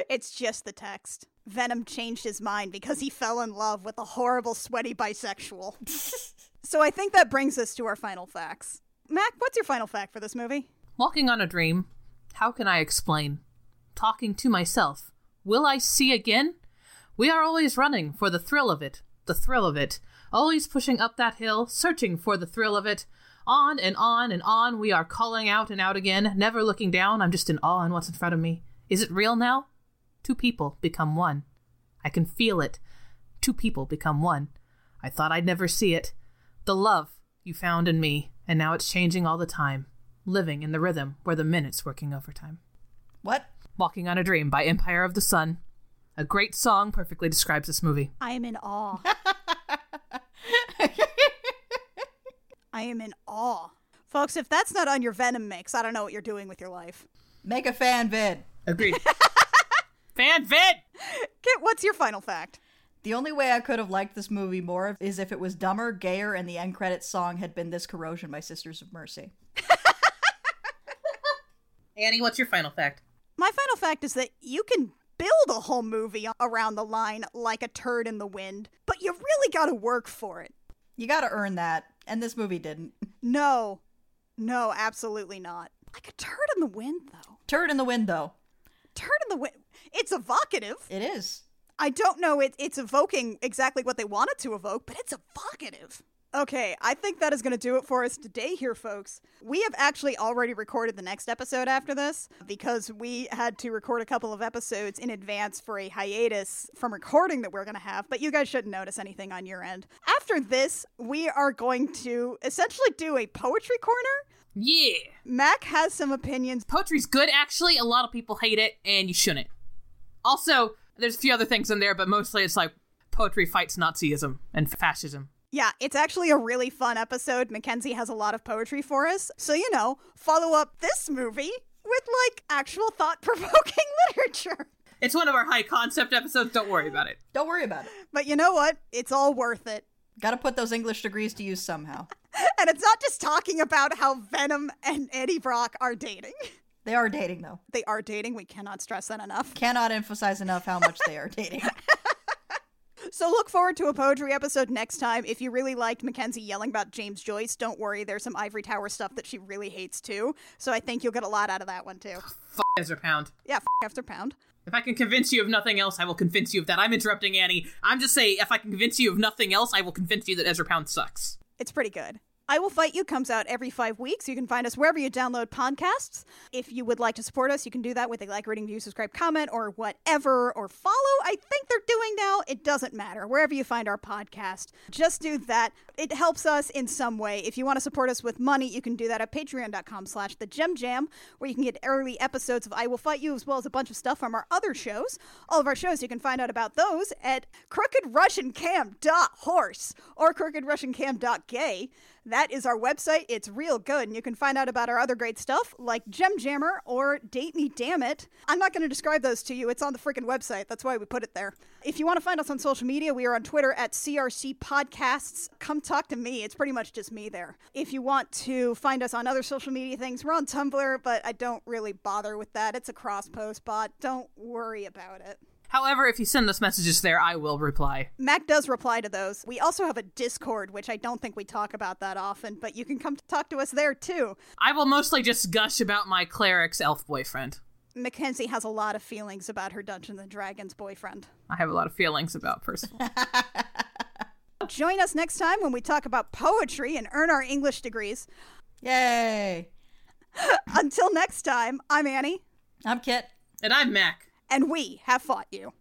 S1: it's just the text. Venom changed his mind because he fell in love with a horrible, sweaty bisexual. (laughs) so I think that brings us to our final facts. Mac, what's your final fact for this movie?
S3: Walking on a dream. How can I explain? Talking to myself. Will I see again? We are always running for the thrill of it. The thrill of it. Always pushing up that hill, searching for the thrill of it. On and on and on we are calling out and out again, never looking down. I'm just in awe on what's in front of me. Is it real now? Two people become one. I can feel it. Two people become one. I thought I'd never see it. The love you found in me, and now it's changing all the time. Living in the rhythm where the minutes working overtime.
S2: What?
S3: Walking on a Dream by Empire of the Sun. A great song perfectly describes this movie.
S1: I am in awe. (laughs) I am in awe. Folks, if that's not on your Venom mix, I don't know what you're doing with your life.
S2: Make a fan vid.
S3: Agreed. (laughs) Fan vid!
S1: Kit, what's your final fact?
S2: The only way I could have liked this movie more is if it was dumber, gayer, and the end credits song had been This Corrosion by Sisters of Mercy. (laughs)
S3: Annie, what's your final fact?
S1: My final fact is that you can build a whole movie around the line like a turd in the wind, but you really gotta work for it.
S2: You gotta earn that, and this movie didn't.
S1: No. No, absolutely not. Like a turd in the wind, though.
S2: Turd in the wind, though.
S1: Turd in the wind. It's evocative.
S2: It is.
S1: I don't know it, it's evoking exactly what they wanted to evoke, but it's evocative. Okay, I think that is going to do it for us today here, folks. We have actually already recorded the next episode after this because we had to record a couple of episodes in advance for a hiatus from recording that we're going to have, but you guys shouldn't notice anything on your end. After this, we are going to essentially do a poetry corner.
S3: Yeah.
S1: Mac has some opinions.
S3: Poetry's good, actually. A lot of people hate it, and you shouldn't. Also, there's a few other things in there, but mostly it's like poetry fights Nazism and fascism.
S1: Yeah, it's actually a really fun episode. Mackenzie has a lot of poetry for us. So, you know, follow up this movie with like actual thought provoking (laughs) literature.
S3: It's one of our high concept episodes. Don't worry about it.
S2: Don't worry about it.
S1: But you know what? It's all worth it.
S2: Gotta put those English degrees to use somehow. (laughs)
S1: And it's not just talking about how Venom and Eddie Brock are dating.
S2: They are dating, though.
S1: They are dating. We cannot stress that enough.
S2: Cannot emphasize enough how much they are dating. (laughs)
S1: So look forward to a poetry episode next time. If you really liked Mackenzie yelling about James Joyce, don't worry. There's some Ivory Tower stuff that she really hates too. So I think you'll get a lot out of that one too.
S3: F Ezra Pound.
S1: Yeah, f- after pound.
S3: If I can convince you of nothing else, I will convince you of that. I'm interrupting Annie. I'm just saying, if I can convince you of nothing else, I will convince you that Ezra Pound sucks.
S1: It's pretty good. I Will Fight You comes out every five weeks. You can find us wherever you download podcasts. If you would like to support us, you can do that with a like, rating, view, subscribe, comment, or whatever, or follow. I think they're doing now. It doesn't matter. Wherever you find our podcast, just do that. It helps us in some way. If you want to support us with money, you can do that at patreon.com slash the Gem Jam, where you can get early episodes of I Will Fight You, as well as a bunch of stuff from our other shows. All of our shows, you can find out about those at crookedrussiancam.horse or crookedrussiancam.gay. That is our website. It's real good, and you can find out about our other great stuff like Gem Jammer or Date Me Damn It. I'm not going to describe those to you. It's on the freaking website. That's why we put it there. If you want to find us on social media, we are on Twitter at CRC Podcasts. Come talk to me. It's pretty much just me there. If you want to find us on other social media things, we're on Tumblr, but I don't really bother with that. It's a cross post bot. Don't worry about it.
S3: However, if you send us messages there, I will reply.
S1: Mac does reply to those. We also have a Discord, which I don't think we talk about that often, but you can come talk to us there too.
S3: I will mostly just gush about my cleric's elf boyfriend.
S1: Mackenzie has a lot of feelings about her Dungeons and Dragons boyfriend.
S3: I have a lot of feelings about Percival. (laughs)
S1: Join us next time when we talk about poetry and earn our English degrees.
S2: Yay! (laughs)
S1: Until next time, I'm Annie,
S2: I'm Kit.
S3: and I'm Mac.
S1: And we have fought you.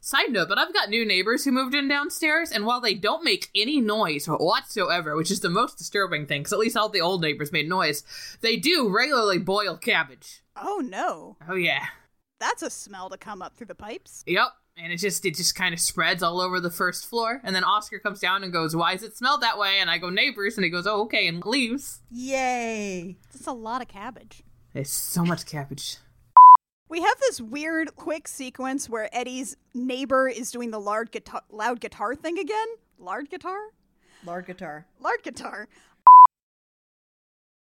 S3: Side note, but I've got new neighbors who moved in downstairs, and while they don't make any noise whatsoever, which is the most disturbing thing, because at least all the old neighbors made noise, they do regularly boil cabbage.
S1: Oh no,
S3: Oh yeah.
S1: that's a smell to come up through the pipes.
S3: Yep. And it just it just kind of spreads all over the first floor, and then Oscar comes down and goes, "Why does it smell that way?" And I go, "Neighbors," and he goes, "Oh, okay," and leaves.
S2: Yay!
S1: That's a lot of cabbage.
S3: It's so much cabbage.
S1: We have this weird quick sequence where Eddie's neighbor is doing the loud guitar, loud guitar thing again. Loud guitar?
S2: Lard guitar.
S1: Loud guitar.